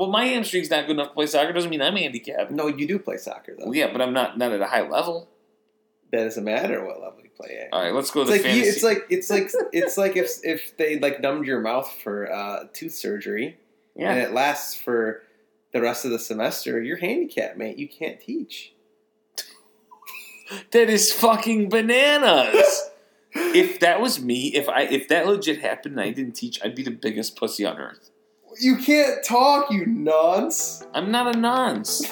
Well, my hamstring's not good enough to play soccer. Doesn't mean I'm handicapped. No, you do play soccer though. Well, yeah, but I'm not not at a high level. That doesn't matter what level you play at. All right, let's go to It's the like you, fantasy. it's like it's like it's like if if they like numbed your mouth for uh, tooth surgery yeah. and it lasts for the rest of the semester. You're handicapped, mate. You can't teach. That is fucking bananas. if that was me, if I if that legit happened and I didn't teach, I'd be the biggest pussy on earth. You can't talk, you nonce. I'm not a nonce.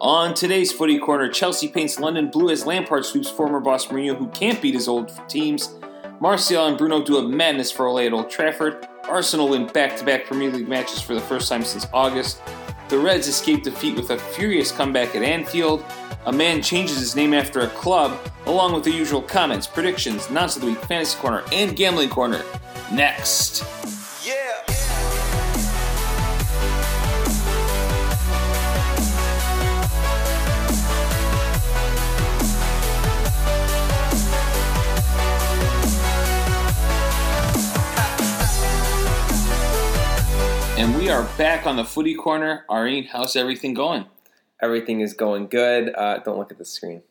on today's footy corner, Chelsea paints London blue as Lampard sweeps former boss Mourinho, who can't beat his old teams. Martial and Bruno do a madness for Ole at Old Trafford. Arsenal win back-to-back Premier League matches for the first time since August. The Reds escape defeat with a furious comeback at Anfield. A man changes his name after a club, along with the usual comments, predictions, nonsense of the week, fantasy corner, and gambling corner. Next. And we are back on the footy corner. Areen, how's everything going? Everything is going good. Uh, don't look at the screen.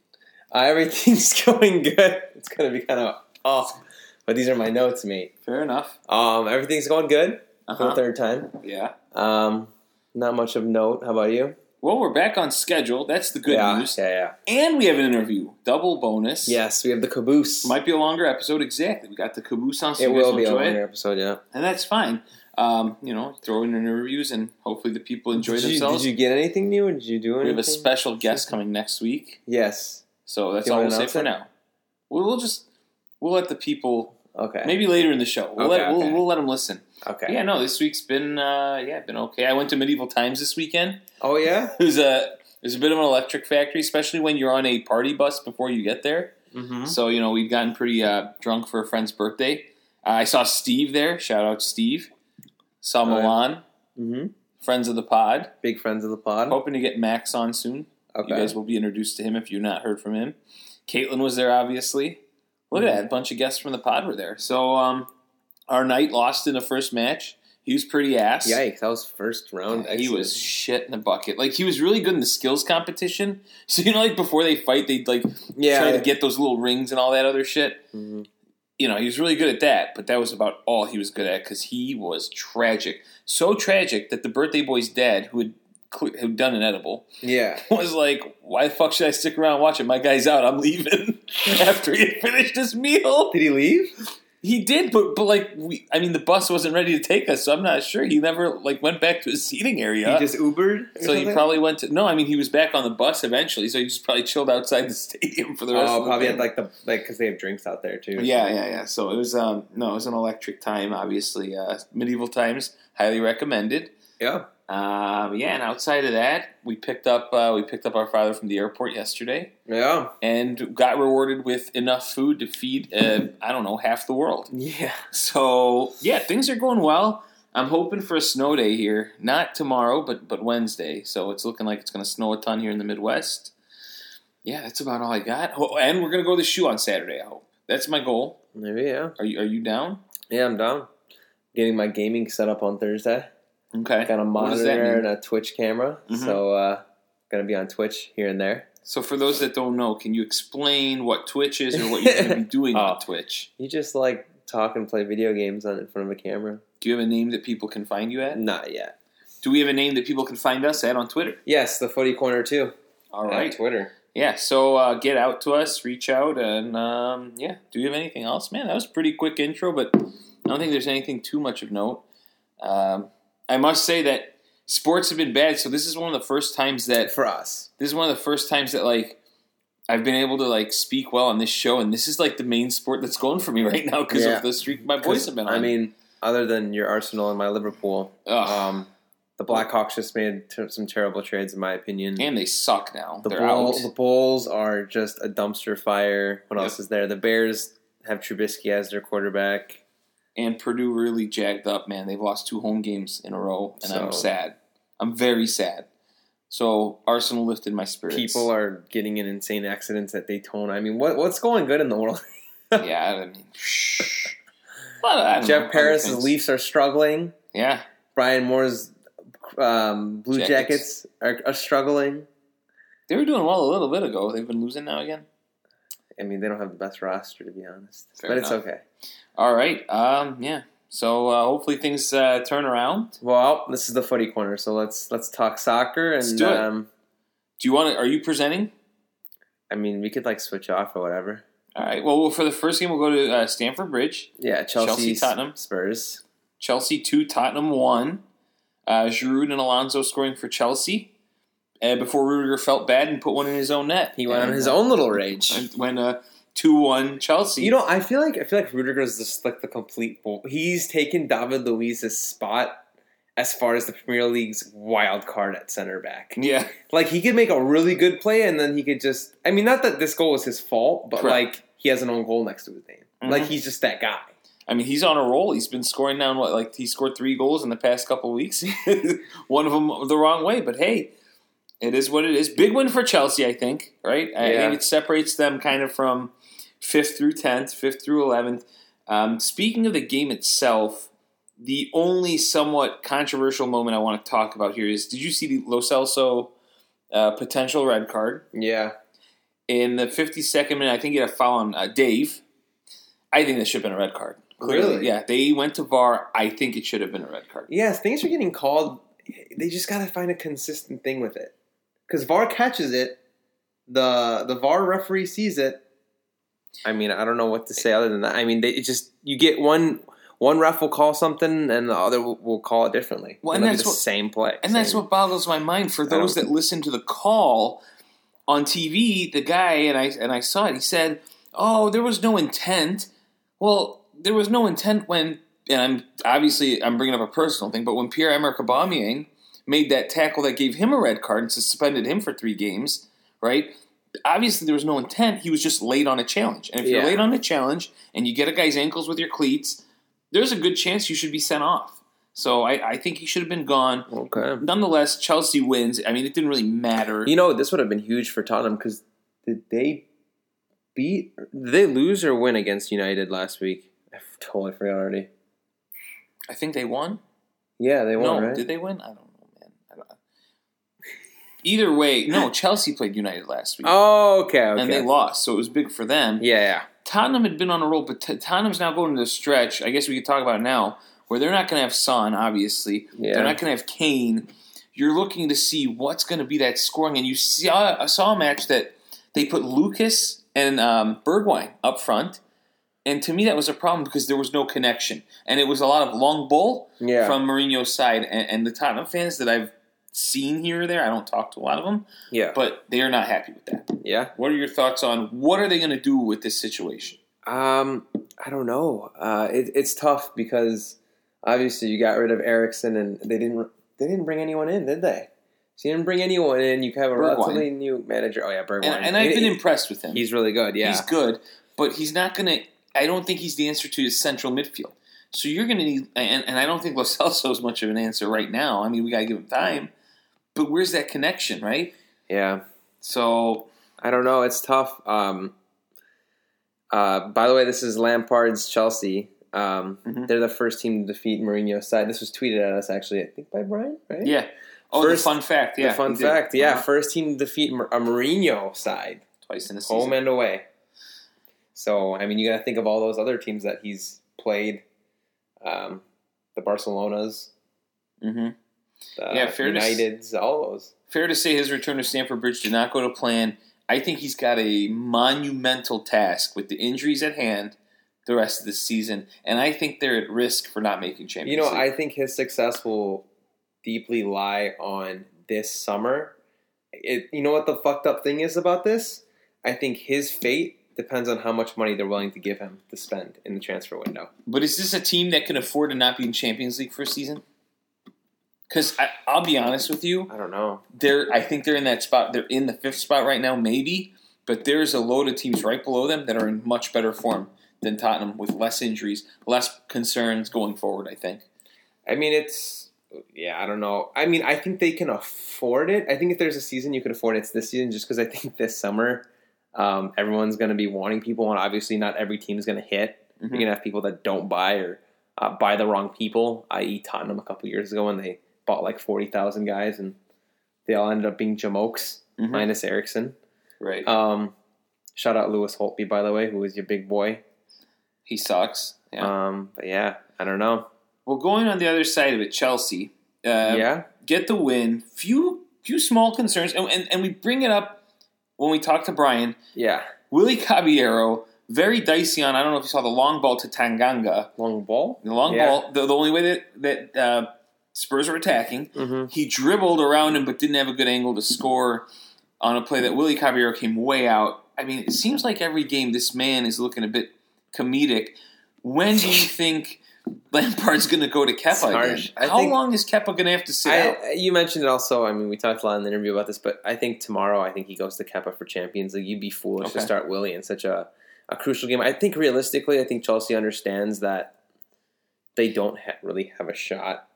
Uh, everything's going good. It's gonna be kind of off, but these are my notes, mate. Fair enough. Um, everything's going good for the Uh-huh. third time. Yeah. Um, not much of note. How about you? Well, we're back on schedule. That's the good yeah, news. yeah, yeah. And we have an interview. Double bonus. Yes, we have the caboose. Might be a longer episode. Exactly. We got the caboose on, so it will be a longer it. episode. Yeah. And that's fine. Um, you know, throw in interviews and hopefully the people enjoy did you, themselves. Did you get anything new? Did you do anything? we have a special guest coming next week. Yes. So that's all we'll say for it? now. We'll, we'll just we'll let the people Okay. maybe later in the show. We'll Okay, let we'll, okay. we'll let them listen. Okay. Yeah, no, this week's been uh, yeah been okay. I went to Medieval Times this weekend. Oh yeah. It was a it was a bit of an electric factory, especially when you're on a party bus before you get there. Mm-hmm. So you know we'd gotten pretty uh, drunk for a friend's birthday. Uh, I saw Steve there. Shout out to Steve. Saw Oh, yeah. Milan, Mm-hmm. friends of the pod. Big friends of the pod. Hoping to get Max on soon. okay. You guys will be introduced to him if you've not heard from him. Caitlin was there, obviously. Look Mm-hmm. at that. A bunch of guests from the pod were there. So um, our knight lost in the first match. He was pretty ass. Yikes! That was first round. He was shit in a bucket. Like he was really good in the skills competition. So you know, like before they fight, they'd like yeah. try to get those little rings and all that other shit. Mhm. You know, he was really good at that, but that was about all he was good at because he was tragic. So tragic that the birthday boy's dad, who had who'd done an edible, Yeah. was like, "Why the fuck should I stick around watching? My guy's out. I'm leaving." After he had finished his meal, Did he leave? He did, but but like we, I mean, the bus wasn't ready to take us, so I'm not sure. He never like went back to his seating area. He just Ubered. so he probably went to no. I mean, he was back on the bus eventually, so he just probably chilled outside the stadium for the rest. Oh, of the Oh, probably at like the like because they have drinks out there too. Yeah, yeah, yeah. So it was um no, it was an electric time. Obviously, uh, medieval times, highly recommended. Yeah. Um, yeah, and outside of that, we picked up uh, we picked up our father from the airport yesterday Yeah. and got rewarded with enough food to feed uh, I don't know half the world. Yeah. So yeah, things are going well. I'm hoping for a snow day here, not tomorrow, but but Wednesday. So it's looking like it's going to snow a ton here in the Midwest. Yeah, that's about all I got. Oh, and we're going to go to the shoe on Saturday. I hope that's my goal. Maybe yeah. Are you are you down? Yeah, I'm down. Getting my gaming set up on Thursday. Okay. Got a What does that monitor and a Twitch camera, Mhm. so uh, gonna be on Twitch here and there. So for those that don't know, can you explain what Twitch is or what you're to be doing on Oh. Twitch? You just like talk and play video games on in front of a camera. Do you have a name that people can find you at? Not yet. Do we have a name that people can find us at on Twitter? Yes, the Footy Corner too. All right, on. Twitter. Yeah, so uh, get out to us, reach out, and um, yeah. Do you have anything else, man? That was a pretty quick intro, but I don't think there's anything too much of note. Um, I must say that sports have been bad, so this is one of the first times that For us, this is one of the first times that like I've been able to like speak well on this show, and this is like the main sport that's going for me right now because Yeah. of the streak my boys have been on. I mean, other than your Arsenal and my Liverpool, um, the Blackhawks just made ter- some terrible trades, in my opinion. and they suck now. the, Bull- the Bulls are just a dumpster fire. What Yep. else is there? The Bears have Trubisky as their quarterback. And Purdue really jagged up, man. They've lost two home games in a row, and I'm sad. I'm very sad. So Arsenal lifted my spirits. People are getting in insane accidents at Daytona. I mean, what what's going good in the world? yeah, I mean, but I don't know, Jeff other Paris'. Leafs are struggling. Yeah, Brian Moore's um, Blue Jackets. Jackets, are, are struggling. They were doing well a little bit ago. They've been losing now again. I mean, they don't have the best roster to be honest, Fair but it's okay. All right. Um, yeah. So uh, hopefully things uh, turn around. Well, this is the footy corner, so let's let's talk soccer and Let's do it. um, Do you want to? Are you presenting? I mean, we could like switch off or whatever. All right. Well, for the first game, we'll go to uh, Stamford Bridge. Yeah, Chelsea, Chelsea, Tottenham. Spurs. Chelsea two, Tottenham one. Uh, Giroud and Alonso scoring for Chelsea. Uh, before Rudiger felt bad and put one in his own net. He went on his uh, own little rage. and When uh, two one Chelsea. You know, I feel like I feel like Rudiger is just like the complete. bull. He's taken David Luiz's spot as far as the Premier League's wild card at center back. Yeah. Like he could make a really good play, and then he could just. I mean, not that this goal was his fault, but Correct. like he has an own goal next to his name. Mhm. Like he's just that guy. I mean, he's on a roll. He's been scoring down what, like he scored three goals in the past couple weeks. One of them the wrong way, but hey, it is what it is. Big win for Chelsea, I think. Right? I Yeah. think it separates them kind of from fifth through tenth, fifth through eleventh. Um, speaking of the game itself, the only somewhat controversial moment I want to talk about here is: Did you see the Lo Celso uh, potential red card? Yeah. in the 52nd minute, I think he had a foul on uh, Dave. I think this should have been a red card. Clearly. Really? Yeah, they went to VAR. I think it should have been a red card. Yes, things are getting called. They just got to find a consistent thing with it. Because VAR catches it, the the VAR referee sees it. I mean, I don't know what to say other than that. I mean, they it just you get one one ref will call something and the other will, will call it differently. Well, And and that's the what- same play. And that's what boggles my mind for those that listen to the call on TV. The guy and I and I saw it. He said, "Oh, there was no intent." Well, there was no intent when, and I'm obviously I'm bringing up a personal thing, but when Pierre Emerick Aubameyang made that tackle that gave him a red card and suspended him for three games, right? Obviously, there was no intent. He was just late on a challenge, and if you're Yeah. late on a challenge and you get a guy's ankles with your cleats, there's a good chance you should be sent off. So I, I think he should have been gone Okay. nonetheless, Chelsea wins. I mean, it didn't really matter. You know, this would have been huge for Tottenham because did they beat? Did they lose or win against United last week? I totally forgot already. I think they won. Yeah, they won, no, right? did they win? I don't know, man. I don't Either way, no. Chelsea played United last week, Oh, okay, okay. and they lost, so it was big for them. Yeah, yeah. Tottenham had been on a roll, but T- Tottenham's now going to the stretch. I guess we could talk about it now, where they're not going to have Son. Obviously, Yeah. they're not going to have Kane. You're looking to see what's going to be that scoring, and you saw I saw a match that they put Lucas and um, Bergwijn up front, and to me that was a problem because there was no connection, and it was a lot of long ball Yeah. from Mourinho's side, and, and the Tottenham fans that I've seen here or there, I don't talk to a lot of them, Yeah. but they are not happy with that. yeah. What are your thoughts on what are they going to do with this situation? Um, I don't know. Uh, it, it's tough because obviously you got rid of Eriksen and they didn't they didn't bring anyone in, did they? So you didn't bring anyone in. You have a Bergwijn. relatively new manager. Oh yeah, Bergwijn. And, and I've been impressed with him. He's really good. Yeah. He's good, but he's not going to. I don't think he's the answer to his central midfield. So you're going to need, and, and I don't think Lo Celso is much of an answer right now. I mean, we got to give him time, but where's that connection, right? yeah. So I don't know. It's tough. Um, uh, by the way, this is Lampard's Chelsea. Um, Mhm. They're the first team to defeat Mourinho's side. This was tweeted at us actually, I think by Brian, right? yeah. Oh, First- the fun fact. Yeah, the fun did. fact, yeah, Uh-huh. first team to defeat a Mourinho side, twice in a season. home and away. So I mean, you got to think of all those other teams that he's played, um, the Barcelonas, hmm Yeah, fair to Uniteds, all those. Fair to say his return to Stamford Bridge did not go to plan. I think he's got a monumental task with the injuries at hand the rest of the season, and I think they're at risk for not making Champions You know, League. I think his success will deeply lie on this summer. It, you know what the fucked up thing is about this? I think his fate depends on how much money they're willing to give him to spend in the transfer window. But is this a team that can afford to not be in Champions League for a season? Because I'll be honest with you, I don't know. they're I think they're in that spot. They're in the fifth spot right now, maybe. But there's a load of teams right below them that are in much better form than Tottenham, with less injuries, less concerns going forward. I think. I mean, it's yeah. I don't know. I mean, I think they can afford it. I think if there's a season you could afford it, it's this season. Just because I think this summer, um, everyone's going to be wanting people, and obviously not every team is going to hit. Mhm. You're going to have people that don't buy or uh, buy the wrong people, i.e., Tottenham a couple years ago when they bought like forty thousand guys, and they all ended up being jamokes Mhm. minus Eriksen. Right. Um, shout out Lewis Holtby by the way, who is your big boy. he sucks. Yeah. Um, but yeah, I don't know. well, going on the other side of it, Chelsea. Uh, yeah, get the win. Few few small concerns, and, and and we bring it up when we talk to Brian. yeah. Willie Caballero, very dicey on. I don't know if you saw the long ball to Tanganga. Long ball. The long Yeah. ball, the, the only way that that uh, Spurs were attacking, Mm-hmm. he dribbled around him, but didn't have a good angle to score on a play that Willie Caballero came way out. I mean, it seems like every game this man is looking a bit comedic. When do you think Lampard's going to go to again? How long is Kepa going to have to sit out? You mentioned it also. I mean, we talked a lot in the interview about this, but I think tomorrow, I think he goes to Kepa for Champions League. You'd be foolish to start Willie in such a, a crucial game. I think realistically, I think Chelsea understands that they don't ha- really have a shot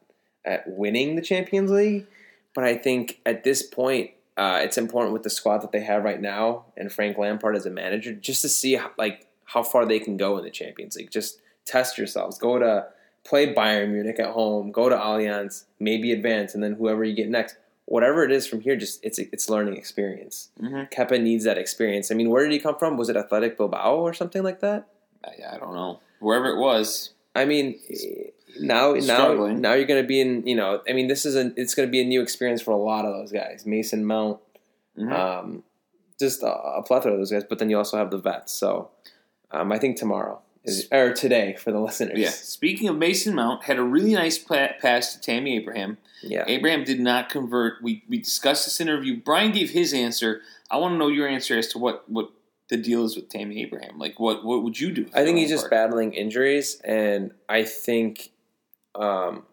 at winning the Champions League. But I think at this point, uh, it's important with the squad that they have right now and Frank Lampard as a manager, just to see how, like how far they can go in the Champions League. Just test yourselves. Go to play Bayern Munich at home. Go to Allianz. Maybe advance, and then whoever you get next, whatever it is from here, just it's it's learning experience. Kepa needs that experience. I mean, where did he come from? Was it Athletic Bilbao or something like that? I, I don't know. Wherever it was, I mean, now now Struggling. now you're going to be in. You know, I mean, this is a it's going to be a new experience for a lot of those guys. Mason Mount, Mhm. um, just a, a plethora of those guys. But then you also have the vets. So um, I think tomorrow is or today for the listeners. yeah. Speaking of Mason Mount, had a really nice pa- pass to Tammy Abraham. yeah. Abraham did not convert. We we discussed this interview. Brian gave his answer. I want to know your answer as to what what the deal is with Tammy Abraham. Like, what what would you do? I think he's just Lampard? battling injuries, and I think, um,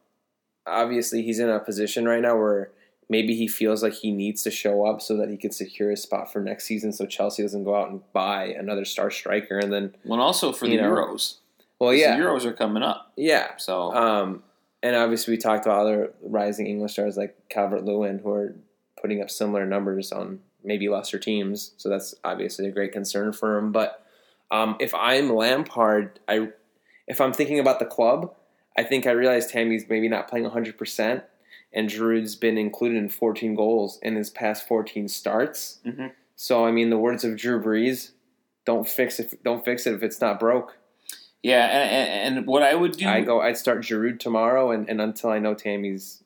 obviously, he's in a position right now where maybe he feels like he needs to show up so that he can secure his spot for next season, so Chelsea doesn't go out and buy another star striker, and then, Well, also for the know. Euros. Well, yeah, the Euros are coming up. yeah, So um, and obviously, we talked about other rising English stars like Calvert Lewin who are putting up similar numbers on maybe lesser teams. So that's obviously a great concern for him. But um, if I'm Lampard, I if I'm thinking about the club, I think I realize Tammy's maybe not playing 100, percent and Giroud's been included in 14 goals in his past 14 starts. Mhm. So I mean, the words of Drew Brees, "Don't fix it. Don't fix it if it's not broke." yeah, and, and, and what I would do I go. I'd start Giroud tomorrow, and, and until I know Tammy's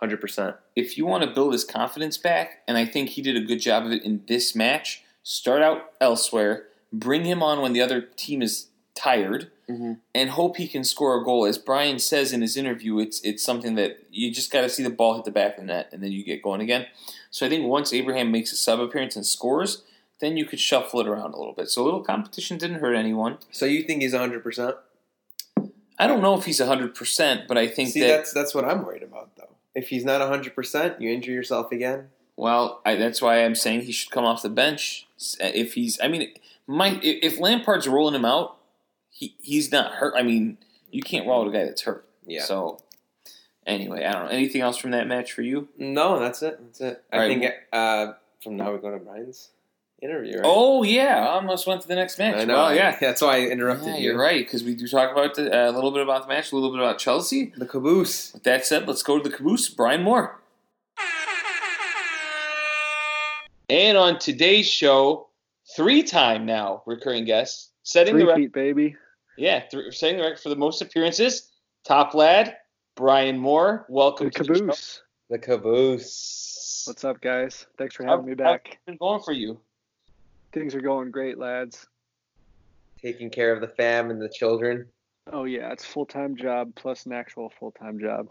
hundred percent. if you want to build his confidence back, and I think he did a good job of it in this match, start out elsewhere, bring him on when the other team is tired, Mhm. and hope he can score a goal. As Brian says in his interview, it's it's something that you just got to see the ball hit the back of the net, and then you get going again. So I think once Abraham makes a sub appearance and scores, then you could shuffle it around a little bit. So a little competition didn't hurt anyone. So you think he's hundred percent? I don't know if he's hundred percent, but I think See, that that's that's what I'm worried about, though. If he's not hundred percent, you injure yourself again. Well, I, that's why I'm saying he should come off the bench. If he's, I mean, my if Lampard's rolling him out, he he's not hurt. I mean, you can't roll out a guy that's hurt. Yeah. So, anyway, I don't know. Anything else from that match for you? No, that's it. That's it. I All right. think uh, from now we go to Brian's interview. Right? Oh yeah, I almost went to the next match. I know. Well, yeah. that's why I interrupted Yeah, you. you're right because we do talk about the, uh, a little bit about the match, a little bit about Chelsea. The caboose. With that said, let's go to the caboose. Brian Moore. And on today's show, three-time now recurring guest, setting the Three record. feet, baby. Yeah, th- setting the record for the most appearances. Top lad, Brian Moore. Welcome The to the caboose. The caboose. What's up, guys? Thanks for How- having me back. How's it been going for you? Things are going great, lads. Taking care of the fam and the children. Oh yeah, it's full time job plus an actual full time job.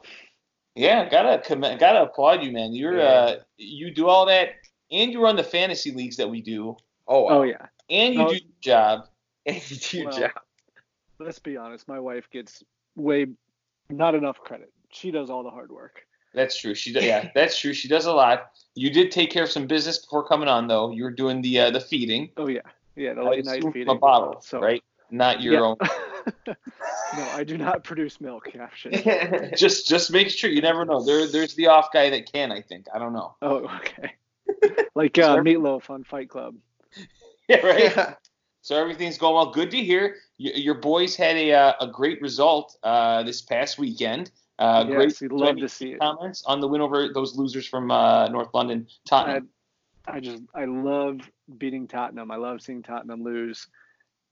Yeah, gotta commend, gotta applaud you, man. You're Yeah. uh, you do all that, and you run the fantasy leagues that we do, Oh, Oh yeah. and you Oh. do your job. And you do your Well, job. Let's be honest. My wife gets way not enough credit. She does all the hard work. That's true. She does. Yeah, that's true. She does a lot. You did take care of some business before coming on, though. You were doing the uh, the feeding. Oh yeah. Yeah, the late night assume feeding. a bottle, So right? Not your yeah. own. no, I do not produce milk. Caption. Just just make sure. You never know. There there's the off guy that can. I think. I don't know. Oh okay. like uh, Meatloaf on Fight Club. Yeah, right. So everything's going well. Good to hear. Your boys had a uh, a great result uh, this past weekend. Uh, yes, great. we'd love to see it. comments on the win over those losers from uh, North London, I, Tottenham. I just I love beating Tottenham. I love seeing Tottenham lose,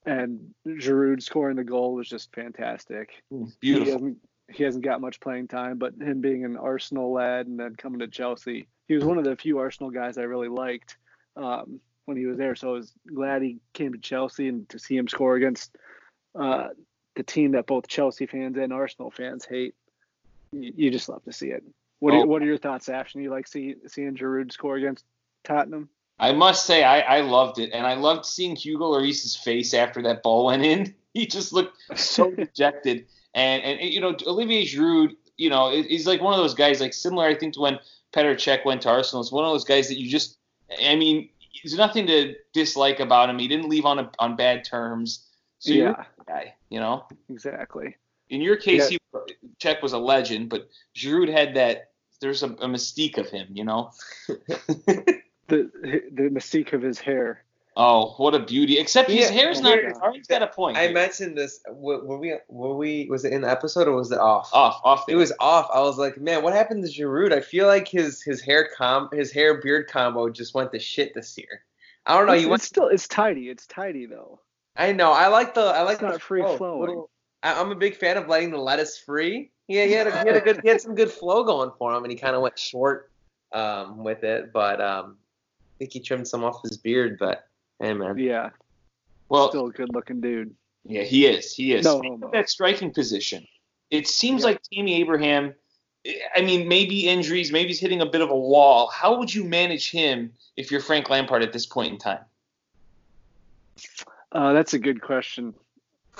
and Giroud scoring the goal was just fantastic. He Beautiful. hasn't he hasn't got much playing time, but him being an Arsenal lad and then coming to Chelsea, he was one of the few Arsenal guys I really liked um, when he was there. So I was glad he came to Chelsea and to see him score against uh, the team that both Chelsea fans and Arsenal fans hate. You, you just love to see it. What are, Oh. what are your thoughts, Ashton? You like see, seeing Giroud score against Tottenham? I must say, I, I loved it, and I loved seeing Hugo Lloris's face after that ball went in. He just looked so dejected, and and you know Olivier Giroud, you know, he's like one of those guys, like similar, I think, to when Petr Cech went to Arsenal. It's one of those guys that you just, I mean, there's nothing to dislike about him. He didn't leave on a, on bad terms. So yeah, guy, you know. exactly. In your case, he, Cech was a legend, but Giroud had that. There's a, a mystique of him, you know. The the mystique of his hair. Oh, what a beauty! Except his Yeah, hair's not. my God. Ari's got a point. I here. mentioned this. Were, were we? Were we? Was it in the episode or was it off? off, off. It was off. I was like, man, what happened to Giroud? I feel like his his hair com his hair beard combo just went to shit this year. I don't know. it's, You went. it's still it's tidy. It's tidy though. I know. I like the. I like It's the free flow. flowing. Little- I, I'm a big fan of letting the lettuce free. Yeah, he had a, he had a good. He had some good flow going for him, and he kind of went short um, with it. But um, I think he trimmed some off his beard. But hey, man. Yeah, well, still a good looking dude. yeah, he is. He is. No homo. that striking position, it seems Yeah. like Tammy Abraham. I mean, maybe injuries, maybe he's hitting a bit of a wall. How would you manage him if you're Frank Lampard at this point in time? Uh, that's a good question.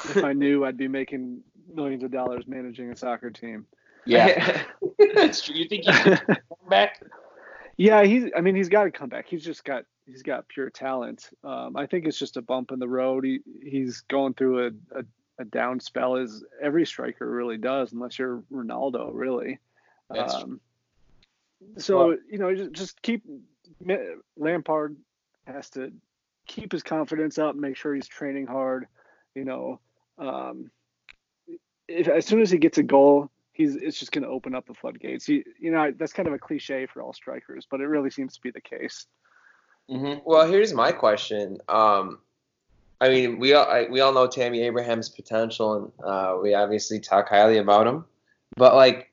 If I knew, I'd be making millions of dollars managing a soccer team. Yeah, that's true. You think he can come back? yeah, he's. I mean, he's got to come back. He's just got. He's got pure talent. Um, I think it's just a bump in the road. He he's going through a, a, a down spell, as every striker really does, unless you're Ronaldo, really. Um, so you know, just, just keep Lampard has to keep his confidence up, make sure he's training hard. You know, um, if as soon as he gets a goal, he's it's just going to open up the floodgates. You, you know, that's kind of a cliche for all strikers, but it really seems to be the case. Mm-hmm. Well, here's my question. Um, I mean, we all I, we all know Tammy Abraham's potential, and uh, we obviously talk highly about him. But like,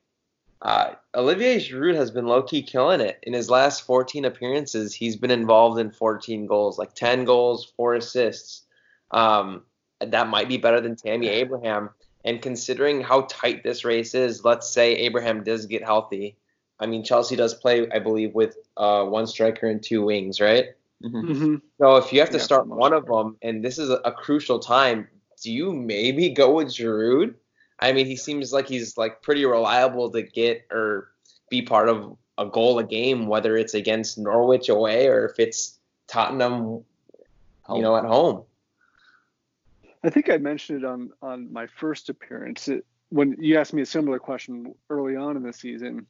uh, Olivier Giroud has been low key killing it in his last 14 appearances. He's been involved in 14 goals, like 10 goals, four assists. Um, that might be better than Tammy Abraham. And considering how tight this race is, let's say Abraham does get healthy. I mean, Chelsea does play, I believe, with uh, one striker and two wings, right? Mm-hmm. Mm-hmm. So if you have to Yeah, start one of them, and this is a, a crucial time, do you maybe go with Giroud? I mean, he seems like he's like pretty reliable to get or be part of a goal a game, whether it's against Norwich away or if it's Tottenham, you know, at home. I think I mentioned it on on my first appearance it, when you asked me a similar question early on in the season,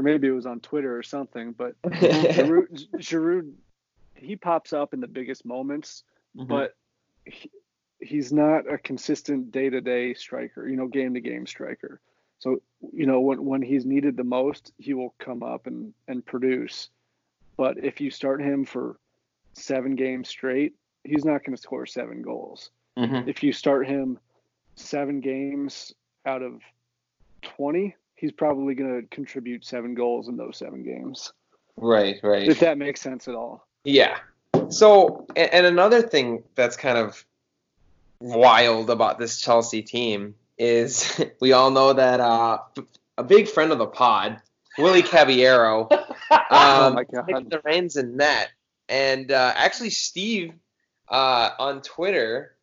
or maybe it was on Twitter or something. But Giroud, Giroud he pops up in the biggest moments, Mhm. but he, he's not a consistent day to day striker, you know, game to game striker. So, you know, when, when he's needed the most, he will come up and, and produce. But if you start him for seven games straight, he's not going to score seven goals. Mhm. If you start him seven games out of 20, he's probably going to contribute seven goals in those seven games. Right, right. If that makes sense at all. Yeah. So, and, and another thing that's kind of wild about this Chelsea team is we all know that uh, a big friend of the pod, Willie Caballero, Oh um, my God. the reins in net. And uh, actually, Steve uh, on Twitter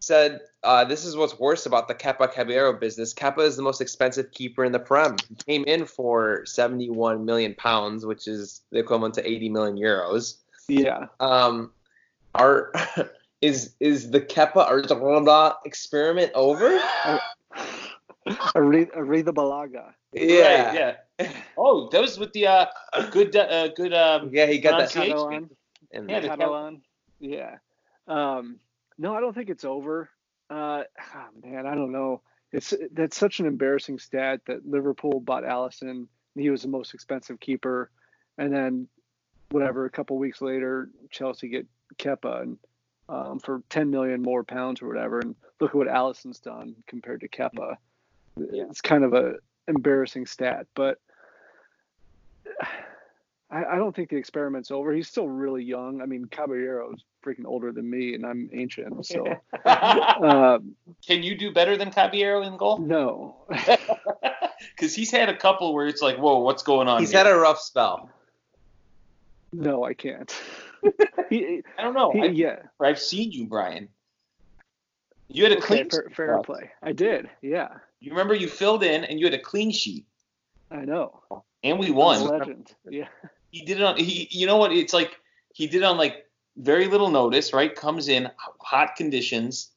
said uh, this is what's worse about the Kepa Caballero business. Kepa is the most expensive keeper in the Prem. He came in for 71 million pounds, which is the equivalent to 80 million euros. Yeah. Um, are is is the Kepa Arredondo experiment over? Are- Arrizabalaga. Right, yeah. Oh, that was with the uh, good, uh, good. Um, Yeah, he got that. Catalan. Yeah, the Catalan. Yeah. Um, no, I don't think it's over. Uh, ah, man, I don't know. it's that's such an embarrassing stat that Liverpool bought Alisson. He was the most expensive keeper, and then whatever a couple weeks later, Chelsea get Kepa and um, for 10 million more pounds or whatever. And look at what Alisson's done compared to Kepa. Yeah. It's kind of a embarrassing stat, but I, I don't think the experiment's over. He's still really young. I mean, Caballero's freaking older than me, and I'm ancient. So, um, Can you do better than Caballero in goal? no. Because he's had a couple where it's like, whoa, what's going on? He's here? had a rough spell. No, I can't. he, I don't know. he, I, yeah. I've seen you, Brian. You had a Okay, clean. fair, fair play. I did. Yeah, You remember you filled in and you had a clean sheet, I know. and we I'm won. legend. Yeah. He did it on. He, you know what? It's like he did it on like very little notice. Right? Comes in hot conditions.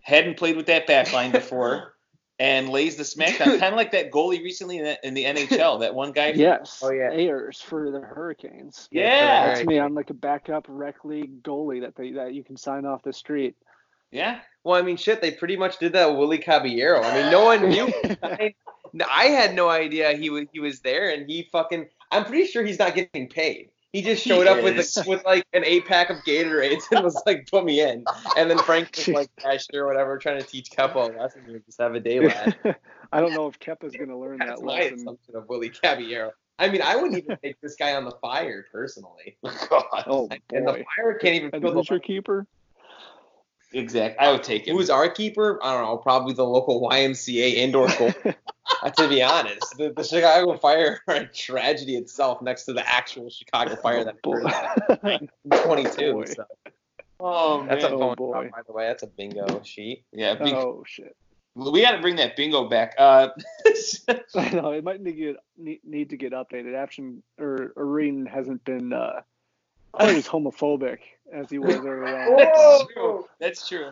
Hadn't played with that back line before. And lays the smackdown, kind of like that goalie recently in the, in the NHL. That one guy. from- Yes. Oh, yeah. Ayres for the Hurricanes. Yeah. That's me. I'm like a backup rec league goalie that they that you can sign off the street. Yeah. Well, I mean, shit, they pretty much did that with Willie Caballero. I mean, no one knew. I, I had no idea he was he was there, and he fucking. I'm pretty sure he's not getting paid. He just He showed up with a, with like an eight pack of Gatorades and was like, "Put me in." And then Frank was like, "Cash or whatever," trying to teach Kepa a lesson. Here, just have a day lad. I don't know if Kepa's going to learn That's that my lesson. assumption of Willie Caballero. I mean, I wouldn't even take this guy on the fire personally. God. Oh And the fire can't even And feel who's the your keeper? Exactly. I would take him. Who's our keeper? I don't know. Probably the local YMCA indoor goal. To be honest, the, the Chicago Fire are a tragedy itself next to the actual Chicago Fire that boy. occurred in 22. Boy. So Oh man. that's a Oh, boy. call, by the way. That's a bingo sheet. yeah. Big, oh shit. We got to bring that bingo back. Uh, I know it might need to get need, need to get updated. Ashton or Areen hasn't been uh quite as homophobic as he was earlier on. That's true. That's true.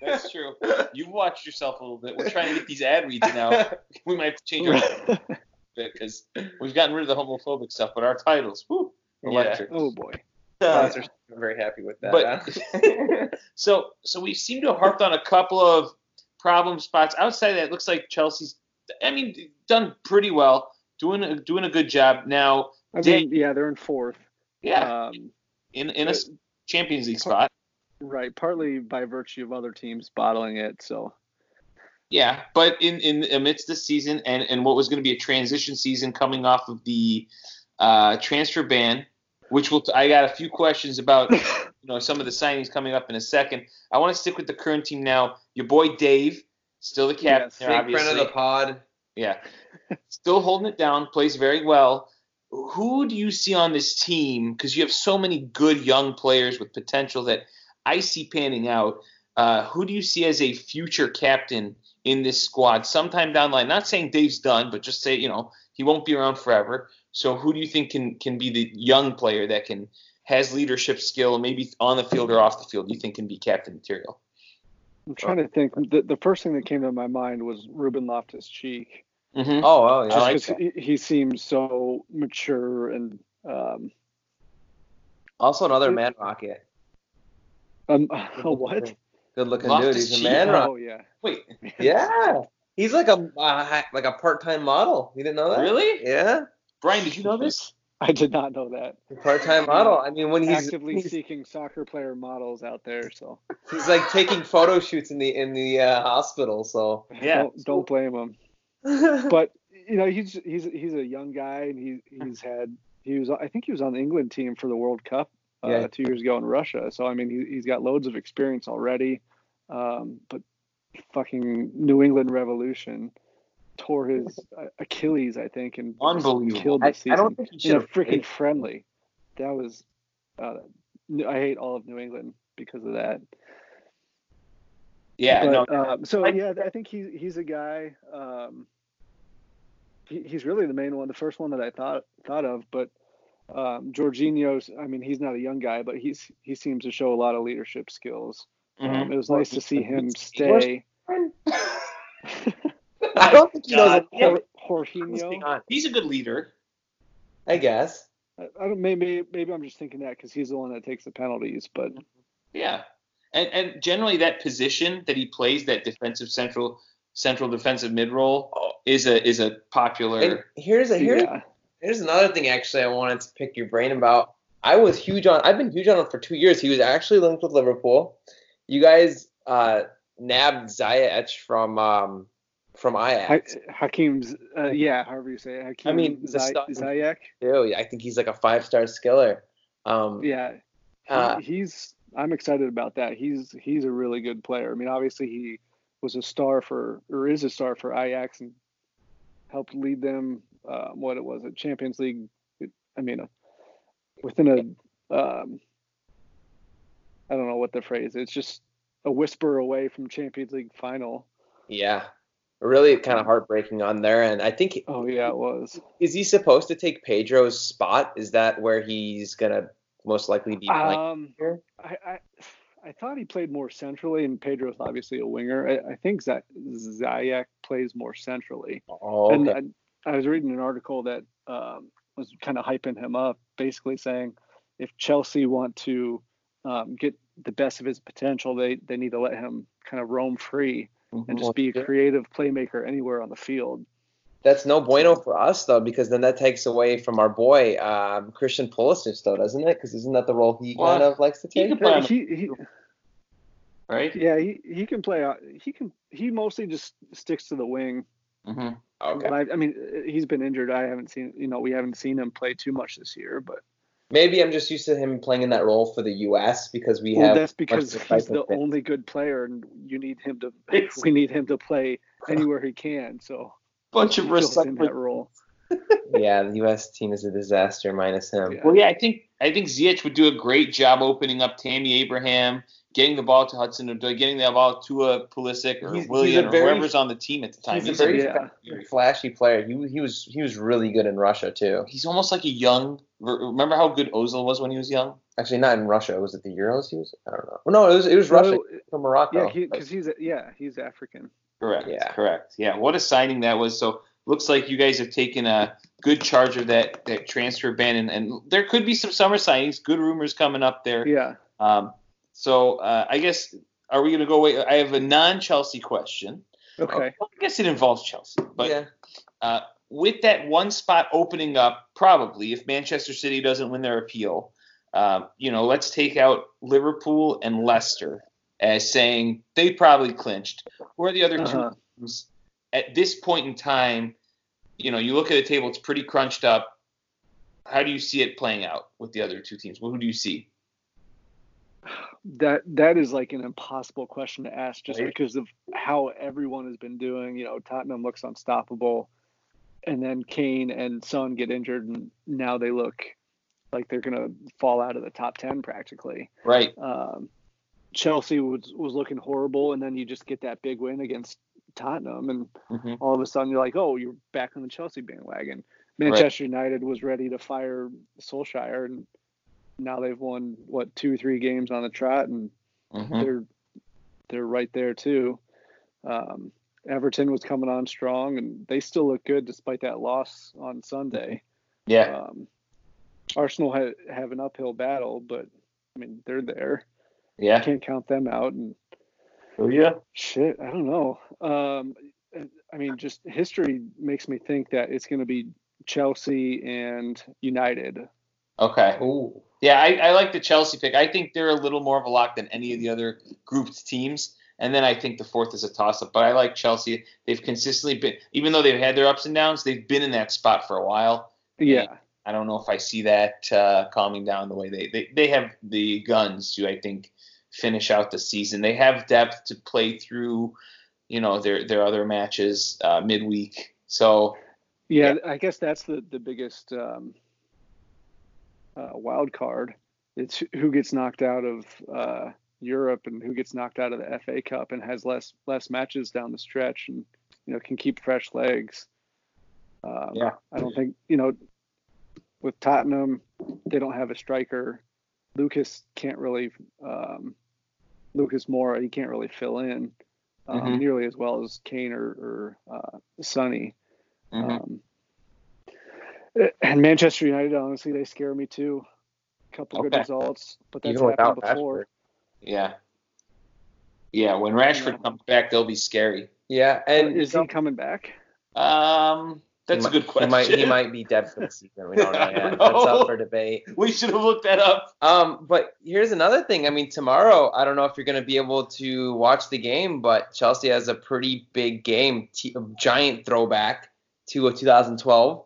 That's true. You've watched yourself a little bit. We're trying to get these ad reads now. We might have to change our bit because we've gotten rid of the homophobic stuff, but our titles, whoo, electric. oh boy. Sponsors are very happy with that. But- huh? So, so we seem to have harped on a couple of problem spots. Outside of that, it looks like Chelsea's, I mean, done pretty well, doing a, doing a good job. Now, I Dang. mean, yeah, they're in fourth. yeah, Um, in in a s- Champions League spot. Right, partly by virtue of other teams bottling it. So Yeah, but in in amidst this season and and what was going to be a transition season coming off of the uh, transfer ban, which will I got a few questions about you know some of the signings coming up in a second. I want to stick with the current team now. Your boy Dave, still the captain Yes. there, obviously. friend of the pod. Yeah, still holding it down, plays very well. Who do you see on this team? Because you have so many good young players with potential that I see panning out. Uh, who do you see as a future captain in this squad sometime down the line? Not saying Dave's done, but just say you know he won't be around forever. So who do you think can can be the young player that can has leadership skill, maybe on the field or off the field? You think can be captain material? I'm trying to think. The, the first thing that came to my mind was Ruben Loftus Cheek. Mm-hmm. Oh, oh yeah. I like Just 'cause he, he seems so mature and um, Also another man rocket. Um a what? Good looking Loftus dude. He's a Cheek. man rocket. Oh yeah. Wait, Yeah. He's like a uh, like a part time model. You didn't know that? really? Yeah. Brian, did you know this? I did not know that. Part time model. I mean, when he's Actively he's, seeking soccer player models out there, so he's like taking photo shoots in the in the uh, hospital. So. Yeah. don't, don't blame him. But you know, he's he's he's a young guy, and he he's had he was I think he was on the England team for the World Cup uh, Yeah. two years ago in Russia. So I mean, he, he's got loads of experience already. Um, but fucking New England Revolution tore his uh, Achilles, I think, and Unbelievable. killed the season I don't think he in a have freaking friendly. That was uh, I hate all of New England because of that. Yeah. no. Um, so I- yeah, I think he's he's a guy. Um, he, he's really the main one, the first one that I thought thought of. But um, Jorginho's, I mean, he's not a young guy, but he's he seems to show a lot of leadership skills. Mhm. Um, it was nice to see him stay. I don't think he knows. God. a- Jor- Jorginho. He's a good leader. I guess. I, I don't maybe maybe I'm just thinking that because he's the one that takes the penalties, but Yeah. And and generally that position that he plays, that defensive central central defensive mid role is a is a popular. And here's a here's Yeah. Here's another thing actually I wanted to pick your brain about. I was huge on I've been huge on him for two years. He was actually linked with Liverpool. You guys uh, nabbed Ziyech from um, from Ha- Ajax. Hakim's, uh, yeah, however you say it. Hakim I mean, Zay- Ziyech. too. I think he's like a five star skiller. Um, Yeah, uh, he's. I'm excited about that. He's he's a really good player. I mean, obviously he was a star for or is a star for Ajax and helped lead them. Uh, what it was a Champions League. I mean, a, within a. Um, I don't know what the phrase. It's just a whisper away from Champions League final. yeah, really kind of heartbreaking on there. And I think Oh yeah, it was. is he supposed to take Pedro's spot? Is that where he's gonna most likely be playing Um? I, I I thought he played more centrally, and Pedro's obviously a winger. I, I think that Ziyech plays more centrally. Oh, okay. And I, I was reading an article that um, was kind of hyping him up, basically saying if Chelsea want to um, get the best of his potential, they they need to let him kind of roam free and just be a creative playmaker anywhere on the field. That's no bueno for us though, because then that takes away from our boy um, Christian Pulisic, though, doesn't it? Because isn't that the role he Well, kind of likes to he take? could play He, he, right. yeah, he, he can play. out- He can. He mostly just sticks to the wing. Hmm Okay. But I, I mean, he's been injured. I haven't seen, you know, we haven't seen him play too much this year. But Maybe I'm just used to him playing in that role for the U.S. because we well, have. that's because he's the excitement. only good player, and you need him to. We need him to play anywhere he can. So Bunch of he fills in that role. yeah, the U.S. team is a disaster minus him. Yeah. Well, yeah, I think I think Ziyech would do a great job opening up Tammy Abraham, getting the ball to Hudson Odoi, getting the ball to a Pulisic or He's- he's Willian a or very- whoever's on the team at the time. He's a very yeah. flashy player. He, he was he was really good in Russia too. he's almost like a young. Remember how good Ozil was when he was young? Actually, not in Russia. Was it the Euros? He was. I don't know. Well, no, it was it was Russia Well, from Morocco. yeah, because he's yeah he's African. Correct. Yeah. Correct. Yeah. What a signing that was. So looks like you guys have taken a good charge of that that transfer ban, and, and there could be some summer signings. Good rumors coming up there. Yeah. Um, so uh, I guess are we going to go away? I have a non-Chelsea question. Okay. Well, I guess it involves Chelsea, but yeah. uh, with that one spot opening up, probably if Manchester City doesn't win their appeal, uh, you know, let's take out Liverpool and Leicester as saying they probably clinched. Who are the other Uh-huh. two teams at this point in time? You know, you look at the table; it's pretty crunched up. How do you see it playing out with the other two teams? Well, who do you see? That that is like an impossible question to ask just Right. because of how everyone has been doing. You know, Tottenham looks unstoppable, and then Kane and Son get injured, and now they look like they're gonna fall out of the top ten practically. Right. Um, Chelsea was was looking horrible, and then you just get that big win against Tottenham, and hmm all of a sudden you're like, oh, you're back on the Chelsea bandwagon. Manchester United was ready to fire Solskjaer, and now they've won what two, three games on the trot, and hmm they're they're right there too. Um, Everton was coming on strong, and they still look good despite that loss on Sunday. Yeah. Um, Arsenal ha- have an uphill battle, but I mean they're there. Yeah. Can't count them out, and Oh yeah. Shit, I don't know. Um, I mean, just history makes me think that it's going to be Chelsea and United. Okay. Ooh. Yeah, I, I like the Chelsea pick. I think they're a little more of a lock than any of the other grouped teams. And then I think the fourth is a toss up. But I like Chelsea. They've consistently been, even though they've had their ups and downs, they've been in that spot for a while. Yeah, I don't know if I see that uh, calming down the way they, they, they have the guns to, I think, finish out the season. They have depth to play through, you know, their, their other matches uh, midweek. So, yeah. I guess that's the the biggest um, uh, wild card. It's who gets knocked out of uh, Europe and who gets knocked out of the FA Cup and has less less matches down the stretch and you know can keep fresh legs. Um, Yeah. I don't think you know with Tottenham they don't have a striker. Lucas can't really um, Lucas Moura he can't really fill in um, Mhm. nearly as well as Kane or, or uh, Sonny. mhm. Um, and Manchester United, honestly, they scare me too. A couple good results, but that's Even happened without before. Rashford. yeah. Yeah, when Rashford Yeah. comes back, they'll be scary. Yeah, and is he coming back? Um, that's he a good question. He might, he might be dead for the season. We don't know yet. don't That's up for debate. We should have looked that up. Um, but here's another thing. I mean, tomorrow, I don't know if you're going to be able to watch the game, but Chelsea has a pretty big game, t- giant throwback to a 2012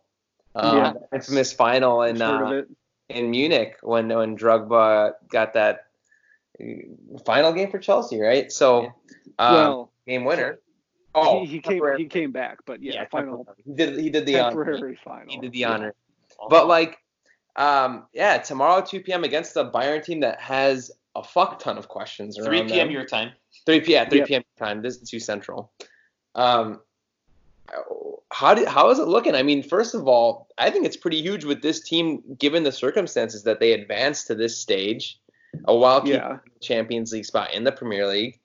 um, Yeah. infamous final in uh, in Munich when when Drogba got that uh, final game for Chelsea, right? So, um, well, game winner. Oh, he, he came he came back, but yeah, yeah, final. He did he did the honor. temporary final. He did the Yeah. honor. But like, um, yeah, tomorrow 2 p.m. against the Bayern team that has a fuck ton of questions 3 p.m. them. your time. 3 p.m. 3 Yep. p.m. time. This is too central. Um, how did how is it looking? I mean, first of all, I think it's pretty huge with this team, given the circumstances that they advanced to this stage, a while Yeah. Champions League spot in the Premier League,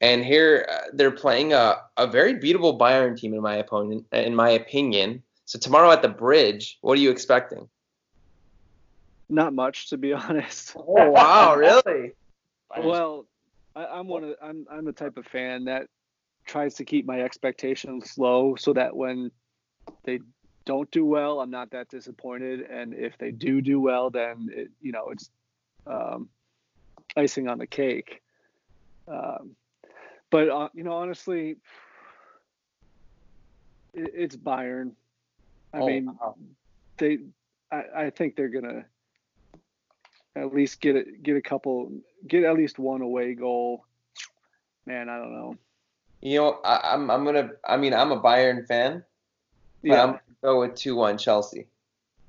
and here uh, they're playing a, a very beatable Bayern team in my opinion. In my opinion, so tomorrow at the Bridge, what are you expecting? Not much, to be honest. Oh wow, really? Well, I, I'm one of I'm I'm the type of fan that tries to keep my expectations low so that when they don't do well, I'm not that disappointed, and if they do do well, then it, you know it's um, icing on the cake. Um, but uh, you know, honestly, it, it's Bayern. I Oh, mean, wow. they I, I think they're gonna at least get it get a couple get at least one away goal. Man, I don't know. You know, I, I'm I'm gonna. I mean, I'm a Bayern fan, but Yeah, I'm gonna go with two one Chelsea.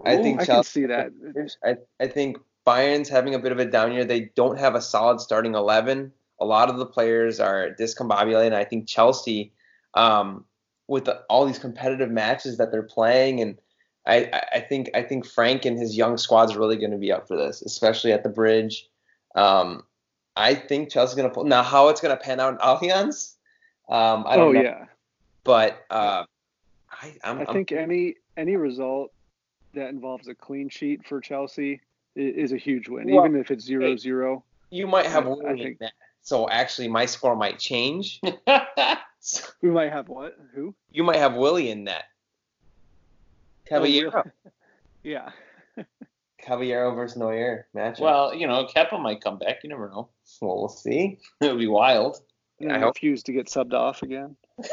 I Ooh, think I can Chelsea. see that. I, I think Bayern's having a bit of a down year. They don't have a solid starting eleven. A lot of the players are discombobulated. And I think Chelsea, um, with the, all these competitive matches that they're playing, and I, I- I think I think Frank and his young squad's really going to be up for this, especially at the bridge. Um, I think Chelsea's going to pull. Now, how it's going to pan out in Allianz, um, I don't Oh know. yeah, But uh, I, I'm, I I'm- think any any result that involves a clean sheet for Chelsea is a huge win, Well, even if it's zero zero. you might have I- I Willy in think- that. So actually, my score might change. So We might have what? Who? you might have Willy in that. Caballero. Oh. Yeah. Caballero versus Neuer matchup. well, you know, Kepa might come back. You never know. well, we'll see. It'll be wild. And mm. I I hope- refuse to get subbed off again.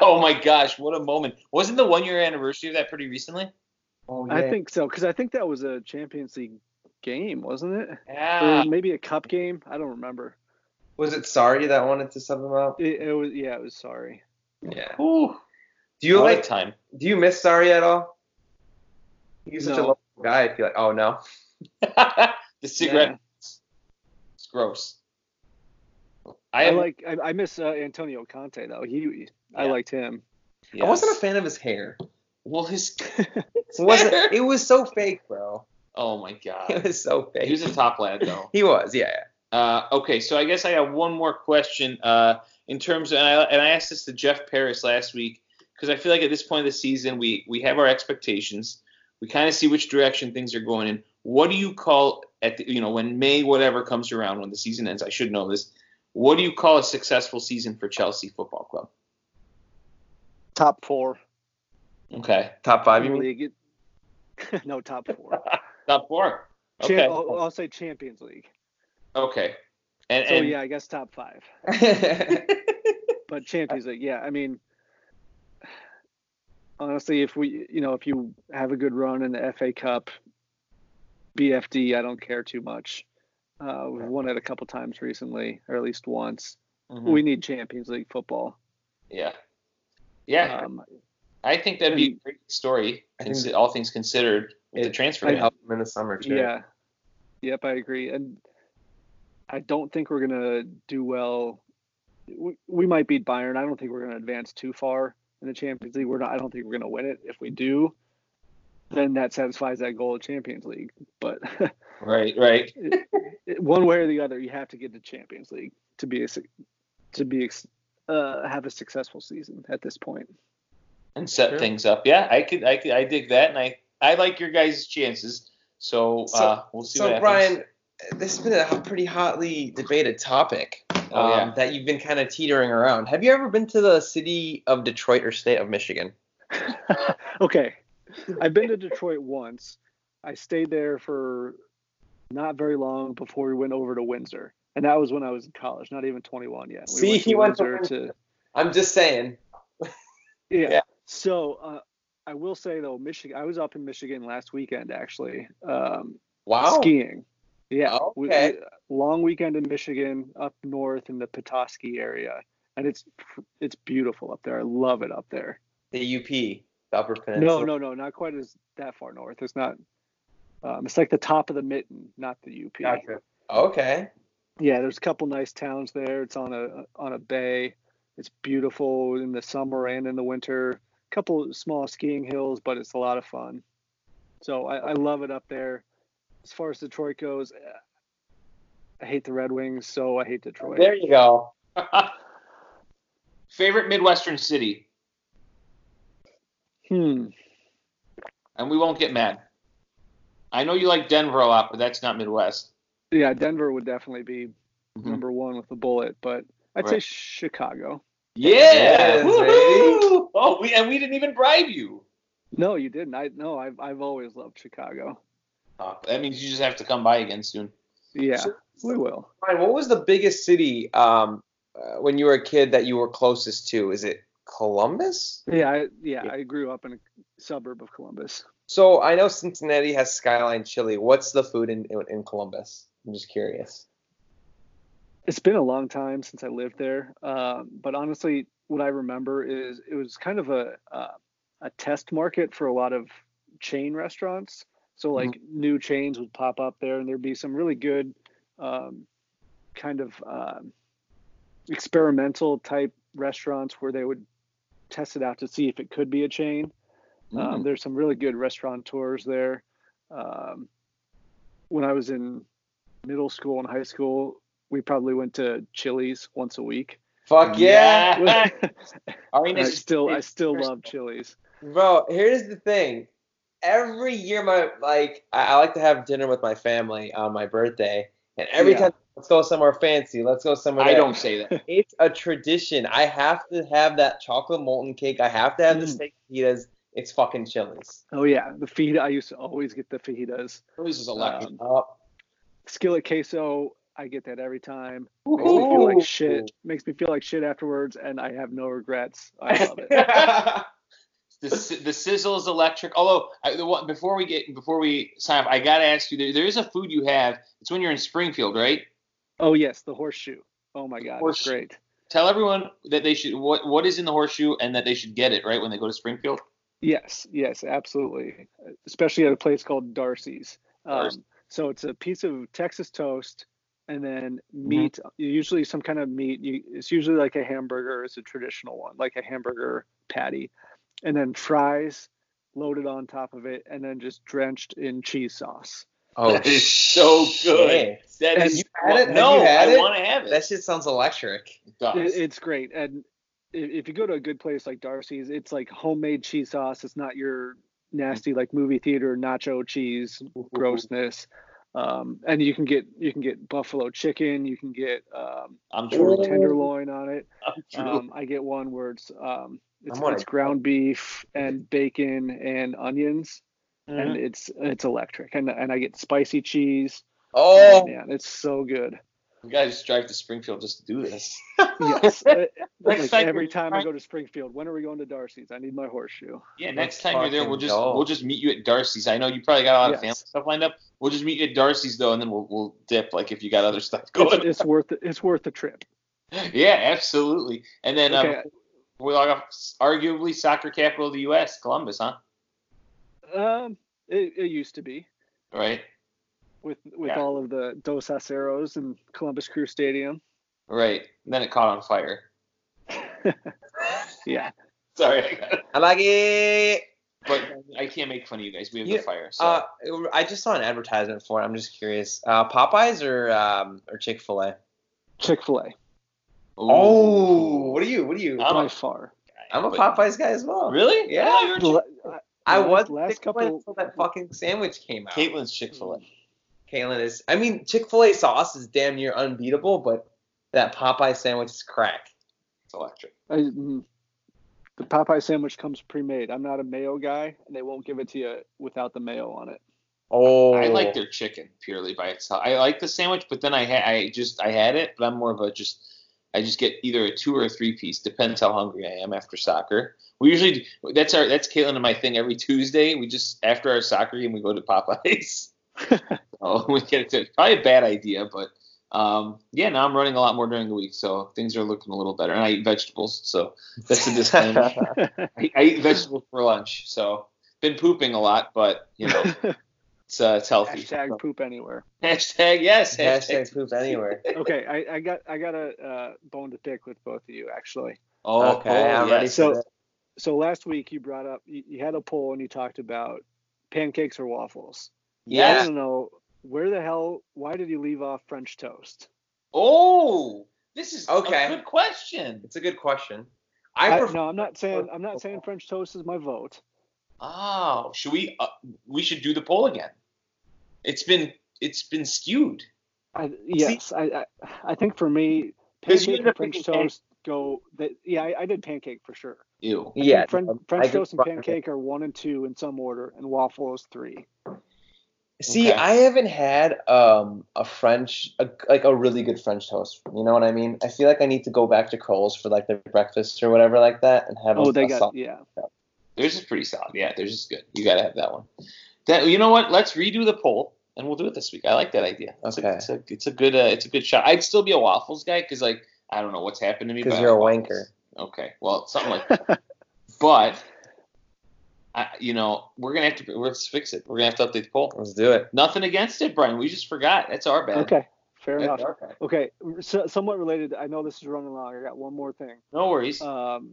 Oh my gosh, what a moment! Wasn't the one year anniversary of that pretty recently? Oh, yeah. I think so because I think that was a Champions League game, wasn't it? Yeah. Or maybe a cup game. I don't remember. Was it Sarri that wanted to sub him out? It, it was yeah, it was Sarri. Yeah. Ooh, Do you what like? time? Do you miss Sarri at all? He's such a No. lovable guy. I feel like. Oh no. the cigarette. It's gross. I, I, like I, I miss uh, Antonio Conte though. He I Yeah. liked him. yes. I wasn't a fan of his hair. Well, his. It wasn't. it was so fake, bro. Oh my god. It was so fake. He was a top lad though. He was. Yeah. yeah. Uh, okay, so I guess I have one more question. Uh, in terms of, and I, and I asked this to Jeff Paris last week because I feel like at this point of the season we we have our expectations. We kind of see which direction things are going in. What do you call at the, you know when May whatever comes around when the season ends? I should know this. What do you call a successful season for Chelsea Football Club? Top four. Okay, Top five. You mean? League. no, top four. top four. Cham- Okay, I'll, I'll say Champions League. okay, and, So and yeah, I guess top five. But Champions League, yeah. I mean, honestly, if we, you know, if you have a good run in the FA Cup, BFD, I don't care too much. Uh, we've won it a couple times recently, or at least once. Mhm. We need Champions League football. yeah, yeah. Um, I think that'd be a great story. I think consi- all things considered, with the transfer. It ban. helped him in the summer too. yeah. Yep, I agree. And I don't think we're gonna do well. We, we might beat Bayern. I don't think we're gonna advance too far in the Champions League. We're not. I don't think we're gonna win it. If we do, then that satisfies that goal of Champions League. But Right, right. one way or the other, you have to get to Champions League to be a, to be uh, have a successful season at this point. and set Sure. things up. Yeah, I could, I could, I dig that, and I, I like your guys' chances. So, So- uh, we'll see what So happens. Brian, this has been a pretty hotly debated topic. Oh, um, yeah. that you've been kind of teetering around. Have you ever been to the city of Detroit or state of Michigan? okay, I've been to Detroit once. I stayed there for not very long before we went over to Windsor, and that was when I was in college, not even 21 yet. We See, went he went to Windsor to I'm just saying. yeah. Yeah. So uh, I will say though, Michigan. I was up in Michigan last weekend actually, um, Wow. skiing. Yeah, Okay. we- long weekend in Michigan, up north in the Petoskey area, and it's it's beautiful up there. I love it up there. The UP, the Upper Peninsula. No, no, no, not quite as that far north. It's not. Um, it's like the top of the mitten, not the UP. Gotcha. Okay. Yeah, there's a couple nice towns there. It's on a on a bay. It's beautiful in the summer and in the winter. A couple small skiing hills, but it's a lot of fun. So I, I love it up there. As far as Detroit goes, I hate the Red Wings, so I hate Detroit. There you go. Favorite Midwestern city, Hmm. and we won't get mad. I know you like Denver a lot, but that's not Midwest. Yeah, Denver would definitely be Mhm. number one with a bullet, but I'd say Chicago. Yeah. Yes, Woohoo! Oh, we and we didn't even bribe you. No, you didn't. I no, I've I've always loved Chicago. Oh, that means you just have to come by again soon. Yeah, So- we will. Ryan, what was the biggest city um, uh, when you were a kid that you were closest to? Is it Columbus? Yeah, I, yeah, Yeah. I grew up in a suburb of Columbus. So I know Cincinnati has Skyline Chili. What's the food in, in, in Columbus? I'm just curious. It's been a long time since I lived there, um, but honestly, what I remember is it was kind of a uh, a test market for a lot of chain restaurants. So like new chains would pop up there, and there'd be some really good um, kind of um, experimental type restaurants where they would test it out to see if it could be a chain. Um, there's some really good restaurateurs there. Um, when I was in middle school and high school, we probably went to Chili's once a week. Fuck yeah. Yeah. I Arenas still I still love Chili's. Bro, here's the thing. Every year, my like, I, I like to have dinner with my family on my birthday, and every Yeah. time, let's go somewhere fancy. Let's go somewhere. I that- don't say that. It's a tradition. I have to have that chocolate molten cake. I have to have the Mm. steak fajitas. It's fucking Chili's. Oh yeah, the fajita. I used to always get the fajitas. Chili's is electric. Um, Skillet queso. I get that every time. Makes me feel like shit. Makes me feel like shit afterwards, and I have no regrets. I love it. The, the sizzle is electric. Although I, the one, before we get before we sign up, I gotta ask you. There, there is a food you have. It's when you're in Springfield, right? Oh yes, the horseshoe. Oh my god, it's Horseshoe. great. Tell everyone that they should what what is in the horseshoe and that they should get it right when they go to Springfield. Yes, yes, absolutely. Especially at a place called Darcy's. Um, so it's a piece of Texas toast and then Mm-hmm. meat, usually some kind of meat. You, it's usually like a hamburger it's a traditional one, like a hamburger patty. And then fries loaded on top of it and then just drenched in cheese sauce. oh, That is so good. shit. That you had it? Have no, you had I want to have it. That shit sounds electric. It does. It, it's great. And i- if you go to a good place like Darcy's, it's like homemade cheese sauce. It's not your nasty like movie theater nacho cheese grossness. Um, and you can get you can get buffalo chicken. You can get um, I'm true. tenderloin on it. Um, I get one where it's um, it's, it's ground beef and bacon and onions, and Mhm. it's it's electric. And and I get spicy cheese. Oh, man, it's so good. We gotta just drive to Springfield just to do this. Yes, Next like time every you're time I go to Springfield, when are we going to Darcy's? I need my horseshoe. Yeah, Let's next time you're there, we'll just go. we'll just meet you at Darcy's. I know you probably got a lot of family stuff lined up. We'll just meet you at Darcy's though, and then we'll we'll dip like if you got other stuff It's, going. it's worth it. It's worth the trip. yeah, absolutely. And then Okay. um, we log off arguably soccer capital of the U.S., Columbus, huh? Um, it, it used to be Right, with with Yeah. all of the Dos Aceros and Columbus Crew Stadium. right. And then it caught on fire. Yeah. Sorry, I. I like it. but I can't make fun of you guys. We have You- the fire. So Uh, I just saw an advertisement for it. I'm just curious. Uh, Popeyes or um, or Chick Fil A? Chick Fil A Oh, what are you? What are you? I'm by a- far. I'm a Popeyes guy as well. Really? Yeah. Oh, you're a The Chick- la- I was last Chick-fil-A couple. until that fucking sandwich came out. Caitlin's Chick Fil A. Caitlin is. I mean, Chick Fil A sauce is damn near unbeatable, but That Popeye sandwich is crack. It's electric. I, mm, the Popeye sandwich comes pre-made. I'm not a mayo guy, and they won't give it to you without the mayo on it. Oh, I like their chicken purely by itself. I like the sandwich, but then I ha- I just I had it, but I'm more of a just I just get either a two or a three piece. Depends how hungry I am after soccer. We usually do, that's our that's Caitlin and my thing every Tuesday. We just after our soccer game we go to Popeyes. oh, we get it. Probably a bad idea, but um, yeah, now I'm running a lot more during the week, so things are looking a little better. And I eat vegetables, so that's a disclaimer. I, I eat vegetables for lunch, so been pooping a lot, but you know it's uh, it's healthy. Hashtag poop anywhere. Hashtag yes. Hashtag poop anywhere. Okay, I, I got I got a uh, bone to pick with both of you actually. Oh, okay, oh, I'm ready yes. So- for this. So last week you brought up you, you had a poll and you talked about pancakes or waffles. Yeah. I don't know where the hell. Why did you leave off French toast? Oh, this is Okay. a good question. It's a good question. I, I, prefer. no, I'm not saying I'm not saying French toast is my vote. Oh, should we? Uh, we should do the poll again. It's been it's been skewed. I, yes, I, I I think for me, pancake and French picking pan- toast go. That yeah, I, I did pancake for sure. Ew. I yeah, think Fren- um, French toast and rock it. pancake are one and two in some order, and waffle is three. See, Okay. I haven't had um a French a, like a really good French toast. You know what I mean? I feel like I need to go back to Kroll's for like their breakfast or whatever like that and have. Oh, a, they a got solid- yeah. Theirs is pretty solid. Yeah, theirs is good. You gotta have that one. That you know what? Let's redo the poll and we'll do it this week. I like that idea. It's Okay. A, it's a it's a good uh, it's a good shot. I'd still be a waffles guy because like I don't know what's happened to me. because but you're a I- wanker. Okay, well something like that. but I, you know we're gonna have to let's fix it. We're gonna have to update the poll. Let's do it. Nothing against it, Brian. We just forgot. That's our bad. Okay, fair That's enough. our bad. Okay, so, somewhat related. I know this is running long. I got one more thing. No worries. Um,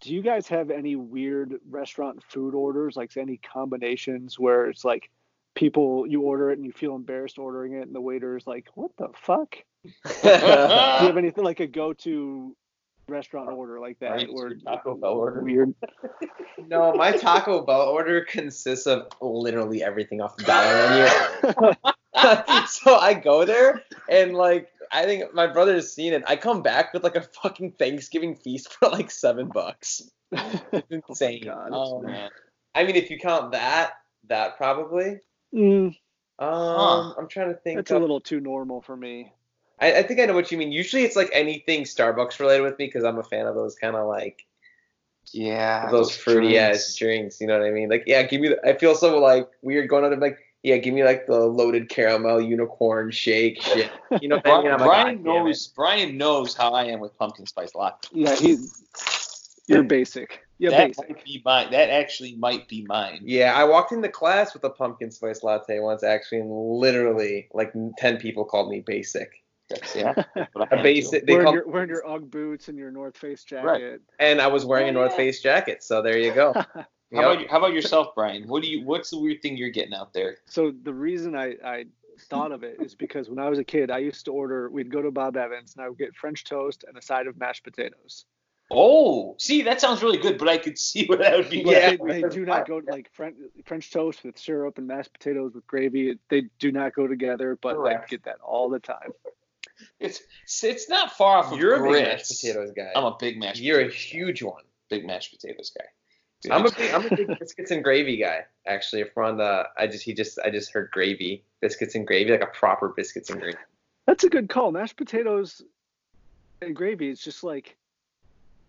do you guys have any weird restaurant food orders, like any combinations where it's like people you order it and you feel embarrassed ordering it, and the waiter is like, "What the fuck?" Do you have anything like a go-to restaurant order like that? Or Taco Bell order. weird. no, my Taco Bell order consists of literally everything off the dollar menu. so I go there and like I think my brother has seen it. I come back with like a fucking Thanksgiving feast for like seven bucks. It's insane. God. oh man. I mean, if you count that, that probably. Mm, Um, Huh. I'm trying to think. that's a little too normal for me. I, I think I know what you mean. Usually, it's like anything Starbucks related with me because I'm a fan of those kind of like Yeah. those, fruity drinks. ass drinks. You know what I mean? Like, yeah, give me. The, I feel so like weird going out and like, yeah, give me like the loaded caramel unicorn shake shit. You know what I mean? Brian, I'm like, Brian "God damn it." knows. Brian knows how I am with pumpkin spice latte. Yeah, he. You're basic. Yeah, that basic. might be mine. That actually might be mine. Yeah, I walked into class with a pumpkin spice latte once, actually, and literally like ten people called me basic. That's, yeah. that's what I A basic. They wearing called, your wearing your UGG boots and your North Face jacket. Right. and I was wearing Oh, a North yeah. Face jacket, so there you go. How about how about yourself, Brian? What do you? What's the weird thing you're getting out there? So the reason I, I thought of it is because when I was a kid, I used to order. We'd go to Bob Evans and I would get French toast and a side of mashed potatoes. Oh, see, that sounds really good, but I could see where that would be. But Yeah. they, they do not go like French, French toast with syrup and mashed potatoes with gravy. They do not go together, but I Correct. get that all the time. It's it's not far off of You're a big mashed potatoes guy. I'm a big mashed. You're a potatoes guy. huge one. big mashed potatoes guy. Dude, I'm a big, I'm a big biscuits and gravy guy. Actually, if we're on the, I just he just I just heard gravy, biscuits and gravy, like a proper biscuits and gravy. That's a good call. Mashed potatoes and gravy. It's just like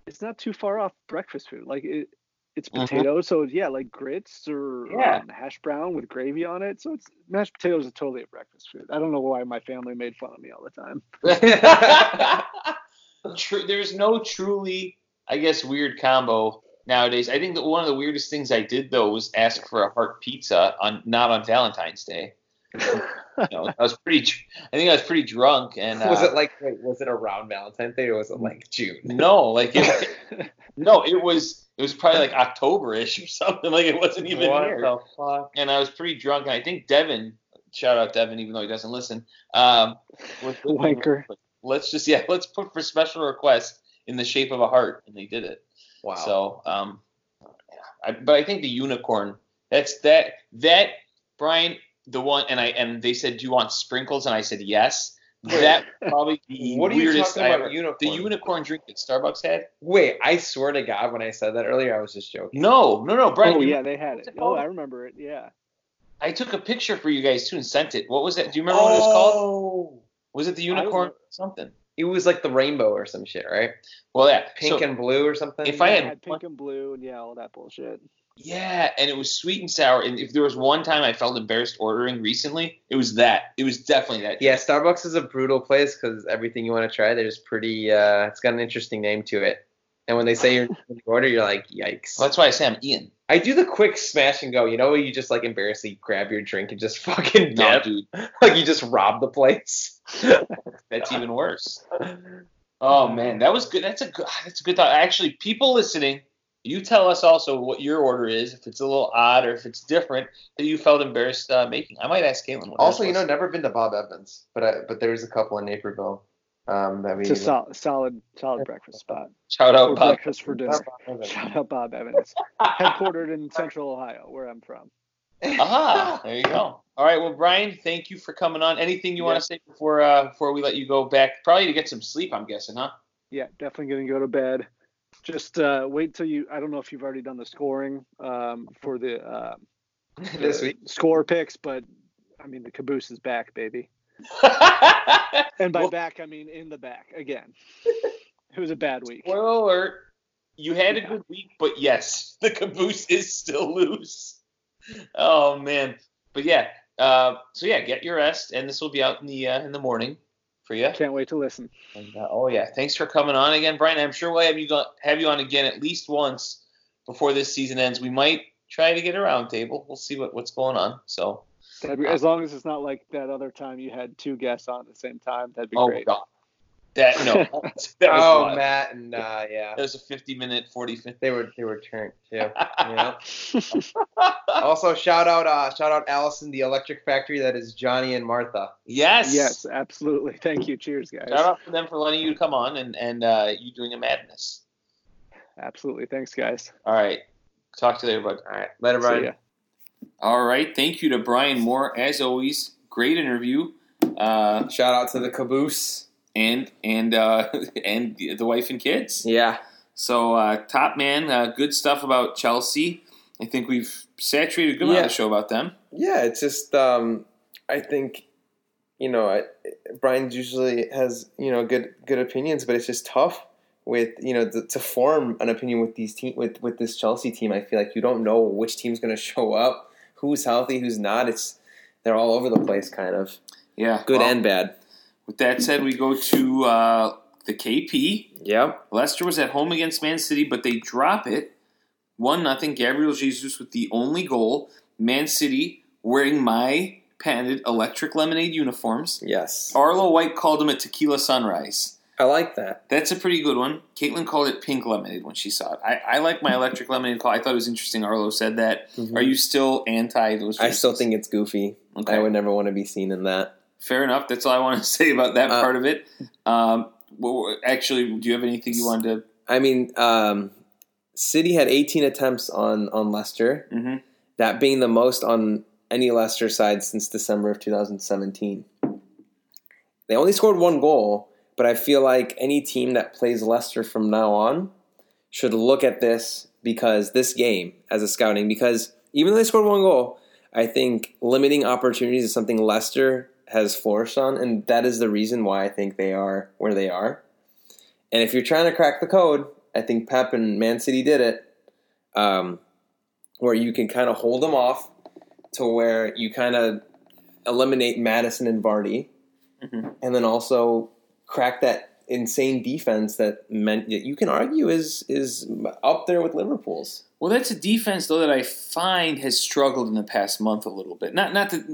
it's not too far off breakfast food. Like it, it's Mhm. potatoes, so yeah, like grits or Yeah. um, hash brown with gravy on it. So it's mashed potatoes is totally a breakfast food. I don't know why my family made fun of me all the time. True, there's no truly, I guess, weird combo nowadays. I think that one of the weirdest things I did though was ask for a heart pizza on not on Valentine's Day. You know, I was pretty. I think I was pretty drunk, and uh, was it like wait, was it around Valentine's Day or was it like June? no, like it, no, it was. It was probably like October-ish or something. Like it wasn't even what here. the fuck? and I was pretty drunk. And I think Devin, shout out Devin, even though he doesn't listen. Um, was- Wanker. Let's just yeah, let's put for special request in the shape of a heart, and they did it. Wow. So um, yeah, I, but I think the unicorn. That's that that Brian the one, and I and they said, do you want sprinkles? And I said yes. That probably the What are you weirdest talking I about? ever- Unicorn. The unicorn drink that Starbucks had? Wait, I swear to God, when I said that earlier, I was just joking. No, no, no, Brian. oh you- yeah, they had it. it Oh. I remember it. Yeah. I took a picture for you guys too and sent it. What was that? Do you remember what it was called? Oh, Was it the unicorn something? it was like the rainbow or some shit, right? Well, yeah, Pink so- and blue or something. If I had had pink and blue and yeah, all that bullshit. Yeah, and it was sweet and sour. And if there was one time I felt embarrassed ordering recently, it was that. It was definitely that. yeah, Starbucks is a brutal place because everything you want to try, there's pretty. uh It's got an interesting name to it. And when they say you're in order, you're like, yikes. Well, that's why I say I'm Ian. I do the quick smash and go. You know, where you just like embarrassingly grab your drink and just fucking No, dip, dude, like you just rob the place. that's even worse. Oh man, that was good. That's a good. That's a good thought. Actually, people listening, you tell us also what your order is. If it's a little odd or if it's different that you felt embarrassed uh, making. I might ask Caitlin. What Also, you know, never been to Bob Evans, but I, but there's a couple in Naperville um, that we. It's a sol- solid, solid breakfast spot. shout Or out Bob. breakfast for dinner. Shout out Bob Evans, headquartered in Central Ohio, where I'm from. Ah, there you go. All right, well, Brian, thank you for coming on. Anything you want to say before uh, before we let you go back? Probably to get some sleep, I'm guessing, huh? Yeah, definitely gonna go to bed. Just uh, wait till you. I don't know if you've already done the scoring um, for the, uh, this week. score picks, but I mean the caboose is back, baby. And by Well- back, I mean in the back again. it was a bad week. Spoiler alert: you had a good week, but yes, the caboose is still loose. Oh man, but yeah. Uh, so yeah, get your rest, and this will be out in the uh, in the morning for you. Can't wait to listen. And, uh, oh yeah, thanks for coming on again, Brian. I'm sure we'll have you go- have you on again at least once before this season ends. We might try to get a roundtable. We'll see what, what's going on. So, be, as long as it's not like that other time you had two guests on at the same time, that'd be oh great. god, that no, that was Oh, wild. Matt and uh, yeah, That was a 50 minute, 40 minute. they were they were turned too. yeah. Also, shout out uh, shout out Allison, the Electric Factory. That is Johnny and Martha. yes, yes, absolutely. Thank you. Cheers, guys. Shout out to them for letting you come on and and uh, you doing a madness. Absolutely. Thanks, guys. All right, talk to you later, bud. All right, later, See Brian. ya. All right, thank you to Brian Moore as always. Great interview. Uh, Shout out to the caboose. And and uh, and the wife and kids. Yeah. So uh, top man, uh, good stuff about Chelsea. I think we've saturated a good amount of the show about them. Yeah, it's just um, I think you know I, Brian usually has you know good good opinions, but it's just tough with you know to, to form an opinion with these team with with this Chelsea team. I feel like you don't know which team's going to show up, who's healthy, who's not. It's they're all over the place, kind of Yeah, good well, and bad. With that said, we go to uh, the KP. Yep. Leicester was at home against Man City, but they drop it. 1 nothing. Gabriel Jesus with the only goal. Man City wearing my patented electric lemonade uniforms. Yes. Arlo White called them a tequila sunrise. I like that. That's a pretty good one. Caitlin called it pink lemonade when she saw it. I, I like my electric lemonade call. I thought it was interesting. Arlo said that. Are you still anti those? Mm-hmm. I still think it's goofy. Okay. I would never want to be seen in that. Fair enough. That's all I want to say about that Uh, part of it. Um, well, actually, do you have anything you wanted to? I mean, um, City had 18 attempts on on Leicester. Mhm. That being the most on any Leicester side since December of 2017. They only scored one goal, but I feel like any team that plays Leicester from now on should look at this because this game as a scouting because even though they scored one goal, I think limiting opportunities is something Leicester has flourished on, and that is the reason why I think they are where they are. And if you're trying to crack the code, I think Pep and Man City did it, um, where you can kind of hold them off to where you kind of eliminate Maddison and Vardy, Mhm. and then also crack that insane defense that meant that you can argue is is up there with Liverpool's. Well, that's a defense though that I find has struggled in the past month a little bit. Not not that,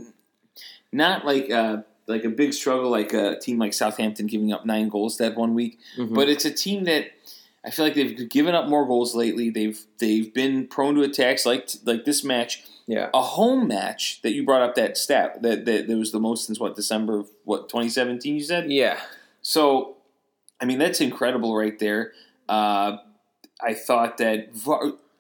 not like uh, like a big struggle like a team like Southampton giving up nine goals that one week, Mm-hmm. but it's a team that I feel like they've given up more goals lately. They've they've been prone to attacks like like this match, yeah, a home match that you brought up that stat that that, that was the most since what December of what 2017 you said. yeah, So, I mean, that's incredible right there. Uh, I thought that.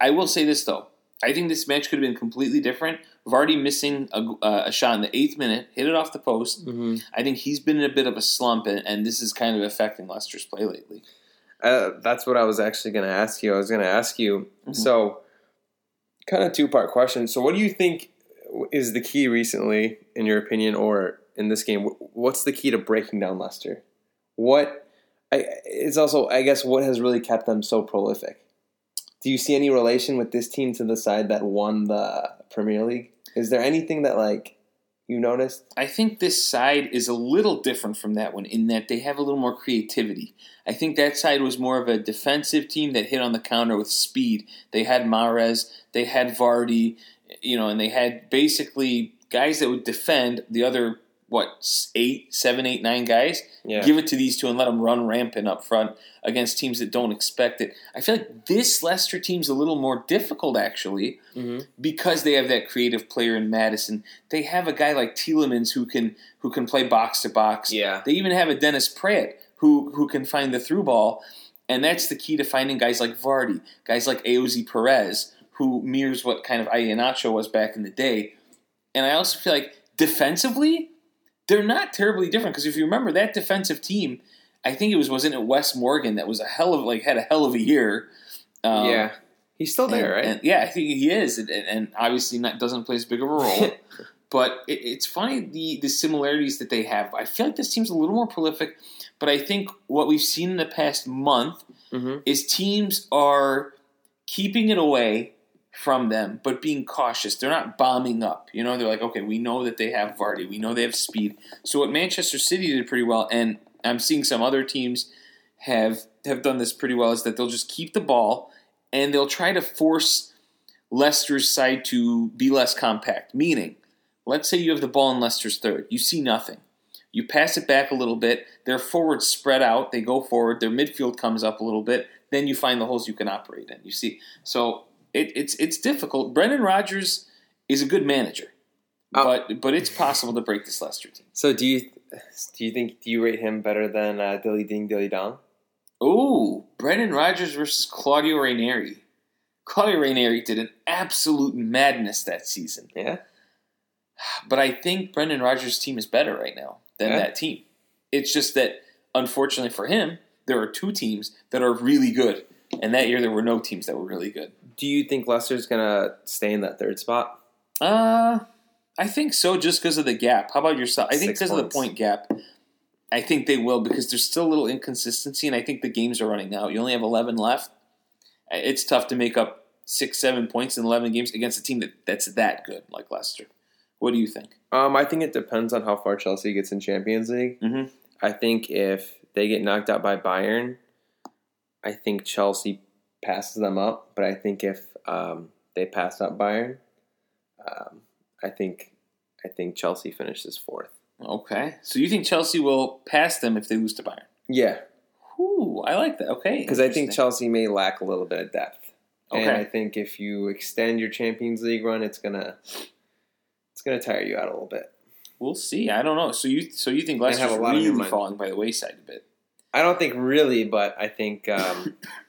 I will say this, though. I think this match could have been completely different. Vardy missing a, uh, a shot in the eighth minute, hit it off the post. Mm-hmm. I think he's been in a bit of a slump, and, and this is kind of affecting Leicester's play lately. Uh, that's what I was actually going to ask you. I was going to ask you. Mhm. So, kind of two part question. So, what do you think is the key recently, in your opinion, or in this game? What's the key to breaking down Leicester? What? I, it's also, I guess, what has really kept them so prolific? Do you see any relation with this team to the side that won the Premier League? Is there anything that like you noticed? I think this side is a little different from that one in that they have a little more creativity. I think that side was more of a defensive team that hit on the counter with speed. They had Mahrez, they had Vardy, you know, and they had basically guys that would defend the other what eight, seven, eight, nine guys. Yeah. Give it to these two and let them run rampant up front against teams that don't expect it. I feel like this Leicester team's a little more difficult actually mm-hmm. because they have that creative player in Maddison. They have a guy like Tielemans who can who can play box to box. Yeah. They even have a Dennis Praet who who can find the through ball, and that's the key to finding guys like Vardy, guys like Ayoze Perez, who mirrors what kind of Iheanacho was back in the day. And I also feel like defensively, they're not terribly different because if you remember that defensive team, I think it was wasn't it Wes Morgan that was a hell of like had a hell of a year. Um, yeah. He's still there, and- right? and- yeah, I think he is, and, and obviously not doesn't play as big of a role. but it, it's funny the the similarities that they have. I feel like this team's a little more prolific, but I think what we've seen in the past month mm-hmm. is teams are keeping it away from them, but being cautious. They're not bombing up. You know, they're like, okay, we know that they have Vardy, we know they have speed. So what Manchester City did pretty well, and I'm seeing some other teams have have done this pretty well, is that they'll just keep the ball and they'll try to force Leicester's side to be less compact. Meaning, let's say you have the ball in Leicester's third, you see nothing. You pass it back a little bit, their forwards spread out, they go forward, their midfield comes up a little bit, then you find the holes you can operate in. You see, so it, it's it's difficult. Brendan Rodgers is a good manager, Oh. but but it's possible to break this Leicester team. So do you do you think do you rate him better than uh, Dilly Ding Dilly Dong? Oh, Brendan Rodgers versus Claudio Ranieri. Claudio Ranieri did an absolute madness that season, Yeah. but I think Brendan Rodgers' team is better right now than Yeah. that team. It's just that, unfortunately for him, there are two teams that are really good, and that year there were no teams that were really good. Do you think Leicester's gonna stay in that third spot? Uh, I think so, just because of the gap. How about yourself? I think because of the point gap. I think they will because there's still a little inconsistency, and I think the games are running out. You only have 11 left. It's tough to make up six, seven points in 11 games against a team that, that's that good, like Leicester. What do you think? Um, I think it depends on how far Chelsea gets in Champions League. Mhm. I think if they get knocked out by Bayern, I think Chelsea passes them up. But I think if um, they pass up Bayern, um, I think I think Chelsea finishes fourth. Okay, so you think Chelsea will pass them if they lose to Bayern? Yeah, Ooh, I like that. Okay, because I think. Chelsea may lack a little bit of depth. And I think if you extend your Champions League run, it's gonna it's gonna tire you out a little bit. we'll see. I don't know. So you so you think have a Leicester's lot really mind. falling by the wayside a bit? I don't think really, but I think um,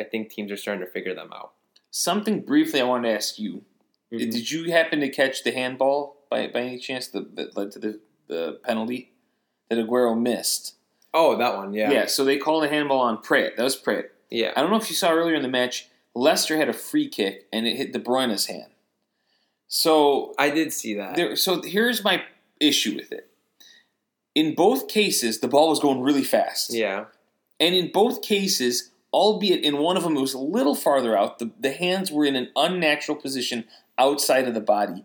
I think teams are starting to figure them out. Something briefly I wanted to ask you. Mhm. Did you happen to catch the handball by, by any chance that, that led to the, the penalty that Aguero missed? Oh, that one, yeah, Yeah. so they called a handball on Praet. That was Praet. yeah. I don't know if you saw earlier in the match, Leicester had a free kick and it hit De Bruyne's hand. So I did see that. there, so here's my issue with it. In both cases, the ball was going really fast. yeah, And in both cases, albeit in one of them it was a little farther out, the, the hands were in an unnatural position outside of the body.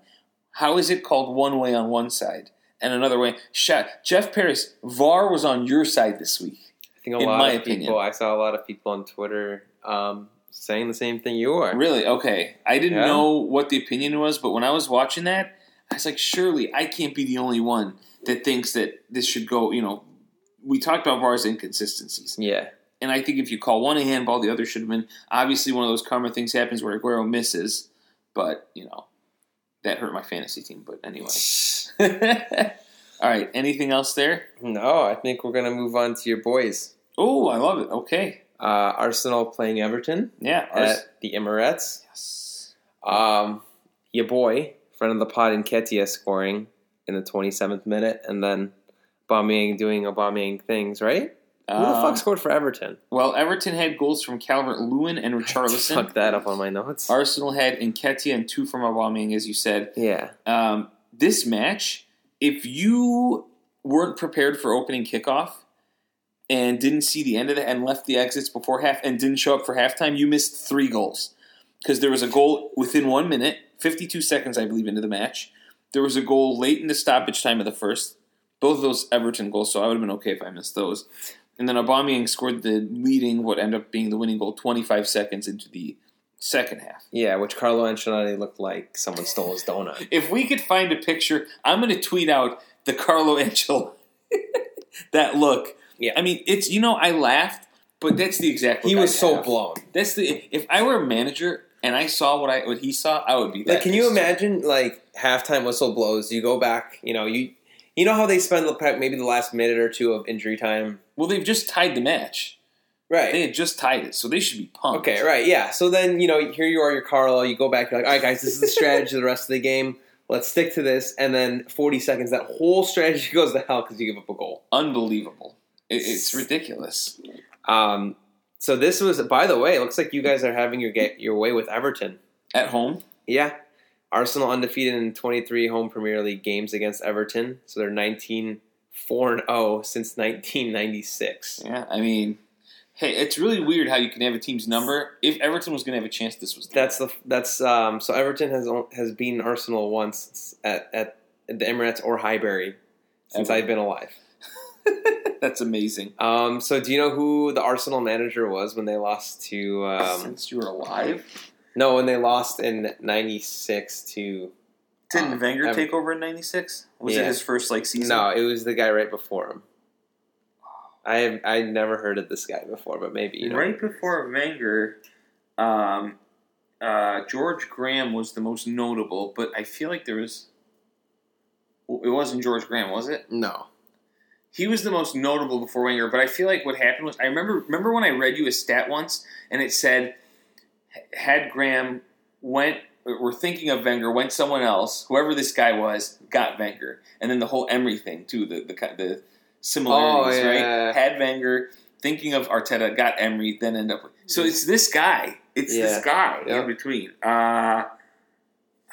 How is it called one way on one side and another way? Jeff Paris, VAR was on your side this week. I think a in lot my of opinion. people. I saw a lot of people on Twitter um, saying the same thing you are. Really? Okay. I didn't Yeah. know what the opinion was, but when I was watching that, I was like, surely I can't be the only one that thinks that this should go, you know, we talked about VAR's inconsistencies. Yeah, And I think if you call one a handball, the other should have been. Obviously, one of those karma things happens where Aguero misses, but, you know, that hurt my fantasy team. But anyway. All right. Anything else there? no, I think we're gonna move on to your boys. Oh, I love it. Okay. Uh, Arsenal playing Everton Yeah. ours- at the Emirates. yes. Um, your boy, friend of the pod, Nketiah scoring in the 27th minute, and then Aubameyang doing Aubameyang things, right? Who the Um, fuck scored for Everton? Well, Everton had goals from Calvert Lewin and Richarlison. Fuck that up on my notes. Arsenal had Nketiah and two from Aubameyang, as you said. yeah. Um, this match, if you weren't prepared for opening kickoff and didn't see the end of it and left the exits before half and didn't show up for halftime, you missed three goals because there was a goal within one minute, 52 seconds, I believe, into the match. There was a goal late in the stoppage time of the first. Both of those Everton goals, so I would have been okay if I missed those. And then Aubameyang scored the leading, what ended up being the winning goal, 25 seconds into the second half. Yeah, which Carlo Ancelotti looked like someone stole his donut. If we could find a picture, I'm going to tweet out the Carlo Angel that look. Yeah. I mean, it's you know I laughed, but that's the exact. He was so blown. That's the if I were a manager and I saw what I what he saw, I would be. That Like, can you imagine like halftime whistle blows? You go back, you know, you you know how they spend the- maybe the last minute or two of injury time, Well, they've just tied the match. right? They had just tied it, so they should be pumped. Okay, right, yeah. So then you know, here you are, you're Carlo. You go back, you're like, all right, guys, this is the strategy of the rest of the game. Let's stick to this. And then 40 seconds, that whole strategy goes to hell because you give up a goal. Unbelievable. It, it's ridiculous. Um, so this was, by the way, it looks like you guys are having your get your way with Everton. At home, Yeah. Arsenal undefeated in 23 home Premier League games against Everton. So they're 19 4 and 0 since 1996. yeah. I mean, hey, it's really weird how you can have a team's number. If Everton was going to have a chance, this was the That's the that's um so Everton has has beaten Arsenal once at at the Emirates or Highbury since Ever. I've been alive. That's amazing. Um so do you know who the Arsenal manager was when they lost to um Since you were alive, no when they lost in 96 to didn't Um, Wenger take over in '96? Was it his first like season? No, it was the guy right before him. I have I never heard of this guy before, but maybe you know. right before Wenger, um, uh, George Graham was the most notable, but I feel like there was. It wasn't George Graham, was it? No. He was the most notable before Wenger, but I feel like what happened was I remember remember when I read you a stat once and it said had Graham went we're thinking of Wenger went someone else whoever this guy was got Wenger and then the whole Emery thing too the the the similarities Oh, yeah. right had Wenger thinking of Arteta got Emery then end up with, so it's this guy it's Yeah. this guy Yeah. in between uh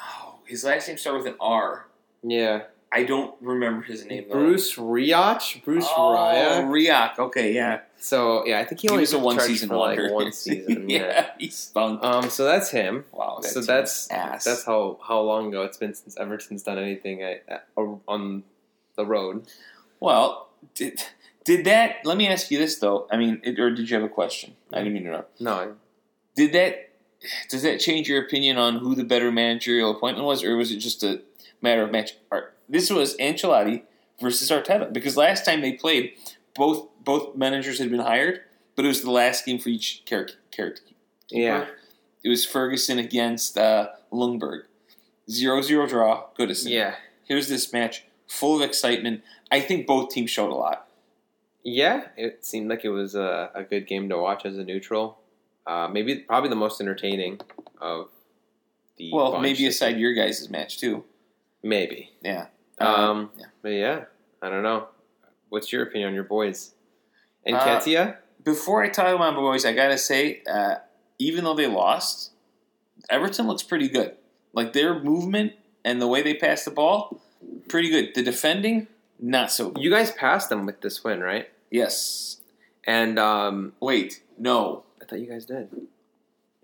oh his last name started with an R Yeah. I don't remember his name though. Bruce Rioch, Bruce oh, Raya. Riak. Okay, yeah. So yeah, I think he, He only was a one season for like one season. yeah. yeah, he stunk. Um. So that's him. wow. So that's ass. that's how how long ago it's been since Everton's done anything at, at, on the road. well. Did did that? Let me ask you this though. I mean, it, or did you have a question? I didn't mean to interrupt. No, Did that? Does that change your opinion on who the better managerial appointment was, or was it just a matter of match? Or, this was Ancelotti versus Arteta because last time they played, both both managers had been hired, but it was the last game for each character. character yeah, It was Ferguson against uh, Ljungberg. 0-0 draw. Goodison. yeah, Here's this match full of excitement. I think both teams showed a lot. yeah. It seemed like it was a, a good game to watch as a neutral. Uh, maybe probably the most entertaining of the. Well, bunch. maybe aside your guys' match too. maybe. Yeah. Um, yeah. but yeah, I don't know. What's your opinion on your boys? And Uh, Nketiah? Before I talk about my boys, I gotta say, uh, even though they lost, Everton looks pretty good. Like their movement and the way they pass the ball, pretty good. The defending, not so good. You guys passed them with this win, right? Yes. And um, Wait. No. I thought you guys did.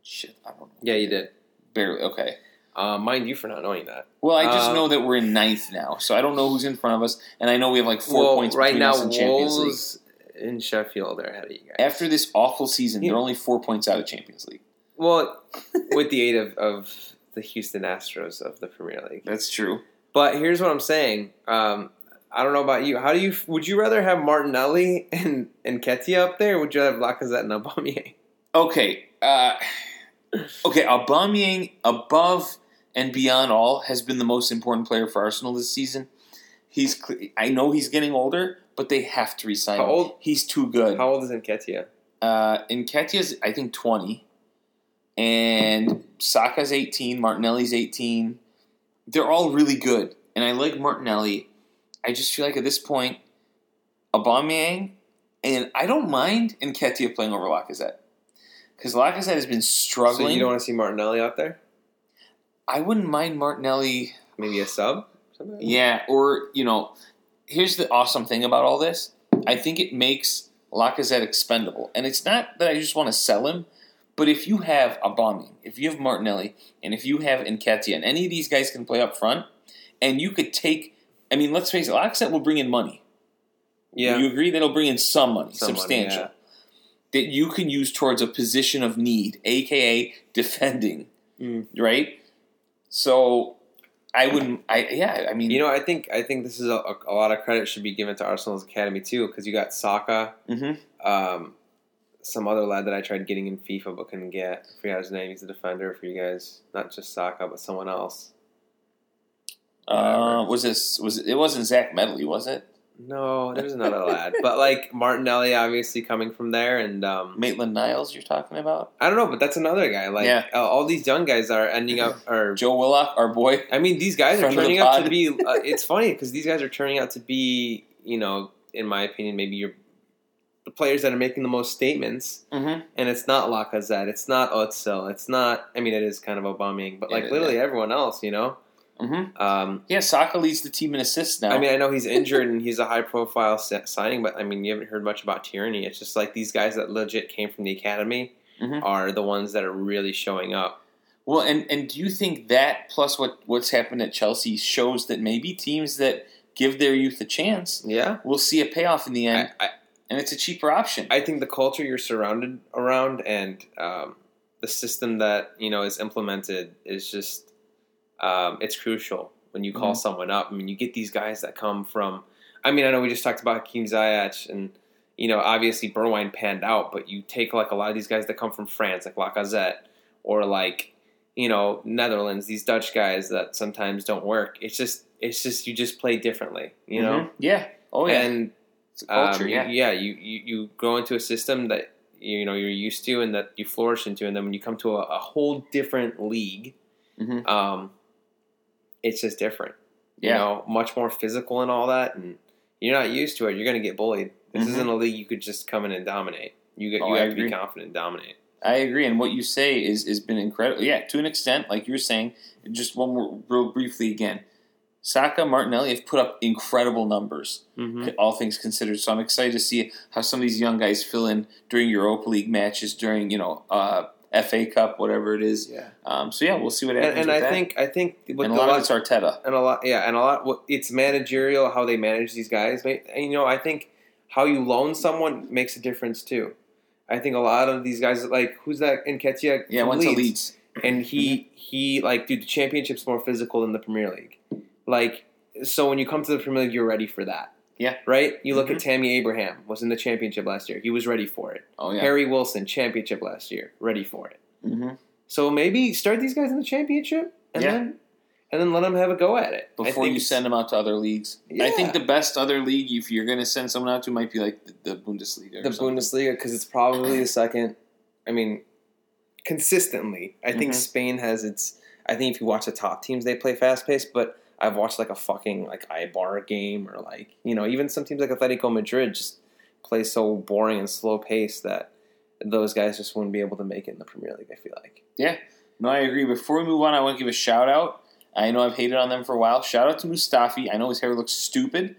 Shit. I don't know. Yeah, you did. Barely. Okay. Uh, mind you for not knowing that. Well, I just Uh, know that we're in ninth now, so I don't know who's in front of us, and I know we have like four well, points right now, us and Champions League. Wolves in Sheffield are ahead of you guys. After this awful season, Yeah. they're only four points out of Champions League. well, with the aid of, of the Houston Astros of the Premier League. That's true. But here's what I'm saying. Um, I don't know about you. How do you would you rather have Martinelli and and Nketiah up there? Or would you have Lacazette and Aubameyang? Okay, uh, okay. Aubameyang, above and beyond all, has been the most important player for Arsenal this season. He's I know he's getting older, but they have to resign How him. old- He's too good. How old is Nketiah? Uh, Nketiah's, I think, 20. And Saka's 18. Martinelli's 18. they're all really good, and I like Martinelli. I just feel like at this point, Aubameyang, and I don't mind Nketiah playing over Lacazette because Lacazette has been struggling. So struggling. you don't want to see Martinelli out there? I wouldn't mind Martinelli. Maybe a sub? Something? Yeah, or you know, here's the awesome thing about all this. I think it makes Lacazette expendable, and it's not that I just want to sell him, but if you have Aubameyang, if you have Martinelli, and if you have Nketiah, and any of these guys can play up front, and you could take. I mean, let's face it, Lacazette will bring in money. Yeah. You agree that he'll bring in some money, Some money, substantial, yeah. that you can use towards a position of need, aka defending, Mm. right? So, I wouldn't. I yeah. I mean, You know, I think I think this is a, a lot of credit should be given to Arsenal's academy too, because you got Saka, hmm um, some other lad that I tried getting in FIFA but couldn't get. I forgot his name. He's a defender for you guys, not just Saka, but someone else. Uh, was this was it, it wasn't Zach Medley, was it? No, there's another lad, but like Martinelli, obviously coming from there, and um, Maitland Niles, you're talking about? I don't know, but that's another guy. Like Yeah. uh, all these young guys are ending up, or Joe Willock, our boy. I mean, these guys are Friend of the turning out to be. Uh, it's funny because these guys are turning out to be, you know, in my opinion, maybe your the players that are making the most statements. Mm-hmm. And it's not Lacazette, it's not Özil, it's not. I mean, it is kind of Aubameyang, but like Yeah, literally everyone else, you know. Mm-hmm. Um, Yeah, Saka leads the team in assists now. I mean, I know he's injured and he's a high profile signing, but I mean, you haven't heard much about Tierney. It's just like these guys that legit came from the academy Mhm. are the ones that are really showing up. well, and and do you think that plus what what's happened at Chelsea shows that maybe teams that give their youth a chance Yeah. will see a payoff in the end, I, I, and it's a cheaper option. I think the culture you're surrounded around and um, the system that you know is implemented is just um, it's crucial when you call Mhm. someone up. I mean, you get these guys that come from. I mean, I know we just talked about Hakim Ziyech and you know obviously Bergwijn panned out, but you take like a lot of these guys that come from France, like Lacazette, or like you know Netherlands, these Dutch guys that sometimes don't work. It's just it's just you just play differently, you know. Mhm. yeah, oh yeah, And it's a culture. um, yeah, yeah. You, you you go into a system that you know you're used to and that you flourish into, and then when you come to a, a whole different league, Mhm. um, it's just different. You yeah. know, much more physical and all that, and you're not used to it. You're going to get bullied. This Mhm. isn't a league you could just come in and dominate. You get Oh, you I have to be confident and dominate. I agree, and what you say is has been incredible. Yeah, to an extent, like you were saying. Just one more, real briefly again. Saka, Martinelli have put up incredible numbers, Mm-hmm. all things considered. So I'm excited to see how some of these young guys fill in during Europa League matches, during you know uh, FA Cup, whatever it is. Yeah, Um, so yeah, we'll see what happens. and, and I that. think I think with and a lot lot- of it's Arteta. and a lot yeah and a lot it's managerial how they manage these guys and you know i think how you loan someone makes a difference too i think a lot of these guys like who's that Nketiah Yeah, from went to Leeds. and he he like dude the championship's more physical than the premier league like so when you come to the premier league you're ready for that Yeah. right you look at tammy abraham was in the championship last year he was ready for it Oh yeah. harry wilson championship last year ready for it hmm so maybe start these guys in the championship and Yeah. then and then let them have a go at it Before think you send them out to other leagues, I think the best other league, if you're going to send someone out to, might be like the, the Bundesliga. The something. Bundesliga because it's probably the second. I mean, consistently, I think Mhm. Spain has its. I think if you watch the top teams, they play fast paced. But I've watched like a fucking like Eibar game or like you know even some teams like Atletico Madrid just play so boring and slow paced that those guys just wouldn't be able to make it in the Premier League. I feel like. Yeah, no, I agree. Before we move on, I want to give a shout out. I know I've hated on them for a while. Shout out to Mustafi. I know his hair looks stupid,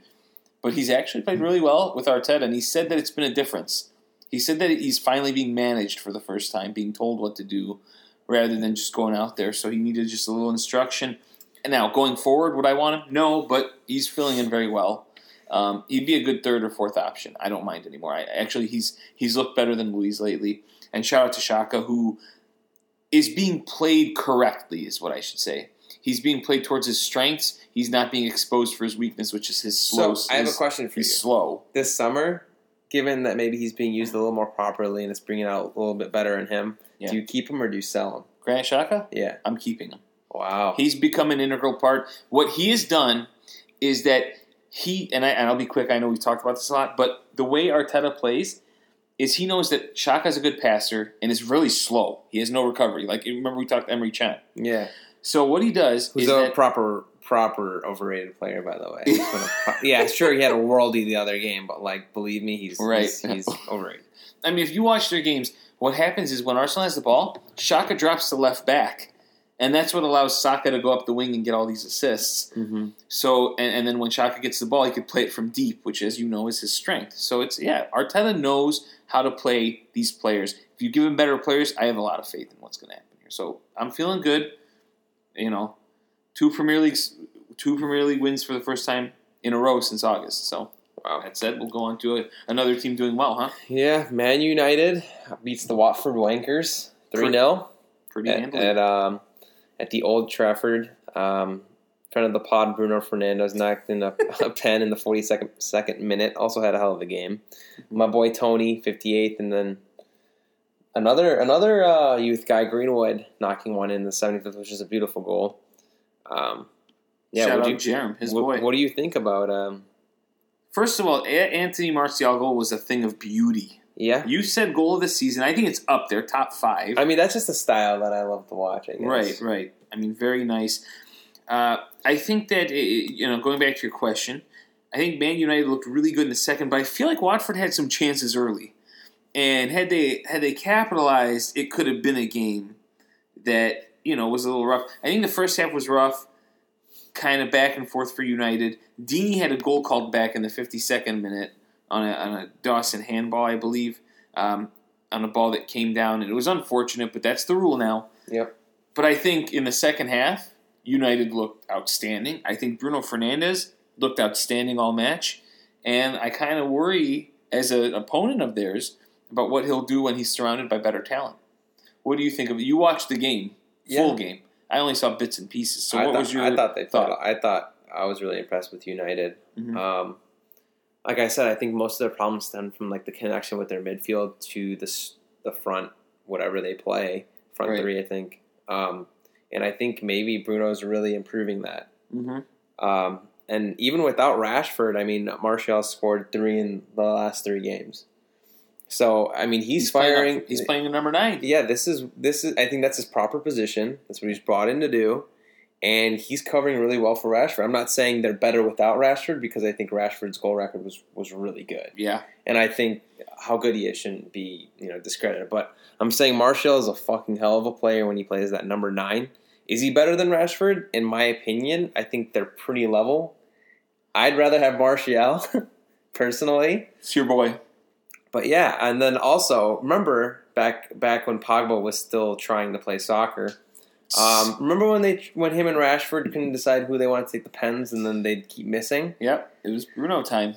but he's actually played really well with Arteta, and he said that it's been a difference. He said that he's finally being managed for the first time, being told what to do rather than just going out there. So he needed just a little instruction. And now, going forward, would I want him? No, but he's filling in very well. Um, he'd be a good third or fourth option. I don't mind anymore. I, actually, he's he's looked better than Luiz lately. And shout out to Xhaka, who is being played correctly, is what I should say. He's being played towards his strengths. He's not being exposed for his weakness, which is his slow. So I have a question for you. He's slow. This summer, given that maybe he's being used a little more properly and it's bringing out a little bit better in him, Yeah. do you keep him or do you sell him? Granit Xhaka, Yeah. I'm keeping him. Wow. He's become an integral part. What he has done is that he and, I, and I'll be quick. I know we've talked about this a lot, but the way Arteta plays is he knows that Xhaka's a good passer and is really slow. He has no recovery. Like remember we talked to Emre Can. yeah. So what he does Who's is a that, proper proper overrated player, by the way. Yeah, sure, he had a worldie the other game, but like, believe me, he's Right. he's, he's overrated. I mean, if you watch their games, what happens is when Arsenal has the ball, Xhaka drops to left back, and that's what allows Saka to go up the wing and get all these assists. Mm-hmm. So, and, and then when Xhaka gets the ball, he could play it from deep, which, as you know, is his strength. So it's yeah, Arteta knows how to play these players. If you give him better players, I have a lot of faith in what's going to happen here. So I'm feeling good. You know, two Premier Leagues, two Premier League wins for the first time in a row since August. So Wow. that said, we'll go on to a, another team doing well, huh? Yeah, Man United beats the Watford Wankers three 0 Pretty at, handily. at um at the Old Trafford. Um, friend of the pod, Bruno Fernandes knocked in a, a pen in the forty second second minute. Also had a hell of a game. My boy Tony, fifty eighth, and then another another uh, youth guy, Greenwood, knocking one in the seventy fifth, which is a beautiful goal. Um, yeah, Shout what out do you, Jerem, his what, boy. what do you think about um? First of all, Anthony Martial goal was a thing of beauty. Yeah, You said goal of the season. I think it's up there, top five. I mean that's just a style that I love to watch. I guess. Right, right. I mean, very nice. Uh, I think that, uh, you know, going back to your question, I think Man United looked really good in the second, but I feel like Watford had some chances early. And had they had they capitalized, it could have been a game that, you know, was a little rough. I think the first half was rough, kind of back and forth for United. Deeney had a goal called back in the 52nd minute on a, on a Dawson handball, I believe, um, on a ball that came down. And it was unfortunate, but that's the rule now. Yep. But I think in the second half, United looked outstanding. I think Bruno Fernandes looked outstanding all match. And I kind of worry as an opponent of theirs about what he'll do when he's surrounded by better talent. What do you think of it? You watched the game, full Yeah. game. I only saw bits and pieces. So I what thought, was your I thought they thought? thought I thought I was really impressed with United. Mhm. Um, like I said, I think most of their problems stem from like the connection with their midfield to the the front, whatever they play, front Right. three. I think, um, and I think maybe Bruno's really improving that. Mhm. Um, and even without Rashford, I mean, Martial scored three in the last three games. So I mean, he's, playing up- firing. he's playing a number nine. Yeah, this is this is. I think that's his proper position. That's what he's brought in to do, and he's covering really well for Rashford. I'm not saying they're better without Rashford because I think Rashford's goal record was was really good, Yeah. and I think how good he is shouldn't be you know discredited. But I'm saying Martial is a fucking hell of a player when he plays that number nine. Is he better than Rashford? In my opinion, I think they're pretty level. I'd rather have Martial personally. It's your boy. But yeah, and then also remember back back when Pogba was still trying to play soccer. Um, remember when they when him and Rashford couldn't decide who they wanted to take the pens, and then they'd keep missing. Yep. It was Bruno time.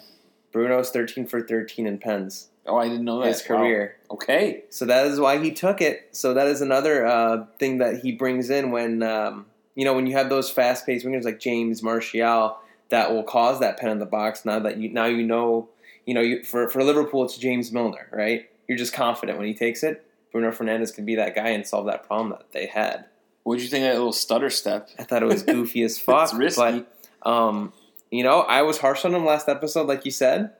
Bruno's thirteen for thirteen in pens Oh, I didn't know that. his Wow. career, Okay. so that is why he took it. So that is another uh, thing that he brings in when um, you know when you have those fast paced wingers like James Martial that will cause that pen in the box. Now that you now you know you know you, for for Liverpool it's James Milner, right? You're just confident when he takes it. Bruno Fernandes could be that guy and solve that problem that they had. What'd you think of that little stutter step? I thought it was goofy as fuck. It's risky. But um, you know, I was harsh on him last episode, like you said.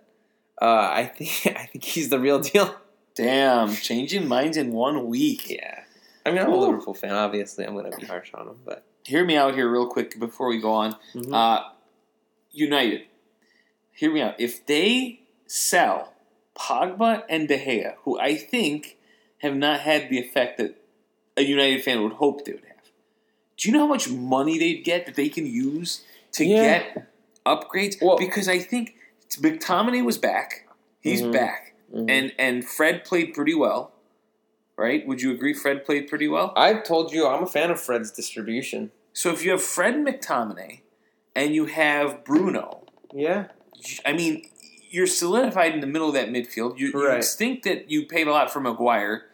Uh, I think I think he's the real deal. Damn, changing minds in one week. Yeah. I mean, I'm a Liverpool fan. Obviously, I'm going to be harsh on him, but Hear me out here, real quick, before we go on. Mhm. Uh, United, hear me out. If they sell Pogba and De Gea, who I think have not had the effect that a United fan would hope they would have, do you know how much money they'd get that they can use to Yeah. get upgrades? Well- because I think McTominay was back. He's Mhm. back. Mhm. And and Fred played pretty well. Right? Would you agree Fred played pretty well? I've told you I'm a fan of Fred's distribution. So if you have Fred McTominay and you have Bruno, Yeah, I mean, you're solidified in the middle of that midfield. You, you think that you paid a lot for Maguire.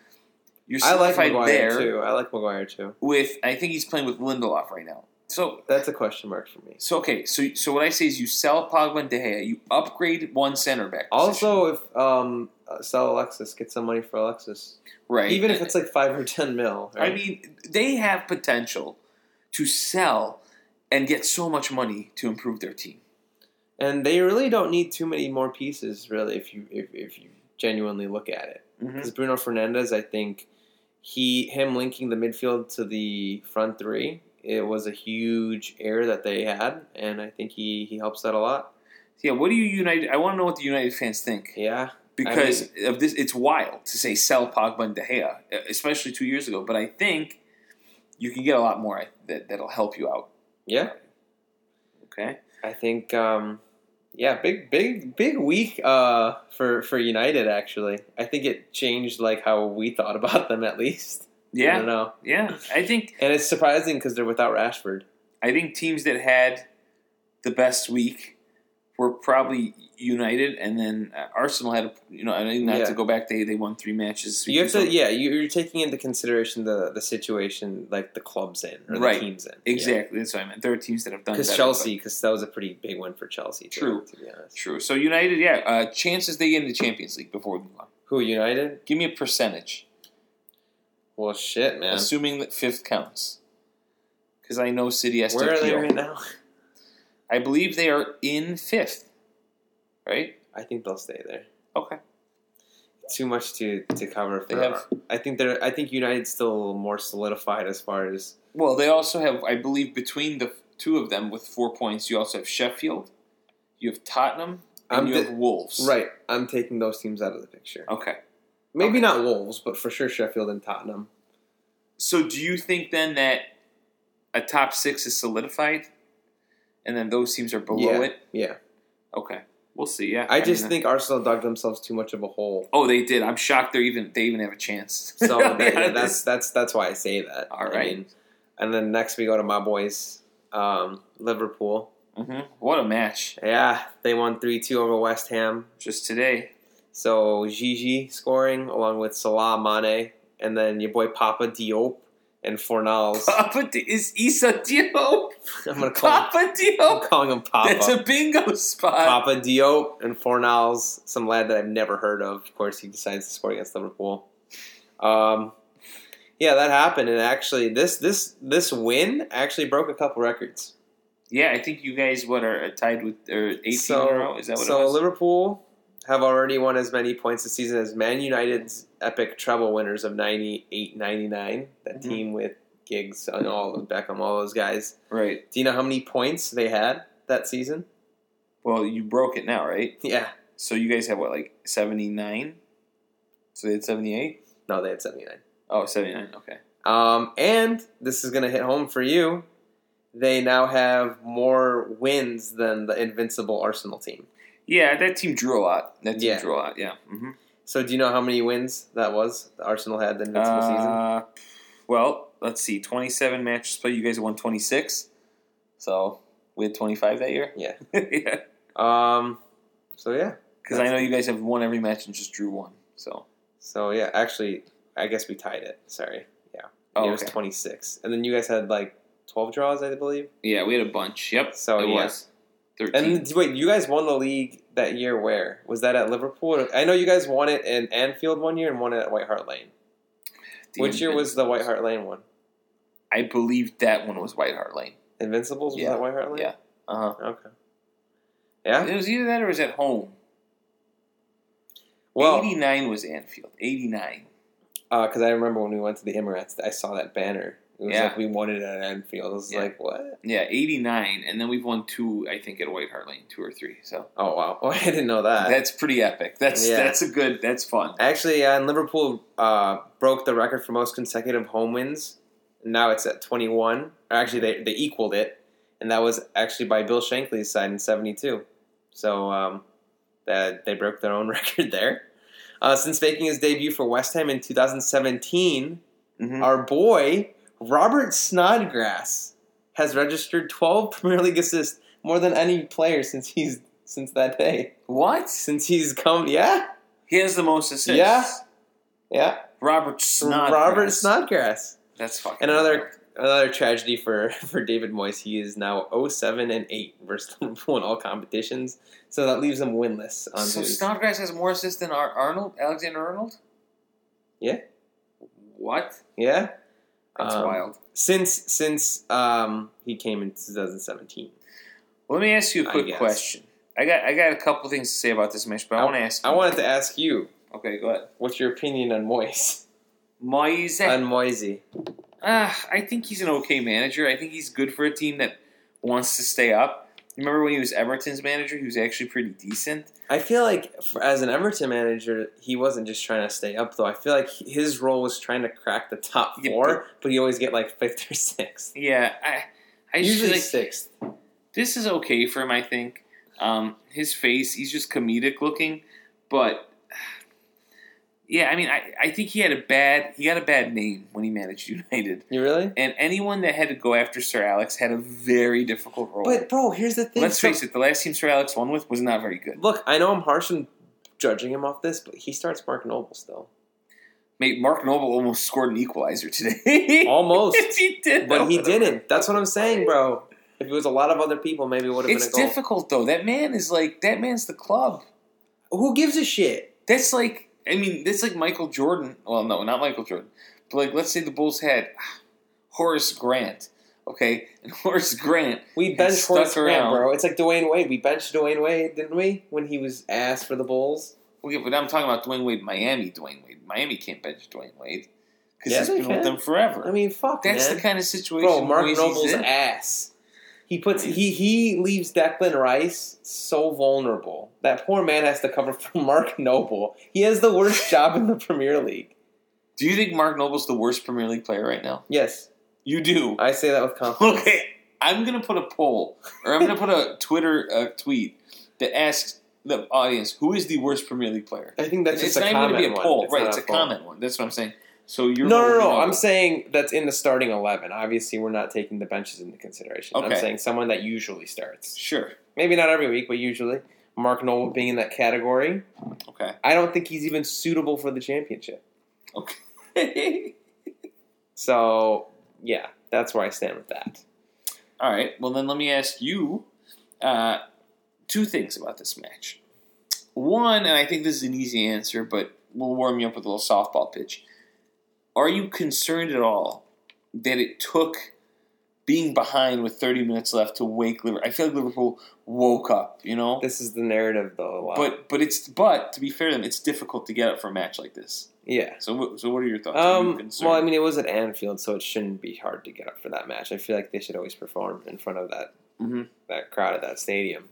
You're I like there too. I like Maguire too. with. I think he's playing with Lindelof right now. So That's a question mark for me. so okay. So so what I say is you sell Pogba and De Gea. You upgrade one center back. position. Also, if um, uh, sell Alexis, get some money for Alexis, right, even if it's like five or ten mil. I mean, they have potential to sell and get so much money to improve their team. and they really don't need too many more pieces, really, if you if, if you genuinely look at it. Mm-hmm. Because Bruno Fernandes, I think he him linking the midfield to the front three it was a huge error that they had, and I think he he helps that a lot. Yeah, what do you United? I want to know what the United fans think Yeah, because of this. It's wild to say sell Pogba and De Gea, especially two years ago. But I think you can get a lot more that that'll help you out. yeah. Okay. I think, um, yeah, big, big, big week uh, for for United. Actually, I think it changed like how we thought about them at least. Yeah, I don't know, Yeah. I think and it's surprising because they're without Rashford. I think teams that had the best week were probably United, and then uh, Arsenal had, a, you know, I mean, not Yeah. to go back, they they won three matches. You have to, yeah, you- you're taking into consideration the the situation like the clubs in or the teams in. exactly. That's what I meant. There are teams that have done Because Chelsea, because that was a pretty big one for Chelsea. Too, True. To be honest. True. So United, yeah, uh, chances they get into Champions League before we move on. Who United? Give me a percentage, Well, shit, man. assuming that fifth counts. Because I know City has Where to are they right now? I believe they are in fifth. Right. I think they'll stay there. Okay. Too much to, to cover for They have- I think they're. I think United's still more solidified as far as Well, they also have, I believe, between the two of them with four points, you also have Sheffield, you have Tottenham, and I'm you have Wolves. right. I'm taking those teams out of the picture. Okay. Maybe Okay. not Wolves, but for sure Sheffield and Tottenham. So, do you think then that a top six is solidified, and then those teams are below yeah, it? yeah. Okay, we'll see. Yeah, I just mean, think Arsenal dug themselves too much of a hole. Oh, they did. I'm shocked. They even they even have a chance. So that, Yeah, that's that's that's why I say that. All right. I mean, and then next we go to my boys, um, Liverpool. Mhm. What a match! Yeah, they won three two over West Ham. Just today. So Gigi scoring along with Salah Mane, and then your boy Papa Diop and Fornals. Papa Di- is Issa Diop. I'm gonna call him, Papa I'm calling him Papa. That's a bingo spot. Papa Diop and Fornals, some lad that I've never heard of. Of course, he decides to score against Liverpool. Um, yeah, that happened, and actually, this this this win actually broke a couple records. Yeah, I think you guys what are tied with or 18 so, in a row. Is that what so it was? Liverpool have already won as many points this season as Man United's epic treble winners of 98 99. That Mhm. team with Giggs and all of Beckham, all those guys. right. Do you know how many points they had that season? Well, you broke it now, right? Yeah. So you guys have what, like 79? So they had 78? No, they had 79. Oh, 79. Okay. Um, and this is going to hit home for you. They now have more wins than the invincible Arsenal team. Yeah, that team drew a lot. That team Yeah. drew a lot. Yeah. hmm So, do you know how many wins that was? The Arsenal had the invincible season. Uh, well, let's see. 27 matches played. You guys won 26. So we had 25 that year? Yeah. yeah. Um. So yeah. Because I know you guys have won every match and just drew one. So. So yeah. Actually, I guess we tied it. Sorry. Yeah. Oh, it was okay. twenty six, and then you guys had like twelve draws, I believe. Yeah, we had a bunch. Yep. So, it yeah. was. 13. And wait, you guys won the league that year. Where was that at Liverpool? I know you guys won it in Anfield one year and won it at White Hart Lane. The Which year was the White Hart Lane one? I believe that one was White Hart Lane. Invincibles was Yeah. that White Hart Lane? Yeah. Uh huh. Okay. Yeah. It was either that or it was at home. Well, 89 was Anfield. 89. because I remember when we went to the Emirates, I saw that banner. It was Yeah. like we won it at Anfield. I was Yeah. like, what? Yeah, 89. And then we've won two, I think, at White Hart Lane, two or three. So Oh wow! Oh, I didn't know that. that's pretty epic. That's Yeah. that's a good, that's fun. Actually, uh, and Liverpool uh, broke the record for most consecutive home wins. Now it's at 21. Actually, they, they equaled it, and that was actually by Bill Shankly's side in 72. So um, that they broke their own record there. Uh, since making his debut for West Ham in 2017, Mhm. our boy Robert Snodgrass has registered 12 Premier League assists, more than any player since he's since that day. What? Since he's come, yeah, He has the most assists. Yeah. yeah. Robert Snodgrass. Robert Snodgrass. That's fucking. And another wild. another tragedy for, for David Moyes. He is now 07 and 8 versus Liverpool in all competitions. So that leaves him winless on So his. Snodgrass has more assists than Ar- Arnold, Alexander Arnold. Yeah. What? yeah. That's Um, wild. Since since um, he came in 2017. Let me ask you a quick guess. question. I got I got a couple things to say about this match, but I, want to ask. I you. wanted to ask you, Okay, go ahead. what's your opinion on Moyes? Moyes. on Moyes. Uh, I think he's an okay manager. I think he's good for a team that wants to stay up. Remember when he was Everton's manager? He was actually pretty decent. I feel like for, as an Everton manager, he wasn't just trying to stay up though. I feel like his role was trying to crack the top Yeah, four, but- but, he always get like fifth or sixth. Yeah, I, I Usually like sixth. this is okay for him. I think um, his face, he's just comedic looking, but yeah, I mean, I, I think he had a bad he got a bad name when he managed United, You really? and anyone that had to go after Sir Alex had a very difficult role. But bro, here's the thing. Let's so- face it, the last team Sir Alex won with was not very good. Look, I know I'm harsh on judging him off this, but he starts Mark Noble still. Mate, Mark Noble almost scored an equalizer today. Almost. he did, But he didn't. That's what I'm saying, bro. If it was a lot of other people, maybe it would have been It's a goal. difficult though. That man is like that man's the club. Who gives a shit? That's like I mean, that's like Michael Jordan. Well, no, not Michael Jordan. But like, let's say the Bulls had Horace Grant. Okay, and Horace Grant. We benched Horace Grant, bro. It's like Dwyane Wade. We benched Dwyane Wade, didn't we? When he was asked for the Bulls. Okay, but I'm talking about Dwyane Wade, Miami. Dwyane Wade, Miami can't bench Dwyane Wade because Yeah, he's been with them forever. I mean, fuck, that's man. the kind of situation. bro. Mark Noble's ass. He puts he he leaves Declan Rice so vulnerable. That poor man has to cover for Mark Noble. He has the worst job in the Premier League. Do you think Mark Noble's the worst Premier League player right now? Yes, You do. I say that with confidence. Okay, I'm gonna put a poll, or I'm gonna put a Twitter uh, tweet that asks the audience who is the worst Premier League player. I think that's it's just a not even gonna be a one. poll, It's right? not It's a poll. comment one. That's what I'm saying. So you're No, no, no. I'm saying that's in the starting eleven. Obviously, we're not taking the benches into consideration. I'm saying someone that usually starts. sure. Maybe not every week, but usually. Mark Noble being in that category. Okay. I don't think he's even suitable for the championship. Okay. So yeah, that's where I stand with that. All right. Well, then let me ask you uh, two things about this match. One, and I think this is an easy answer, but we'll warm you up with a little softball pitch. Are you concerned at all that it took being behind with 30 minutes left to wake Liverpool? I feel like Liverpool woke up, you know. This is the narrative, though. Lot. But but it's but to be fair to them, it's difficult to get up for a match like this. yeah. So what- so what are your thoughts? Are you Um, well, I mean, it was at Anfield, so it shouldn't be hard to get up for that match. I feel like they should always perform in front of that Mhm. that crowd at that stadium.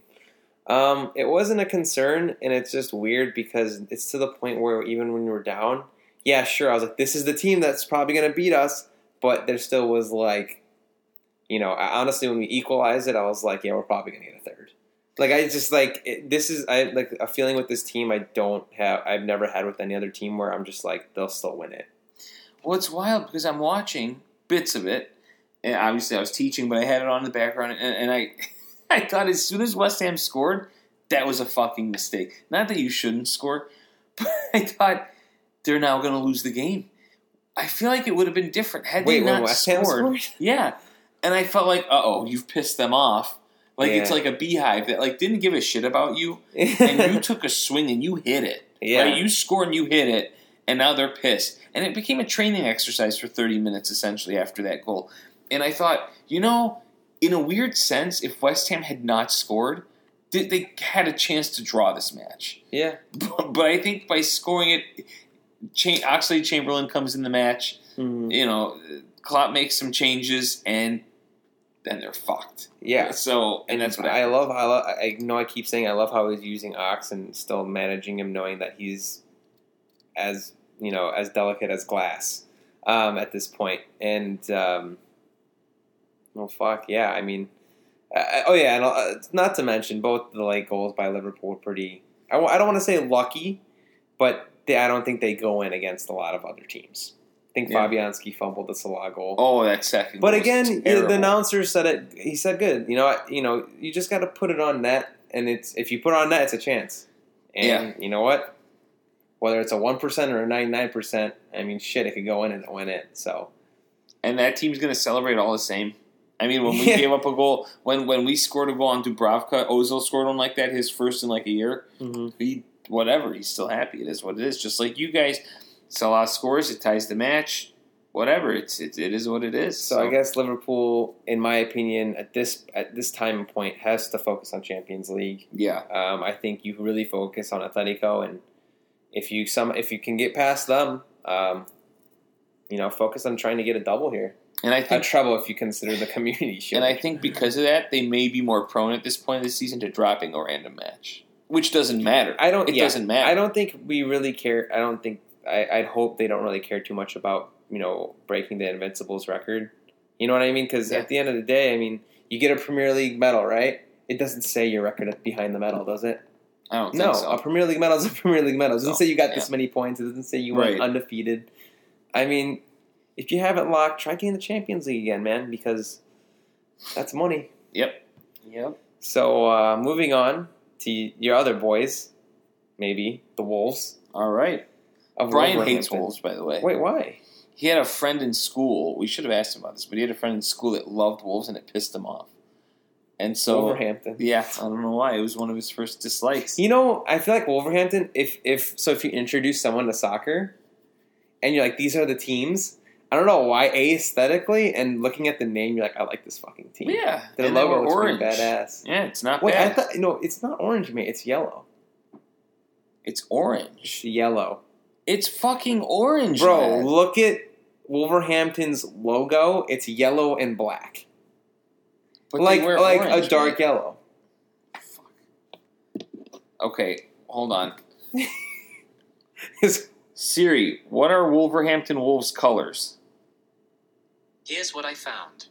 Um, it wasn't a concern, and it's just weird because it's to the point where even when were down, yeah, sure, I was like, this is the team that's probably going to beat us, but there still was like, you know, honestly, when we equalized it, I was like, yeah, we're probably going to get a third. Like I just like it, this is I like a feeling with this team I don't have I've never had with any other team where I'm just like they'll still win it. Well, it's wild because I'm watching bits of it, and obviously I was teaching, but I had it on in the background, and, and I, I thought as soon as West Ham scored, that was a fucking mistake. Not that you shouldn't score, but I thought they're now going to lose the game. I feel like it would have been different had Wait, they not West scored. scored? Yeah, and I felt like, uh oh, you've pissed them off. Like it's like a beehive that like didn't give a shit about you, and you took a swing and you hit it. yeah. Right? You score and you hit it, and now they're pissed. And it became a training exercise for 30 minutes essentially after that goal. And I thought, you know, in a weird sense, if West Ham had not scored, they, they had a chance to draw this match. yeah. But I think by scoring it, Cha- Oxlade-Chamberlain comes in the match. Mhm. You know, Klopp makes some changes, and then they're fucked. Yeah. So, and that's what I happened. love. I love. I know. I keep saying I love how he's using Ox and still managing him, knowing that he's as you know as delicate as glass um, at this point. And um, well, fuck yeah. I mean, uh, oh yeah, and uh, not to mention both the late goals by Liverpool were pretty. I w- I don't want to say lucky, but they, I don't think they go in against a lot of other teams. I think Yeah. Fabianski fumbled the Salah goal. Oh, that second. But again, the, announcer said it. He said, "Good. You know, I- you know, you just got to put it on net, and it's if you put it on net, it's a chance. And Yeah. you know what? Whether it's a one percent or a ninety nine percent, I mean, shit, it could go in and it went in. So and that team's going to celebrate all the same. I mean, when we Yeah. gave up a goal, when when we scored a goal on Dubravka, Ozil scored one like that, his first in like a year. Mm-hmm. He whatever, he's still happy. It is what it is. Just like you guys, Salah scores, it ties the match. Whatever, it's it, it is what it is. So I guess Liverpool, in my opinion, at this at this time and point, has to focus on Champions League. yeah, Um, I think you really focus on Atletico, and if you some if you can get past them, um, you know, focus on trying to get a double here. And I think treble if you consider the community shield. and I think because of that, they may be more prone at this point of the season to dropping a random match, which doesn't matter. I don't. It yeah, doesn't matter. I don't think we really care. I don't think. I, I'd hope they don't really care too much about you know breaking the Invincibles record. You know what I mean? Because Yeah. at the end of the day, I mean, you get a Premier League medal, right? It doesn't say your record behind the medal, does it? I don't No, think so. a Premier League medal is a Premier League medal. It doesn't No, say you got yeah. this many points. It doesn't say you Right. went undefeated. I mean, if you have it locked, try getting the Champions League again, man, because that's money. Yep. Yep. So uh, moving on to your other boys, maybe the Wolves. All right. Of Brian hates wolves, by the way. Wait, why? He had a friend in school. We should have asked him about this, but he had a friend in school that loved wolves, and it pissed him off. And so, Wolverhampton. yeah, I don't know why. It was one of his first dislikes. You know, I feel like Wolverhampton. If if so, if you introduce someone to soccer, and you're like, these are the teams. I don't know why. Aesthetically and looking at the name, you're like, I like this fucking team. Yeah, Their and logo looks orange. pretty badass. Yeah, it's not Wait, I bad. thought no, it's not orange, mate. It's yellow. it's orange. Yellow, It's fucking orange, bro. man. Look at Wolverhampton's logo. It's yellow and black, But like like orange, a dark man. yellow. Fuck. Okay, hold on. Siri, what are Wolverhampton Wolves colors? Here's what I found.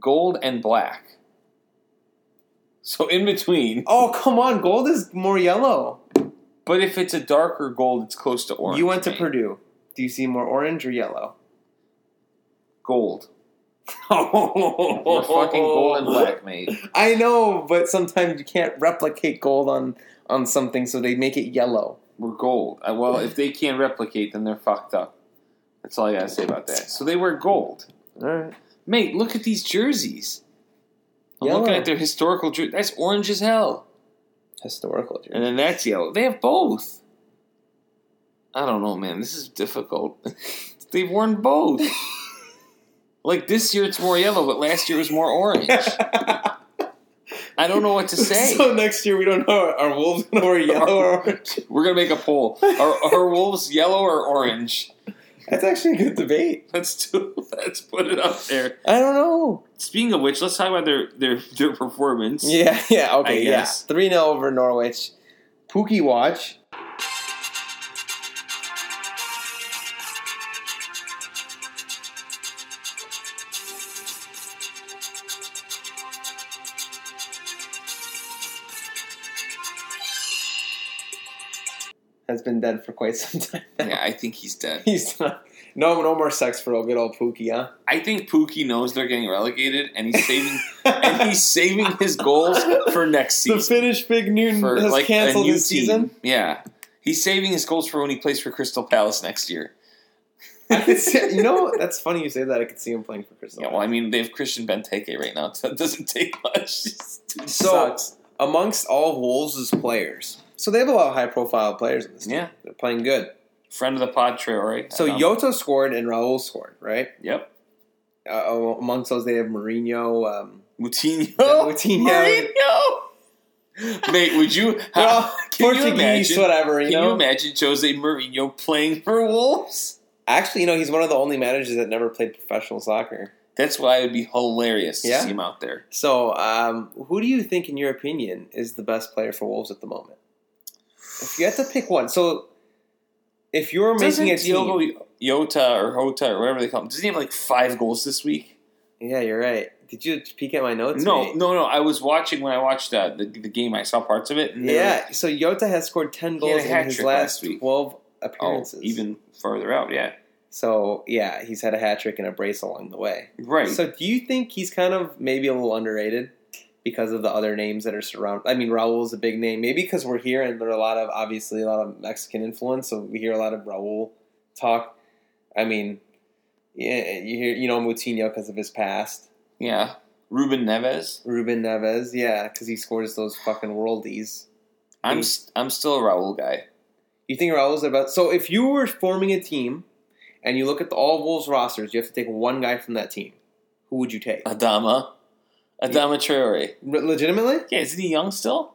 Gold and black. So in between. oh come on, gold is more yellow. But if it's a darker gold, it's close to orange. you went to mate. Purdue. Do you see more orange or yellow? Gold. Oh, We're fucking gold and black, mate. I know, but sometimes you can't replicate gold on on something, so they make it yellow. We're gold. Uh, well, if they can't replicate, then they're fucked up. That's all I gotta say about that. So they wear gold. All right. Mate, look at these jerseys. I'm Yellow. looking at their historical jersey. That's orange as hell. Historical. Jersey. And then that's yellow. They have both. I don't know, man. This is difficult. They've worn both. like this year it's more yellow, but last year was more orange. I don't know what to say. So next year we don't know are wolves gonna wear yellow or orange? We're gonna make a poll. Are, are wolves yellow or orange? That's actually a good debate. Let's do. Let's put it up there. I don't know. Speaking of which, let's talk about their their their performance. Yeah, yeah, okay, I yeah. Three 0 over Norwich. Pukki watch. Has been dead for quite some time. now. Yeah, I think he's dead. He's not, no no more sex for a good old Pukki, huh? I think Pukki knows they're getting relegated, and he's saving and he's saving his goals for next season. the. Finnish Big Noon for has like canceled a new this team. season. Yeah, he's saving his goals for when he plays for Crystal Palace next year. I could see, you know, that's funny you say that. I could see him playing for Crystal. Yeah, well, I mean, they have Christian Benteke right now, so it doesn't take much. So- sucks. amongst all Wolves' players, so they have a lot of high-profile players in this team. Yeah. They're playing good. friend of the pod, Traore. So Um, Yoto scored and Raul scored, right? Yep. Uh, amongst those, they have Mourinho. Um, Moutinho. Moutinho. Mourinho. Mate, would you? well, How, can you imagine? whatever. You Can know. you imagine Jose Mourinho playing for Wolves? Actually, you know, he's one of the only managers that never played professional soccer. That's why it would be hilarious to Yeah? see him out there. So, um, who do you think, in your opinion, is the best player for Wolves at the moment? If you had to pick one, so if you're Doesn't making a team, Diogo Jota or Hota or whatever they call him, doesn't he have like five goals this week? yeah, you're right. Did you peek at my notes? no, mate? no, no. I was watching when I watched uh, the the game. I saw parts of it. And they were- Yeah, so Yota has scored ten He had goals a in hat his trick last last week. twelve oh, appearances. even further out. Yeah, so yeah, he's had a hat trick and a brace along the way. right. So do you think he's kind of maybe a little underrated because of the other names that are surround? I mean, Raul is a big name, maybe because we're here and there are a lot of obviously a lot of Mexican influence, so we hear a lot of Raul talk. I mean, yeah, you hear you know Moutinho because of his past. yeah, Ruben Neves. Ruben Neves, yeah, because he scores those fucking worldies. I'm Mm. st- I'm still a Raul guy. You think Raul's about? So if you were forming a team and you look at the all Wolves rosters, you have to take one guy from that team. Who would you take? Adama, Adama Traore. Re- legitimately? Yeah, isn't he young still?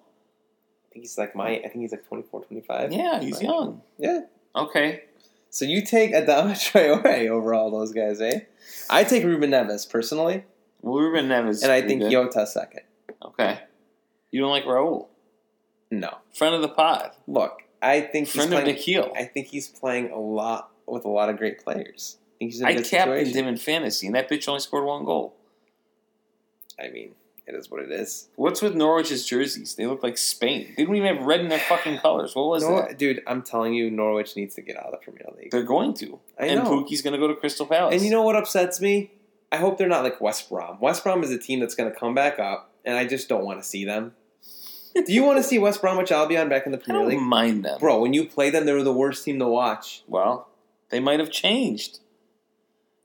I think he's like my. I think he's like 24, 25. Yeah, he's Right. young. Yeah. Okay. So you take Adama Traore over all those guys, eh? I take Ruben Neves personally, Well, Ruben Neves, and I think good. Yota second. Okay, you don't like Raul, No, friend of the pod, look, I think he's friend of playing. Nikhil. I think he's playing a lot with a lot of great players. I think he's in a I good captained situation. him in fantasy, and that bitch only scored one goal. I mean, it is what it is. What's with Norwich's jerseys? They look like Spain. They don't even have red in their fucking colors. What was Nor- that? dude, I'm telling you, Norwich needs to get out of the Premier League. They're going to. I and know. Pukki's going to go to Crystal Palace. And you know what upsets me? I hope they're not like West Brom. West Brom is a team that's going to come back up, and I just don't want to see them. Do you want to see West Bromwich Albion back in the Premier I don't League? mind them. Bro, when you play them, they were the worst team to watch. Well, they might have changed.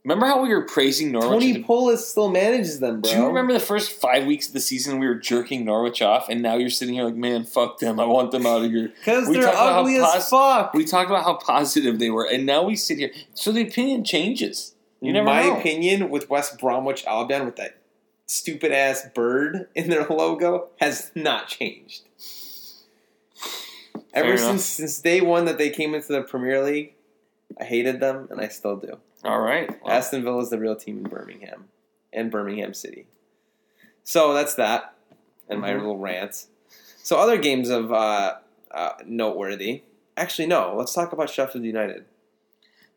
Remember how we were praising Norwich? Tony Pulis still manages them, bro. Do you remember the first five weeks of the season we were jerking Norwich off, and now you're sitting here like, man, fuck them. I want them out of here. Because We they're talked about how ugly pos- as fuck. We talked about how positive they were, and now we sit here. So the opinion changes. You never My know. opinion with West Bromwich Albion with that stupid ass bird in their logo has not changed. Ever Fair since enough. since day one that they came into the Premier League, I hated them and I still do. All right. Aston Villa is the real team in Birmingham and Birmingham City. So that's that, and my Mhm. little rant. So other games of uh, uh, noteworthy. Actually, no. Let's talk about Sheffield United.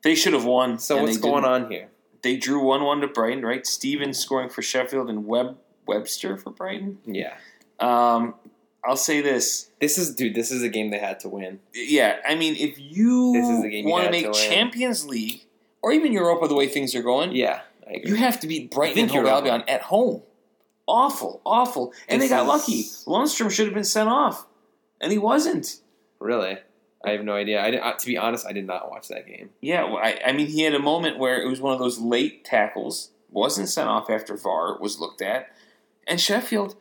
they should have won. So what's going didn't. on here? They drew one-one to Brighton, right? Stevens scoring for Sheffield and Web Webster for Brighton. Yeah, Um, I'll say this. this is dude. This is a game they had to win. Yeah, I mean, if you This is the game you want to make. Champions League or even Europa the way things are going, Yeah, I agree. you have to beat Brighton and Hove Albion at home. Awful, awful. And This they got is- lucky. Lundstram should have been sent off, and he wasn't. really. I have no idea. I did, uh, to be honest, I did not watch that game. Yeah, well, I, I mean, he had a moment where it was one of those late tackles, wasn't sent off after VAR was looked at, and Sheffield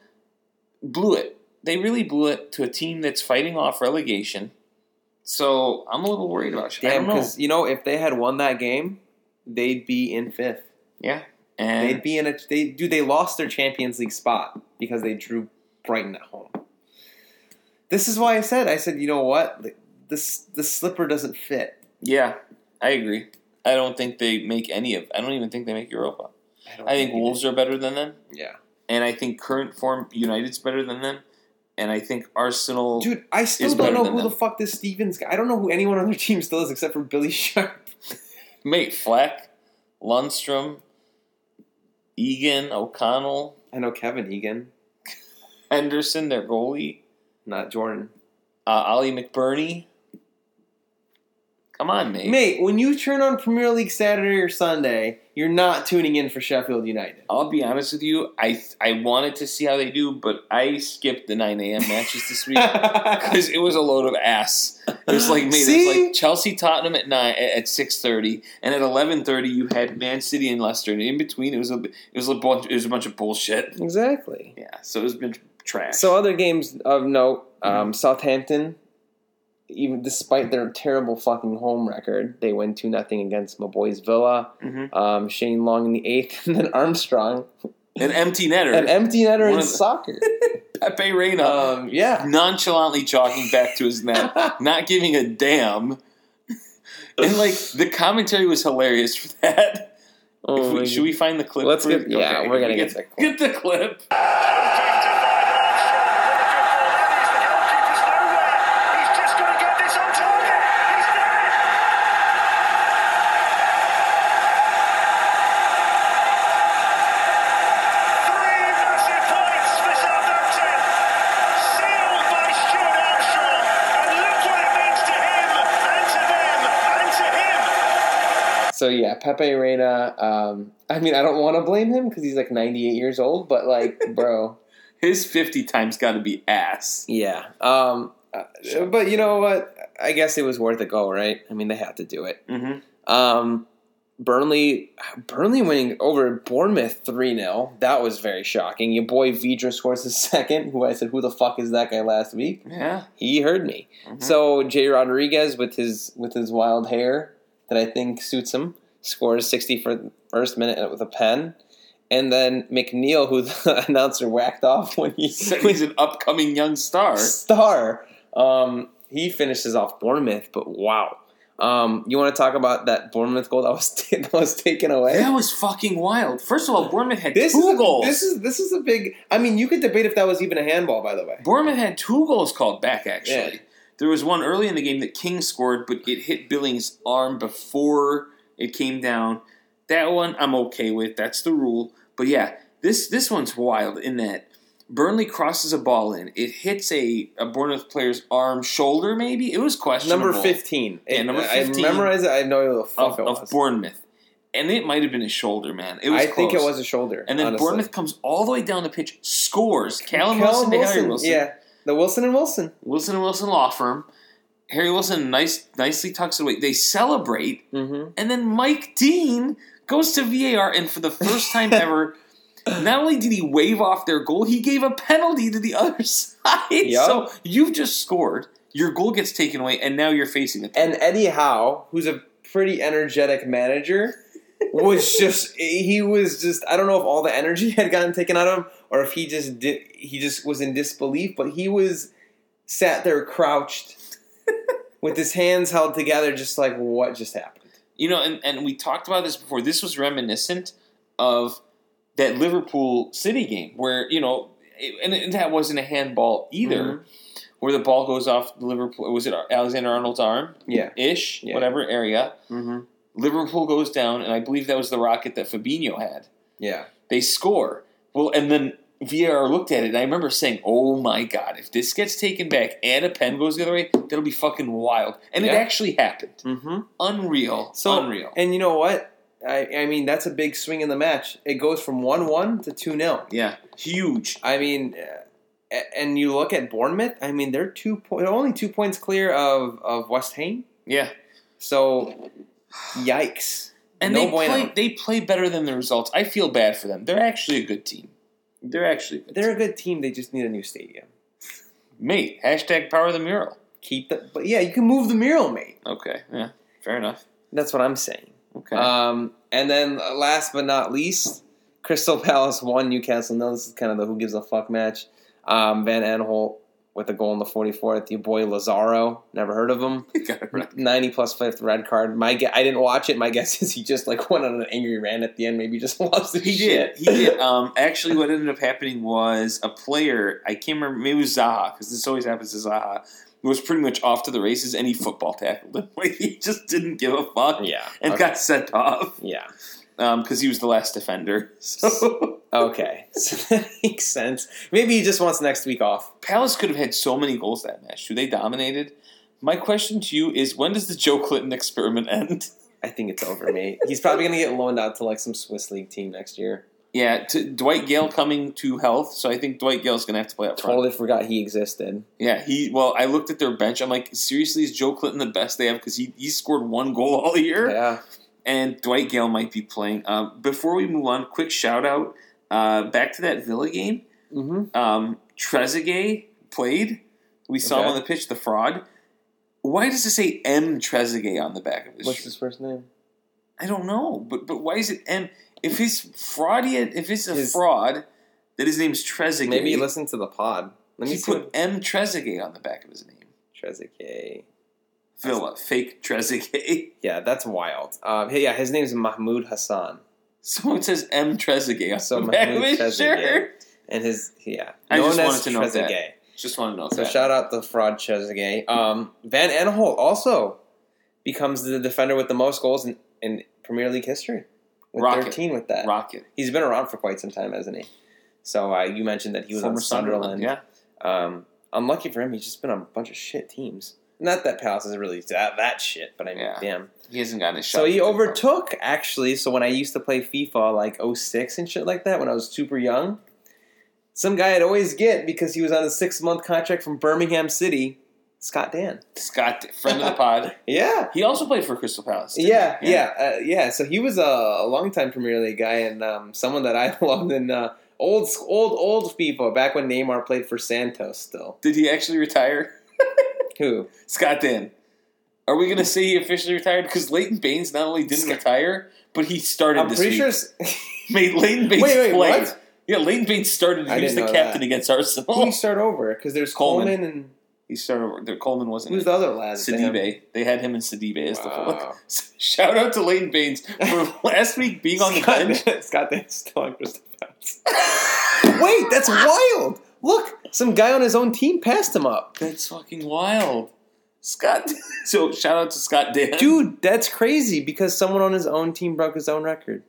blew it. They really blew it to a team that's fighting off relegation. So I'm a little worried about. Damn, because you know if they had won that game, they'd be in fifth. Yeah, and They'd be in a. They dude, they lost their Champions League spot because they drew Brighton at home. This is why I said. I said, you know what? The- This the slipper doesn't fit. yeah, I agree. I don't think they make any of. I don't even think they make Europa. don't I think it Wolves are better than them. Yeah, and I think current form United's better than them, and I think Arsenal. dude, I still don't know who them. the fuck this Stevens guy. I don't know who anyone on their team still is except for Billy Sharp. Mate, Fleck, Lundstram, Egan, O'Connell, I know Kevin Egan, Henderson, their goalie, not Jordan. uh, Ollie McBurnie. Come on, mate. Mate, when you turn on Premier League Saturday or Sunday, you're not tuning in for Sheffield United. I'll be honest with you. I I wanted to see how they do, but I skipped the 9 a.m. matches this week because it was a load of ass. It was like, mate, it was like Chelsea, Tottenham at nine at six thirty, and at eleven thirty you had Man City and Leicester, and in between it was a it was a bunch it was a bunch of bullshit. exactly. Yeah, so it was been trash. So other games of note, Mm-hmm. um, Southampton, even despite their terrible fucking home record, they win two nothing against my boys Villa. Mhm. Um, Shane Long in the eighth, and then Armstrong, an empty netter, an empty netter One in soccer. Pepe Reina. um, yeah. nonchalantly jogging back to his net, not giving a damn. And like the commentary was hilarious for that. Oh we- should we find the clip? Let's get- yeah, we're gonna get, get the clip. Get the clip. He's just going to get this on target. He's done it. Three massive points for Southampton, sealed by Stuart Armstrong. And look what it means to him, and to them, and to him. So yeah, Pepe Reina. Um, I mean, I don't want to blame him because he's like 98 years old, but like, bro. His fifty times got to be ass. Yeah. Um, uh, but you know what? I guess it was worth a go, right? I mean, they had to do it. Mm-hmm. Um, Burnley, Burnley winning over Bournemouth three 0 That was very shocking. Your boy Vydra scores his second. Who I said, who the fuck is that guy last week? Yeah. He heard me. Mhm. So Jay Rodriguez with his with his wild hair that I think suits him scores sixty for first minute with a pen. And then McNeil, who the announcer whacked off when he Said he's an upcoming young star. star. Um, he finishes off Bournemouth, but wow. Um, you want to talk about that Bournemouth goal that was that was taken away? That was fucking wild. First of all, Bournemouth had This two is a, goals. this is this is a big. I mean, you could debate if that was even a handball. By the way, Bournemouth had two goals called back, actually. Yeah. There was one early in the game that King scored, but it hit Billings' arm before it came down. That one I'm okay with. That's the rule. But yeah, this this one's wild in that Burnley crosses a ball in. It hits a, a Bournemouth player's arm, shoulder, maybe. It was questionable. number fifteen. Yeah, number I 15 memorized it. I know who the fuck of, it was. of. Bournemouth. And it might have been a shoulder, man. It was I think it was a shoulder. And then honestly. Bournemouth comes all the way down the pitch, scores. Callum, Callum Wilson to Harry Wilson. Yeah, the Wilson and Wilson. Wilson and Wilson law firm. Harry Wilson nice, nicely tucks it away. They celebrate, Mm-hmm. and then Mike Dean goes to VAR, and for the first time ever, not only did he wave off their goal, he gave a penalty to the other side. Yup. So you've just scored, your goal gets taken away, and now you're facing it. And Eddie Howe, who's a pretty energetic manager, was just he was just I don't know if all the energy had gotten taken out of him or if he just did he just was in disbelief, but he was sat there crouched with his hands held together, just like what just happened. You know, and, and we talked about this before. This was reminiscent of that Liverpool City game where, you know, it, and, that wasn't a handball either, Mhm. where the ball goes off the Liverpool. Was it Alexander Arnold's arm? Yeah. Ish, Yeah. whatever area. Mm-hmm. Liverpool goes down, and I believe that was the rocket that Fabinho had. Yeah. They score. Well, and then VAR looked at it, and I remember saying, "Oh my god, if this gets taken back and a pen goes the other way, that'll be fucking wild." And it actually happened. Mm-hmm. Unreal. So unreal. And you know what? I, I mean, that's a big swing in the match. It goes from one-one to two 0 yeah, huge. I mean, uh, and you look at Bournemouth. I mean, they're two po- they're only two points clear of of West Ham. Yeah, So, yikes! and No they bueno. play. They play better than the results. I feel bad for them. They're actually a good team. They're actually they're a good team. They just need a new stadium. mate. Hashtag power the mural. Keep the but yeah, you can move the mural, mate. Okay, yeah, fair enough. That's what I'm saying. Okay, Um, and then last but not least, Crystal Palace won Newcastle. No, this is kind of the who gives a fuck match. Um, Van Aanholt with a goal in the 44th. Your boy Lazaro, never heard of him. Got it 90 plus fifth red card. My gue- I didn't watch it. My guess is he just like went on an angry rant at the end. Maybe just lost his He shit. did. He did. Um, actually, what ended up happening was a player. I can't remember. Maybe it was Zaha because this always happens to Zaha. Was pretty much off to the races, and he football tackled him. Like he just didn't give a fuck, Yeah. and okay. got sent off yeah. Um, because he was the last defender. So Okay. So that makes sense. Maybe he just wants next week off. Palace could have had so many goals that match. Too. They dominated. My question to you is: When does the Joelinton experiment end? I think it's over, mate. He's probably going to get loaned out to like some Swiss league team next year. Yeah, to Dwight Gayle coming to health, so I think Dwight Gayle's going to have to play up front. Totally forgot he existed. Yeah, he. Well, I looked at their bench. I'm like, seriously, is Joelinton the best they have? Because he he scored one goal all year, Yeah. And Dwight Gayle might be playing. Um, before we move on, quick shout out uh, back to that Villa game. Mm-hmm. Um, Trezeguet played. We saw him on the pitch. The fraud. Why does it say M Trezeguet on the back of his What's shirt? his first name? I don't know, but but why is it M? If he's fraudian, if it's a His- fraud, that his name's Trezeguet. Maybe he listened to the pod. Let me he see. put what- M Trezeguet on the back of his name. Trezeguet. Villa, fake Trezeguet. Yeah, that's wild. Um, hey, yeah, his name's Mahmoud Hassan, Someone says M Trezeguet So the back of Mahmoud Trezeguet. shirt. and his yeah, I known just as wanted to know that. Trezeguet. Just want to know So that. shout out the fraud Trezeguet. Um, Van Aanholt also becomes the defender with the most goals in, in Premier League history with Rocket. 13 with that. Rocket. He's been around for quite some time, hasn't he? So uh, you mentioned that he was Former on Sunderland. Yeah. Um, unlucky for him, he's just been on a bunch of shit teams. Not that Palace is really that, that shit, but I mean, Yeah. damn. He hasn't gotten a shot. So he overtook actually. So when I used to play FIFA like 06 and shit like that when I was super young, some guy I'd always get because he was on a six month contract from Birmingham City, Scott Dann. Scott, friend of the pod. Yeah. He also played for Crystal Palace. didn't Yeah, he? yeah, uh, yeah. So he was a, a longtime Premier League guy and um, someone that I loved in uh, old, old, old FIFA back when Neymar played for Santos. Still, Did he actually retire? Who? Scott Dann. Are we going to say he officially retired? Because Leighton Baines not only didn't Scott- retire, but he started I'm this pretty week. sure. Mate, Leighton Baines Wait, wait, played. what? Yeah, Leighton Baines started. He was the captain that. against Arsenal. do you start over? Because there's Coleman. Coleman, and He started. The Coleman wasn't. Who's the other lad? they? Sidibe. They had him and Sidibe as the Wow. full. Shout out to Leighton Baines for last week being on the bench. Scott Dann's still on Crystal Palace. Wait, that's wild. Look, some guy on his own team passed him up. That's fucking wild. Scott. So shout out to Scott Dann. Dude, that's crazy because someone on his own team broke his own record.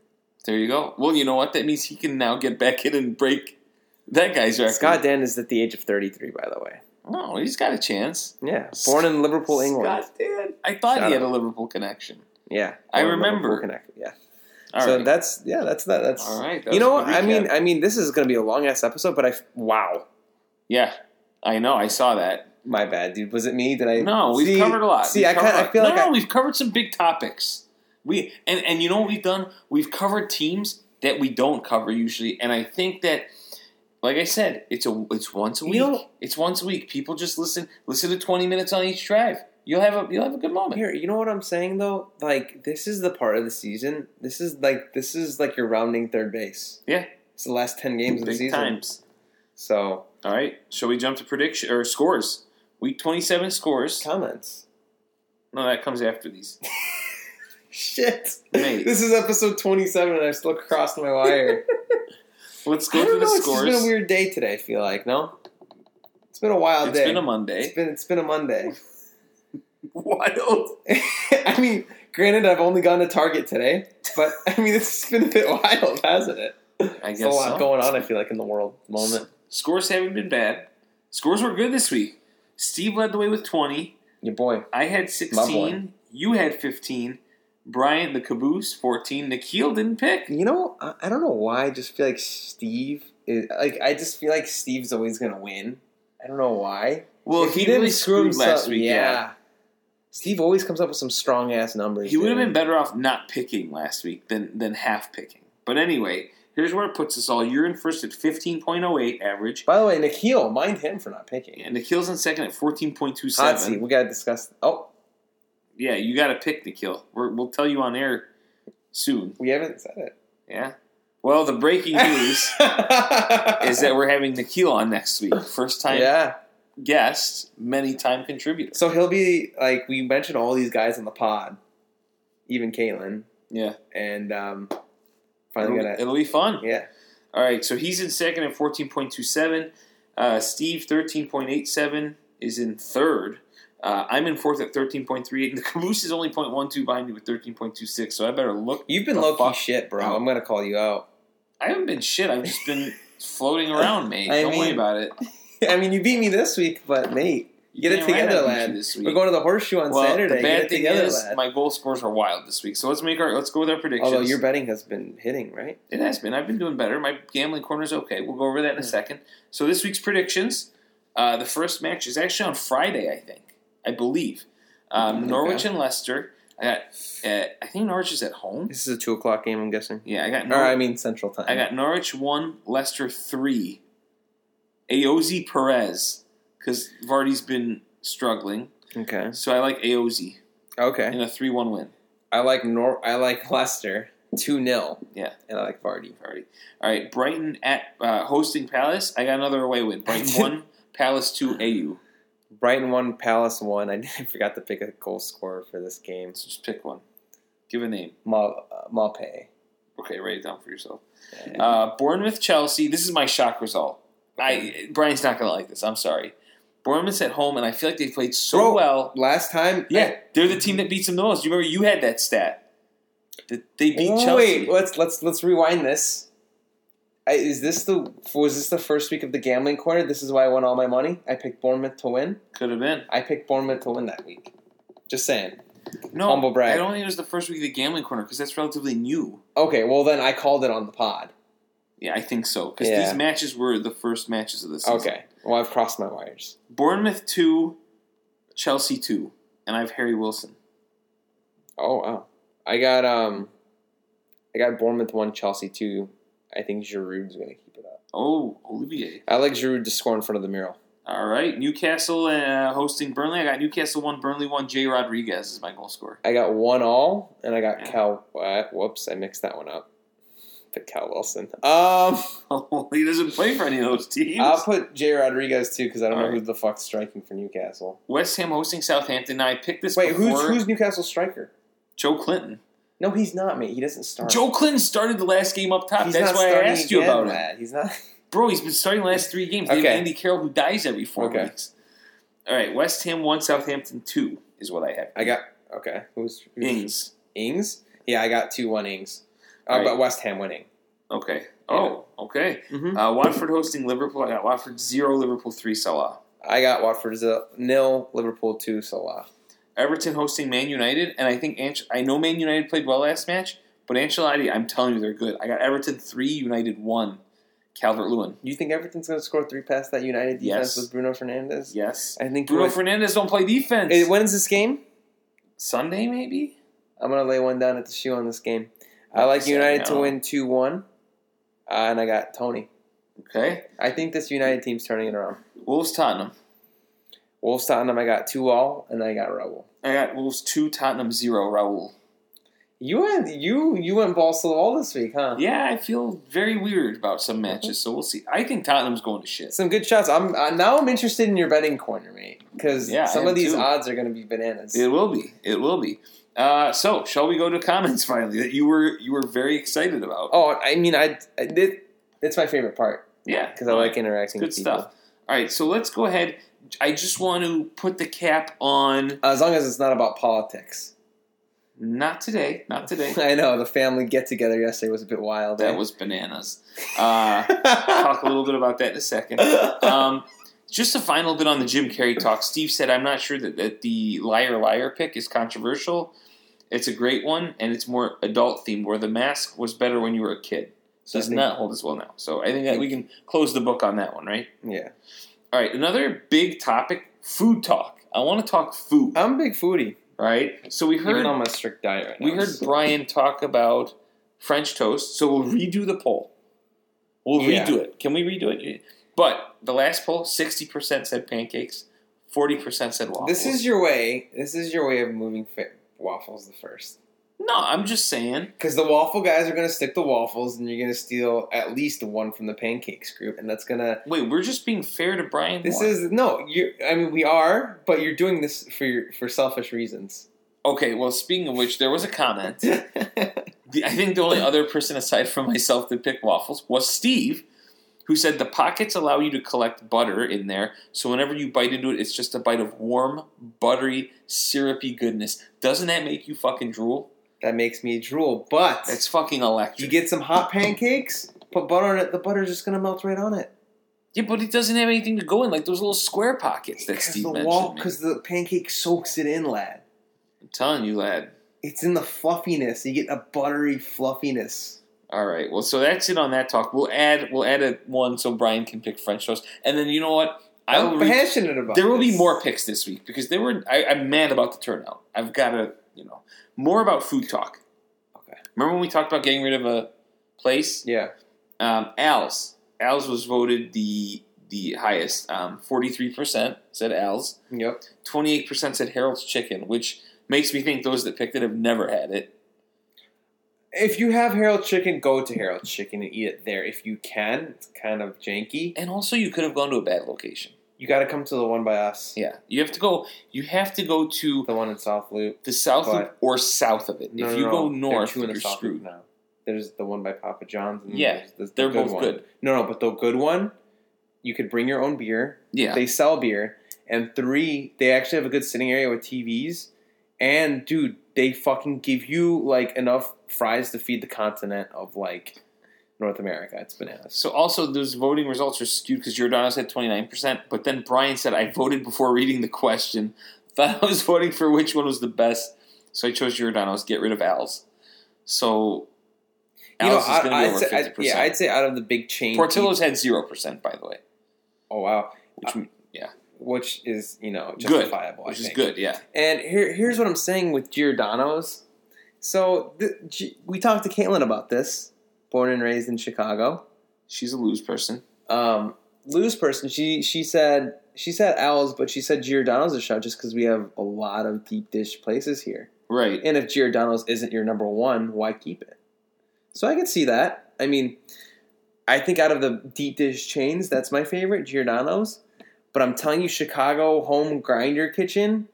There you go. Well, you know what? That means he can now get back in and break that guy's record. Scott Dann is at the age of 33, by the way. Oh, he's got a chance. Yeah, born in Liverpool, England. Scott Dann. I thought Shout he had out. a Liverpool connection. Yeah, I remember. Connected, Yeah. All so right. that's yeah, that's that. That's All right, that You know what? I mean. I mean, this is going to be a long ass episode, but I wow, yeah, I know. I saw that. my bad, dude. Was it me? Did I? No, we've See- covered a lot. See, We've I covered kind a I feel lot. like no, I, we've covered some big topics. We and and you know what we've done? We've covered teams that we don't cover usually, and I think that, like I said, it's a it's once a You week. know- it's once a week. People just listen listen to twenty minutes on each drive. You'll have a you'll have a good moment. Here, you know what I'm saying though? Like this is the part of the season. This is like this is like your rounding third base. Yeah. It's the last ten games of the Big season. times. So All right. Shall we jump to prediction or scores? Week twenty seven scores. comments. No, that comes after these. Shit. Mate. This is episode 27 and I still crossed my wire. Let's go through the know, scores. It's been a weird day today, I feel like, no? It's been a wild It's day. It's been a Monday. It's been it's been a Monday. Wild. I mean, granted I've only gone to Target today, but I mean it's been a bit wild, hasn't it? I There's guess a lot so. going on, I feel like, in the world the moment. Scores haven't been bad. Scores were good this week. Steve led the way with 20. Your boy. I had 16. You had 15. Brian, the caboose, 14. Nikhil didn't pick. You know, I, I don't know why I just feel like Steve is like I just feel like Steve's always gonna win. I don't know why. Well, If he, really screwed himself- last week. Yeah. Steve always comes up with some strong ass numbers. He would have been better off not picking last week than, than half picking. But anyway, here's where it puts us all. You're in first at 15.08 average. By the way, Nikhil, mind him for not picking. And Nikhil's in second at Hot seat. 14.27. We gotta discuss. Oh, Yeah, you got to pick Nikhil. We're, we'll tell you on air soon. we haven't said it. Yeah. Well, the breaking news is that we're having Nikhil on next week. First time yeah. Guest, many time contributor. So he'll be like we mentioned all these guys on the pod, even Caitlin, Yeah. and um, finally It'll, gonna it'll be fun. yeah. All right, so he's in second at 14.27. Uh, Steve, 13.87, is in third. Uh, I'm in fourth at 13.38. And the Caboose is only 0.12 behind me with 13.26, so I better look. You've been low key shit, bro. I'm gonna call you out. I haven't been shit. I've just been floating around, mate. I Don't worry about it. I mean, you beat me this week, but mate, get it together, lad. this week. We're going to the horseshoe on well, Saturday. the Get bad it thing together, is lad. my goal scores are wild this week. So let's make our let's go with our predictions. Although your betting has been hitting, right? It has been. I've been doing better. My gambling corner's okay. We'll go over that in a second. So this week's predictions. Uh, the first match is actually on Friday, I think. I believe. Um. Norwich and Leicester. I got. Uh, I think Norwich is at home. This is a two o'clock game, I'm guessing. Yeah, I got. Or I mean Central Time. I got Norwich one, Leicester three. Ayoze Perez, because Vardy's been struggling, okay. so I like Ayoze Okay. in a three-one win. I like Nor. I like Leicester two 0 Yeah. and I like Vardy. Vardy. All right, Brighton at uh, hosting Palace. I got another away win. Brighton one, Palace two. AU. Brighton one, Palace one. I forgot to pick a goal scorer for this game. So just pick one. Give a name. Ma uh. Okay, write it down for yourself. Uh, Bournemouth, Chelsea. This is my shock result. I Brian's not gonna like this. I'm sorry. Bournemouth's at home, and I feel like they played so Bro, well. Last time, Yeah, they're the team that beats them the most. You remember you had that stat that they beat Wait, Chelsea. Wait, let's let's let's rewind this. I, is this the was this the first week of the gambling corner? This is why I won all my money. I picked Bournemouth to win. Could have been. I picked Bournemouth to win that week. Just saying. No, Humble brag. I don't think it was the first week of the gambling corner because that's relatively new. Okay, well then I called it on the pod. Yeah, I think so because Yeah. these matches were the first matches of the season. Okay, well I've crossed my wires. Bournemouth two, Chelsea two, and I have Harry Wilson. Oh wow, I got um, I got Bournemouth one, Chelsea two. I think Giroud's gonna keep it up. Oh, Olivier. I like Giroud to score in front of the mural. All right, Newcastle uh, hosting Burnley. I got Newcastle one, Burnley one. Jay Rodriguez is my goal scorer. I got one all, and I got Yeah. Cal. Uh, whoops, I mixed that one up. Pick Cal Wilson. Um, he doesn't play for any of those teams. I'll put Jay Rodriguez too because I don't know All who right. the fuck's striking for Newcastle. West Ham hosting Southampton. I picked this Wait, who's before. who's Newcastle striker? Joelinton. No, he's not, mate. He doesn't start. Joe Clinton started the last game up top. He's That's why I asked you about it. Matt. He's not. Bro, he's been starting the last three games. They Okay. have Andy Carroll who dies every four Okay. weeks. All right, West Ham one, Southampton two is what I have. I got okay. Who's, who's Ings. Ings? Yeah, I got two one Ings. Uh, right. But West Ham winning. Okay. Oh, okay. Mm-hmm. Uh, Watford hosting Liverpool. I got Watford zero, Liverpool three, Salah. I got Watford nil, Liverpool two, Salah. Everton hosting Man United, and I think Anch- I know Man United played well last match, but Ancelotti, I'm telling you, they're good. I got Everton three, United one. Calvert Lewin. You think Everton's going to score three past that United defense Yes. with Bruno Fernandes? Yes. I think Bruno when- Fernandes don't play defense. Hey, when is this game? Sunday maybe. I'm going to lay one down at the shoe on this game. I like Say United to win 2 1. Uh, and I got Tony. Okay. I think this United team's turning it around. Wolves Tottenham. Wolves Tottenham, I got 2 all, and I got Rebel. I got Wolves two, Tottenham zero. Raul. You went you you went balls to the wall this week, huh? Yeah, I feel very weird about some matches, so we'll see. I think Tottenham's going to shit. Some good shots. I'm uh, now I'm interested in your betting corner, mate, because Yeah, some of these too. odds are going to be bananas. It will be. It will be. Uh, so, shall we go to comments finally that you were you were very excited about? Oh, I mean, I, I it, it's my favorite part yeah, because I like interacting good with people. stuff. All right, so let's go ahead. I just want to put the cap on. As long as it's not about politics. Not today. Not today. I know the family get together yesterday was a bit wild. eh? That was bananas. Uh, talk a little bit about that in a second. Um, just a final bit on the Jim Carrey talk. Steve said, "I'm not sure that, that the liar liar pick is controversial. It's a great one, and it's more adult themed. Where the mask was better when you were a kid, So does not hold as well now. So I think that we can close the book on that one, right? yeah, All right, another big topic: food talk. I want to talk food, I'm a big foodie. right? So we heard Even on my strict diet right now. we heard Brian talk about French toast, so we'll redo the poll. We'll Yeah. redo it. Can we redo it? But the last poll, sixty percent said pancakes, forty percent said waffles. This is your way. This is your way of moving fa- waffles the first. no. I'm just saying. Because the waffle guys are going to stick to waffles, and you're going to steal at least one from the pancakes group, and that's going to. Wait, we're just being fair to Brian. This is no. You. I mean, we are, but you're doing this for your, for selfish reasons. okay. Well, speaking of which, there was a comment. The, I think the only other person aside from myself that picked waffles was Steve, who said the pockets allow you to collect butter in there, so whenever you bite into it, it's just a bite of warm, buttery, syrupy goodness. Doesn't that make you fucking drool? that makes me drool. But That's fucking electric. you get some hot pancakes, put butter on it. The butter's just going to melt right on it. yeah, but it doesn't have anything to go in, like those little square pockets that Steve the mentioned. wall, because the pancake soaks it in, lad. I'm telling you, lad. It's in the fluffiness. You get a buttery fluffiness. All right, well, so that's it on that talk. We'll add we'll add a one so Brian can pick French toast, and then you know what? I'm re- passionate about. There will be more picks this week because they were. I, I'm mad about the turnout. I've got to, you know, more about food talk. Okay. Remember when we talked about getting rid of a place? Yeah. Um, Al's. Al's was voted the the highest. Um, Forty-three percent said Al's. Yep. Twenty-eight percent said Harold's Chicken, which makes me think those that picked it have never had it. If you have Harold Chicken, go to Harold Chicken and eat it there if you can. It's kind of janky. And also, you could have gone to a bad location. You got to come to the one by us, Yeah, you have to go. You have to go to the one in South Loop. the south But- loop or south of it. No, if you no. go north, you're the South screwed. Now. There's the one by Papa John's. And Yeah, the, the they're good both one. good. No, no, but the good one, you could bring your own beer. Yeah, They sell beer, and three, they actually have a good sitting area with TVs. And dude, they fucking give you like enough fries to feed the continent of like North America. It's bananas. So also those voting results are skewed because Giordano's had twenty nine percent, but then Brian said I voted before reading the question. Thought I was voting for which one was the best, so I chose Giordano's. Get rid of Al's. So You know, Al's is going to be I'd over fifty I'd, yeah, I'd say out of the big chain, Portillo's had zero percent, by the way, Oh wow, which yeah. which is you know good, justifiable. I which is good. Yeah, And here, here's what I'm saying with Giordano's. So the, G, we talked to Caitlin about this. Born and raised in Chicago. she's a lose person. Um, Lou's person. She she said she said Al's, but she said Giordano's a shot just because we have a lot of deep dish places here. Right. And if Giordano's isn't your number one, why keep it? So I can see that. I mean, I think out of the deep dish chains, that's my favorite, Giordano's. But I'm telling you, Chicago home grinder kitchen,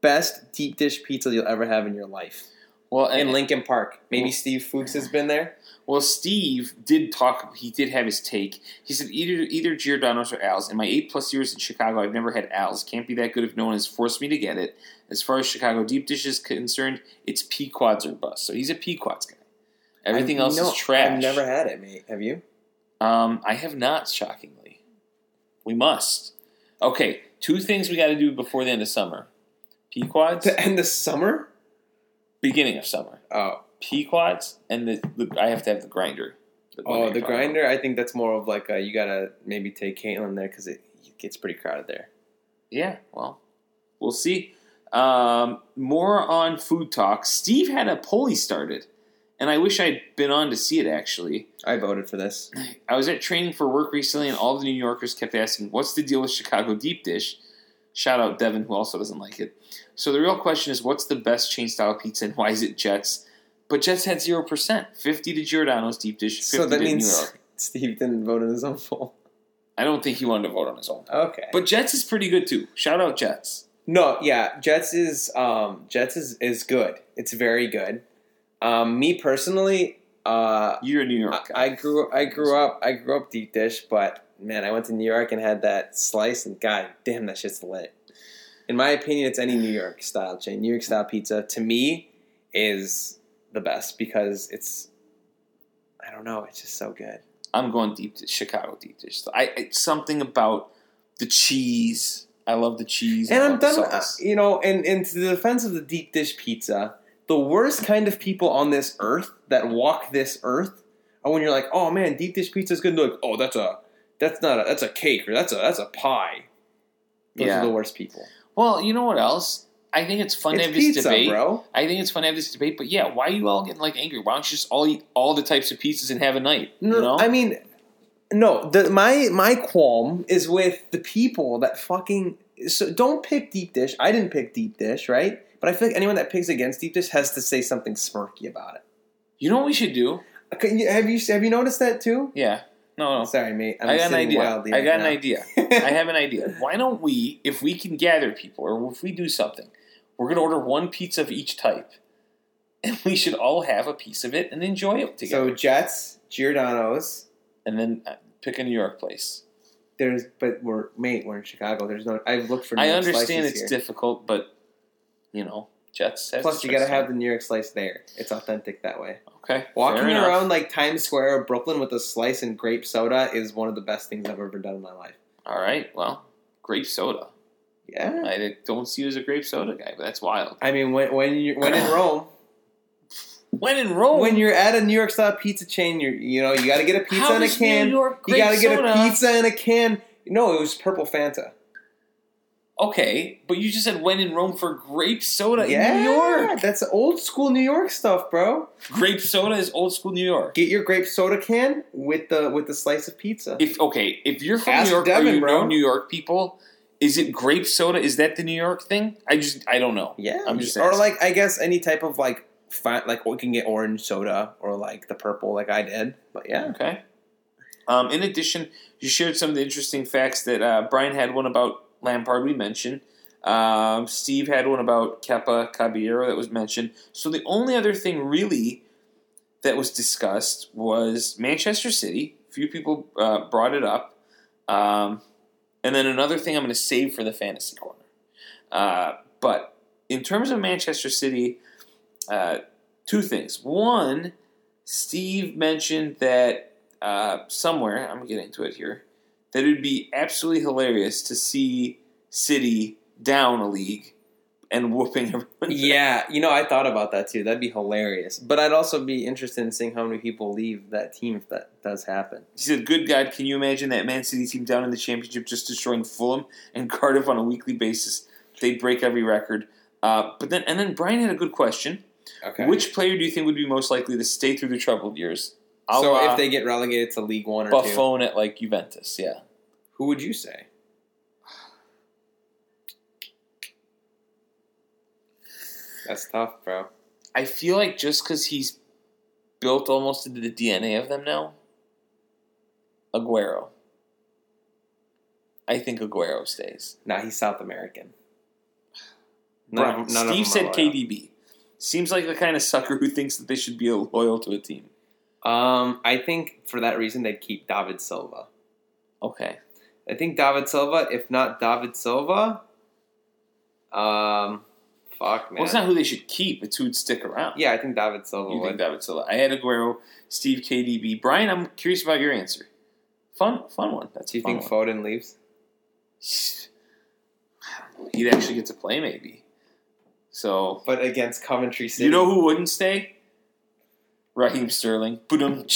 best deep dish pizza you'll ever have in your life. Well, In and, Lincoln Park, maybe Well- Steve Fuchs has been there. well, Steve did talk. He did have his take. He said either either Giordano's or Al's. In my eight plus years in Chicago, I've never had Al's. Can't be that good if no one has forced me to get it. As far as Chicago deep dish is concerned, it's Pequods or bust. So he's a Pequods guy. Everything I- else no, is trash. I've never had it, mate. Have you? Um, I have not, shockingly. We must. Okay, two things we got to do before the end of summer. Pequods, To end the summer? Beginning of summer. Oh, Pequods, and the, the I have to have the grinder. The oh, the grinder. I think that's more of like a, you gotta maybe take Caitlin there because it gets pretty crowded there. Yeah, well, we'll see. Um, more on food talk. Steve had a poll he started, and I wish I'd been on to see it actually. I voted for this. I was at training for work recently, and all the New Yorkers kept asking, What's the deal with Chicago deep dish? Shout out Devin, who also doesn't like it. So the real question is, What's the best chain style pizza, and why is it Jets? But Jets had 0%. 50 to Giordano's deep dish, 50 So that to New means York. Steve didn't vote on his own poll. I don't think he wanted to vote on his own. Okay. But Jets is pretty good too. Shout out Jets. No, yeah, Jets is um, Jets is, is good. It's very good. Um, me personally, uh, You're a New York guy. I grew I grew up I grew up deep dish, but man, I went to New York and had that slice, and god damn, that shit's lit. In my opinion, it's any New York style chain. New York style pizza to me is the best because it's I don't know, it's just so good. I'm going deep to Chicago deep dish. I, I something about the cheese. I love the cheese. And I'm done, uh, you know, and, and to the defense of the deep dish pizza, the worst kind of people on this earth that walk this earth are when you're like, oh man, deep dish pizza is good. And they're like, oh, that's a, that's not a, that's a cake or that's a, that's a pie. Those Yeah. are the worst people. Well, you know what else? I think it's fun to it's have this debate. bro. I think it's fun to have this debate, but yeah, why are you all getting like angry? Why don't you just all eat all the types of pizzas and have a night? No, you know? I mean, no. The, my my qualm is with the people that fucking. So don't pick deep dish. I didn't pick deep dish, right? But I feel like anyone that picks against deep dish has to say something smirky about it. you know what we should do? You, have you have you noticed that too? Yeah. No, no. Sorry, mate. I'm I got an idea. I right got now. an idea. I have an idea. Why don't we, if we can gather people, or if we do something, we're going to order one pizza of each type, and we should all have a piece of it and enjoy it together. So Jets, Giordano's. and then uh, pick a New York place. There's, but we're mate. We're in Chicago. There's no. I've looked for. New I understand it's here. difficult, but you know, Jets. Plus, you got to have the New York slice there. It's authentic that way. okay Walking around like Times Square or Brooklyn with a slice and grape soda is one of the best things I've ever done in my life. All right, well, grape soda. Yeah. I don't see you as a grape soda guy, but that's wild. I mean, when when you when in Rome, When in Rome, when you're at a New York style pizza chain, you're you know you got to get a pizza How in a can. New York You got to get a pizza in a can. No, it was purple Fanta. Okay, but you just said when in Rome for grape soda yeah, in New York. that's old school New York stuff, bro. Grape soda is old school New York. Get your grape soda can with the with the slice of pizza. If okay, if you're from Ask New York Devin, or you bro. know New York people, is it grape soda? Is that the New York thing? I just I don't know. yeah, I'm just or asking. like I guess any type of like fat like we can get orange soda or like the purple like I did. But yeah, Okay. Um, in addition, you shared some of the interesting facts that uh, Brian had one about Lampard. We mentioned. Um, Steve had one about Kepa Caballero that was mentioned. So the only other thing really that was discussed was Manchester City. A few people uh, brought it up, um, and then another thing I'm going to save for the fantasy corner. Uh, but in terms of Manchester City, uh, two things. One, Steve mentioned that uh, somewhere, I'm getting to it here, that it would be absolutely hilarious to see City down a league and whooping everyone. yeah. You know, I thought about that too. That'd be hilarious. But I'd also be interested in seeing how many people leave that team if that does happen. He said, Good God, can you imagine that Man City team down in the championship just destroying Fulham and Cardiff on a weekly basis? They'd break every record. Uh, but then, and then Brian had a good question. Okay. Which player do you think would be most likely to stay through the troubled years? A so if uh, they get relegated to League One or two, Buffon at like Juventus, yeah. who would you say? That's tough, bro. I feel like just because he's built almost into the DNA of them now? Aguero. I think Aguero stays. Nah, he's South American. None Brian, of- none Steve said. KDB. Seems like the kind of sucker who thinks that they should be loyal to a team. Um, I think for that reason they'd keep David Silva. Okay. I think David Silva. If not David Silva, um, fuck man. Well, it's not who they should keep. It's who'd stick around. yeah, I think David Silva You would. think David Silva? I had Aguero, Steve KDB, Brian. I'm curious about your answer. Fun, fun one. That's Do you think one. Foden leaves? he'd actually get to play? Maybe. So But against Coventry City, you know who wouldn't stay? Raheem Sterling. Boom.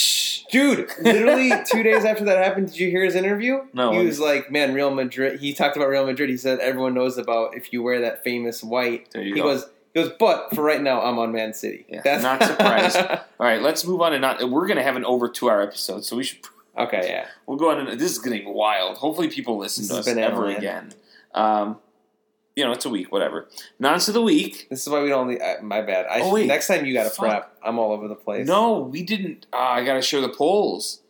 Dude, literally two days after that happened, did you hear his interview? No. He was like, "Man, Real Madrid." He talked about Real Madrid. He said everyone knows about if you wear that famous white. There you he go. goes, he goes, but for right now, I'm on Man City. Yeah, not surprised. All right, let's move on and not. We're gonna have an over two hour episode, so we should. okay, yeah. We'll go on. And, this is getting wild. Hopefully, people listen This to us ever land. again. Um, you know, it's a week, whatever. Nonce of the week. This is why we don't. Uh, my bad. I Oh, wait. next time you got to prep. I'm all over the place. No, we didn't. Uh, I got to share the polls.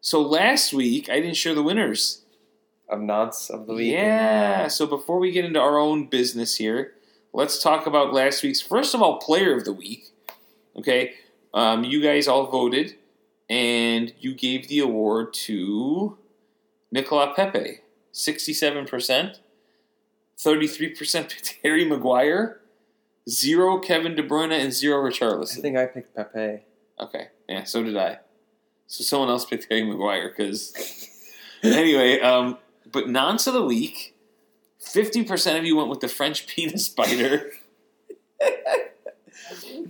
So last week, I didn't share the winners. of nonce of the week. Yeah. So before we get into our own business here, let's talk about last week's. First of all, player of the week. Okay. Um, you guys all voted, and you gave the award to Nicola Pepe. 67%. 33% picked Harry Maguire. Zero Kevin De Bruyne, and zero Richarlison. I think I picked Pepe. Okay, yeah, so did I. So someone else picked Harry Maguire because. anyway, um, but nonce of the week, fifty percent of you went with the French penis spider.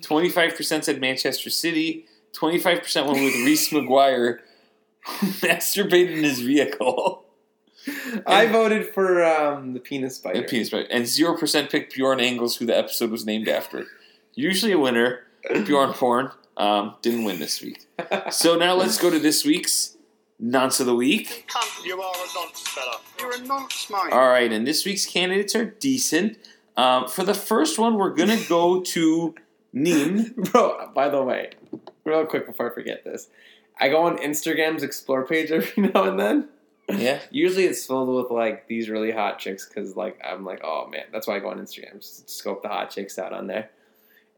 Twenty-five percent said Manchester City. Twenty-five percent went with Reese Maguire, who masturbated in his vehicle. I voted for um, the penis The penis biter, and zero percent picked Bjorn Engels, who the episode was named after. Usually a winner. Bjorn Porn um, didn't win this week. So now let's go to this week's nonce of the week. Cunt, you are a nonce fella. You're a nonce, mate. All right, and this week's candidates are decent. Um, for the first one, we're gonna go to Nim. Bro, by the way, real quick before I forget this, I go on Instagram's explore page every now and then. Yeah, Usually it's filled with like these really hot chicks because like I'm like, oh man, that's why I go on Instagram, just to scope the hot chicks out on there.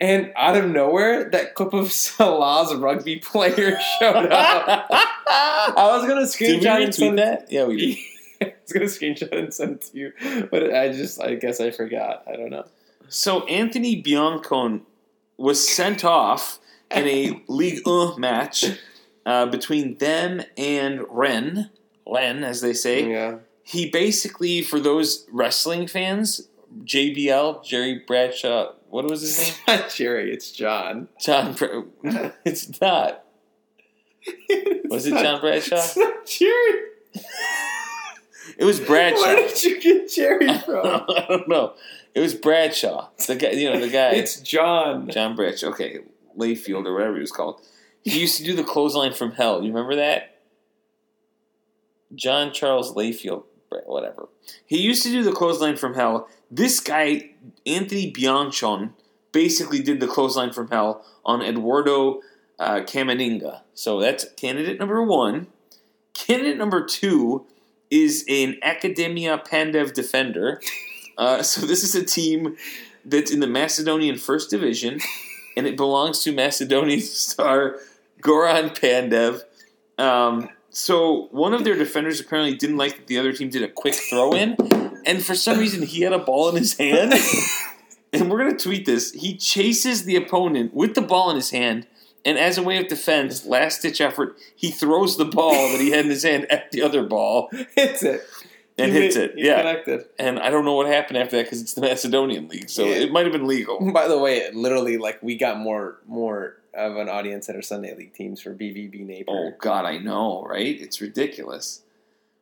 And out of nowhere, that clip of Salah's rugby player showed up. I was gonna screenshot and send that? Yeah, we did. I was gonna screenshot and send it to you, but I just I guess I forgot. I don't know. So Anthony Briançon was sent off in a League 1 match uh, between them and Ren, Len, as they say. Yeah. He basically, for those wrestling fans, JBL, Jerry Bradshaw, what was his name? It's not Jerry, it's John. John. Bra- it's not. Was it John Bradshaw? It's not Jerry. It was Bradshaw. Where did you get Jerry from? I don't know. It was Bradshaw. The guy, you know, the guy. it's John. John Bradshaw. Okay, Layfield or whatever he was called. He used to do the clothesline from hell. You remember that? John Charles Layfield, whatever. He used to do the clothesline from hell. This guy, Anthony Briançon, basically did the clothesline from hell on Eduardo uh, Camavinga. So that's candidate number one. Candidate number two is an Academia Pandev defender. Uh, so this is a team that's in the Macedonian First Division, and it belongs to Macedonian star Goran Pandev. Um, so one of their defenders apparently didn't like that the other team did a quick throw in, and for some reason he had a ball in his hand. and we're gonna tweet this. He chases the opponent with the ball in his hand, and as a way of defense, last ditch effort, he throws the ball that he had in his hand at the other ball hits it. and He hits it. Yeah, Connected. and I don't know what happened after that because it's the Macedonian league, so Yeah. it might have been legal. By the way, literally, like we got more more of an audience at our Sunday League teams for BVB Napier. Oh God, I know, right? It's ridiculous.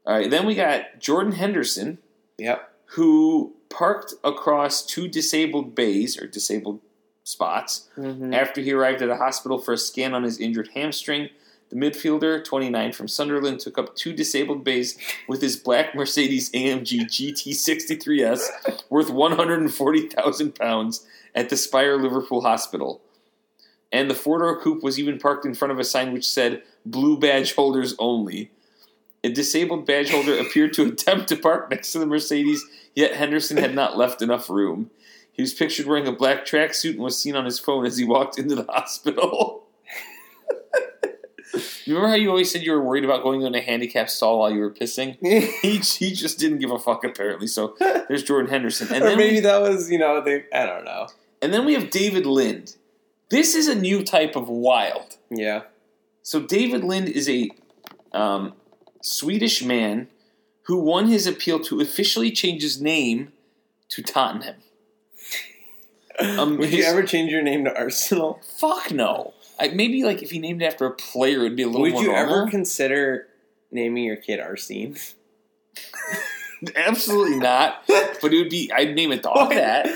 All right, then we got Jordan Henderson, Yep. who parked across two disabled bays or disabled spots Mm-hmm. after he arrived at a hospital for a scan on his injured hamstring. The midfielder, 29 from Sunderland, took up two disabled bays with his black Mercedes AMG GT63S worth 140,000 pounds at the Spire Liverpool Hospital. And the four door coupe was even parked in front of a sign which said "Blue badge holders only." A disabled badge holder appeared to attempt to park next to the Mercedes, yet Henderson had not left enough room. He was pictured wearing a black tracksuit and was seen on his phone as he walked into the hospital. you remember how you always said you were worried about going in a handicap stall while you were pissing? He, he just didn't give a fuck apparently. So there's Jordan Henderson, and or then maybe we, that was, you know, they, I don't know. and then we have David Lind. This is a new type of wild. Yeah. So David Lind is a um, Swedish man who won his appeal to officially change his name to Tottenham. Um, Would you ever change your name to Arsenal? Fuck no. I, maybe like if he named it after a player, it'd be a little Would more you normal. ever consider naming your kid Arsene? Absolutely not. But it would be. I'd name a dog that.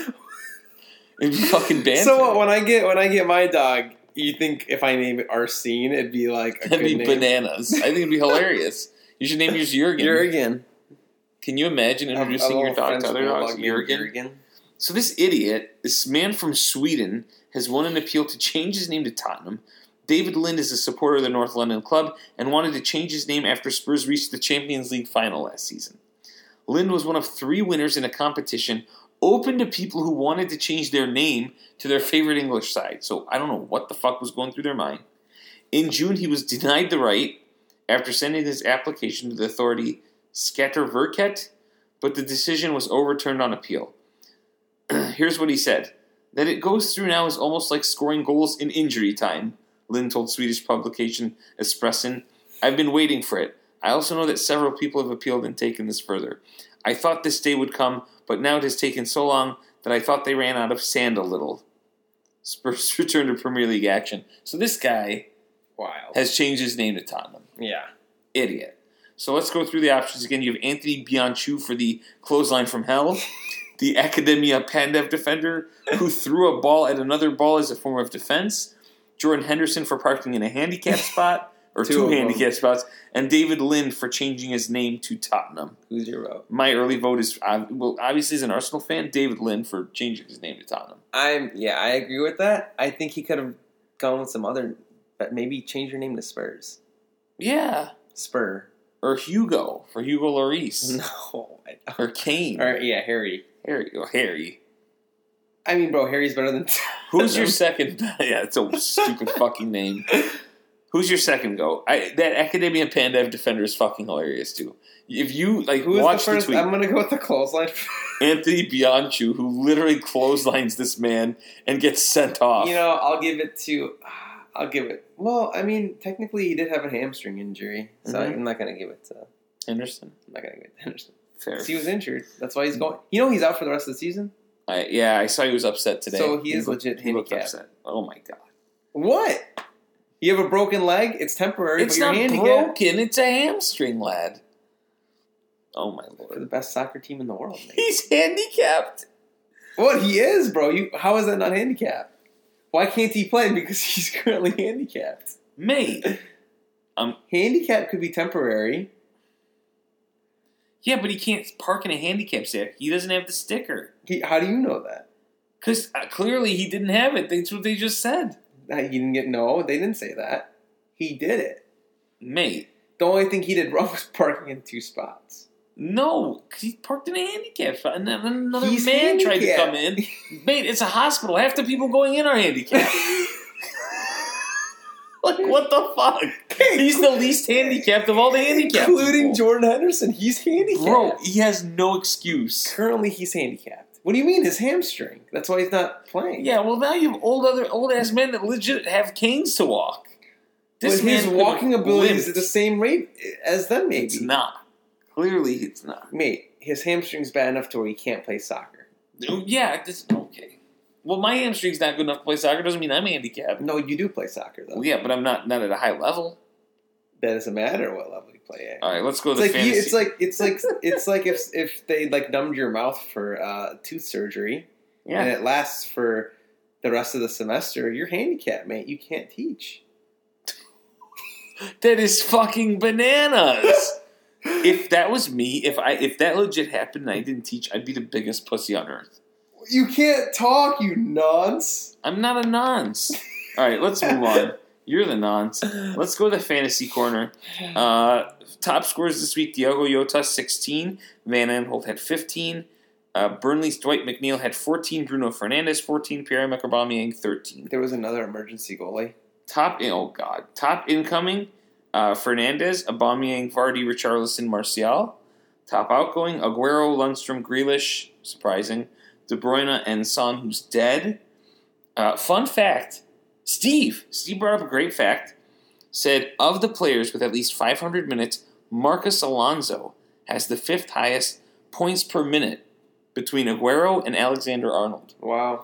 It'd be fucking bad. So what, when I get when I get my dog, you think if I name it Arsene, it'd be like a That'd be name? bananas. I think it'd be hilarious. You should name yours Jurgen. Jurgen. Can you imagine introducing your dog to other dogs? named Jurgen. So this idiot, this man from Sweden, has won an appeal to change his name to Tottenham. David Lind is a supporter of the North London club and wanted to change his name after Spurs reached the Champions League final last season. Lind was one of three winners in a competition open to people who wanted to change their name to their favorite English side. So I don't know what the fuck was going through their mind. In June, he was denied the right after sending his application to the authority Skatteverket, but the decision was overturned on appeal. Here's what he said. That it goes through now is almost like scoring goals in injury time, Lind told Swedish publication Expressen. I've been waiting for it. I also know that several people have appealed and taken this further. I thought this day would come, but now it has taken so long that I thought they ran out of sand a little. Spurs return to Premier League action. So this guy Wild. has changed his name to Tottenham yeah. idiot. So let's go through the options again. You have Anthony Bianchu for the clothesline from hell, the Academia Pandev defender who threw a ball at another ball as a form of defense, Jordan Henderson for parking in a handicap spot, or Two two, handicap spots, and David Lind for changing his name to Tottenham. Who's your vote? My early vote is, well, obviously as an Arsenal fan, David Lind for changing his name to Tottenham. I'm yeah, I agree with that. I think he could have gone with some other, but maybe change your name to Spurs. Yeah. Spur. Or Hugo for Hugo Lloris. No. I don't. Or Kane. Or yeah, Harry. Harry. Or Harry. I mean, bro, Harry's better than. Who's your second? yeah, it's a stupid fucking name. Who's your second go? I, that Academia Pandev defender is fucking hilarious too. If you like, Who's watch the the, tweet. I'm gonna go with the clothesline. Anthony Bianchu, who literally clotheslines this man and gets sent off. you know, I'll give it to. I'll give it. Well, I mean, technically, he did have a hamstring injury, so Mhm. I'm not gonna give it to. Henderson. I'm not gonna give it to Henderson. Fair. He was injured. That's why he's going. You know, he's out for the rest of the season. I, yeah, I saw he was upset today. So he is looked- legit he looked handicapped. upset. Oh my god! What? You have a broken leg. It's temporary, It's but you're not handicapped broken. It's a hamstring, lad. Oh my lord! for the best soccer team in the world. Man. He's handicapped. What he is, bro? You how is that not handicapped? Why can't he play? Because he's currently handicapped. Mate, um, Handicap could be temporary. yeah, but he can't park in a handicap stick. He doesn't have the sticker. He, how do you know that? Because uh, clearly he didn't have it. That's what they just said. He didn't get no. They didn't say that. He did it. Mate, The only thing he did wrong was parking in two spots. no, he parked in a handicap spot. And then another He's man tried to come in. Mate, it's a hospital. Half the people going in are handicapped. like, what the fuck? He's the least handicapped of all the handicapped. including people. Jordan Henderson. He's handicapped. Bro, he has no excuse. currently he's handicapped. What do you mean his hamstring? That's why he's not playing. Yeah, well, now you have old other old ass men that legit have canes to walk. but his walking ability is at the same rate as them. Maybe It's not. Clearly, it's not. Mate, his hamstring's bad enough to where he can't play soccer. Oh, Yeah, this, okay. Well, my hamstring's not good enough to play soccer. Doesn't mean I'm handicapped. No, you do play soccer though. Well, yeah, but I'm not not at a high level. That doesn't matter what level you play at. All right, let's go It's to like fantasy. you, it's like it's like it's like if if they like numbed your mouth for uh, tooth surgery yeah. and it lasts for the rest of the semester. You're handicapped, mate. You can't teach. that is fucking bananas. if that was me, if I if that legit happened and I didn't teach, I'd be the biggest pussy on earth. You can't talk, you nonce. I'm not a nonce. All right, let's move on. You're the nonce. Let's go to the fantasy corner. Uh, top scores this week: Diogo Jota 16, Van Aanholt had 15, uh, Burnley's Dwight McNeil had 14, Bruno Fernandes 14, Pierre-Emerick Aubameyang 13. There was another emergency goalie. Top in- oh god, top incoming: uh, Fernandes, Aubameyang, Vardy, Richarlison, Martial. Top outgoing: Aguero, Lundstram, Grealish. Surprising. De Bruyne and Son, who's dead. Uh, fun fact: Steve, Steve brought up a great fact. Said of the players with at least 500 minutes, Marcos Alonso has the fifth highest points per minute between Aguero and Alexander Arnold. Wow.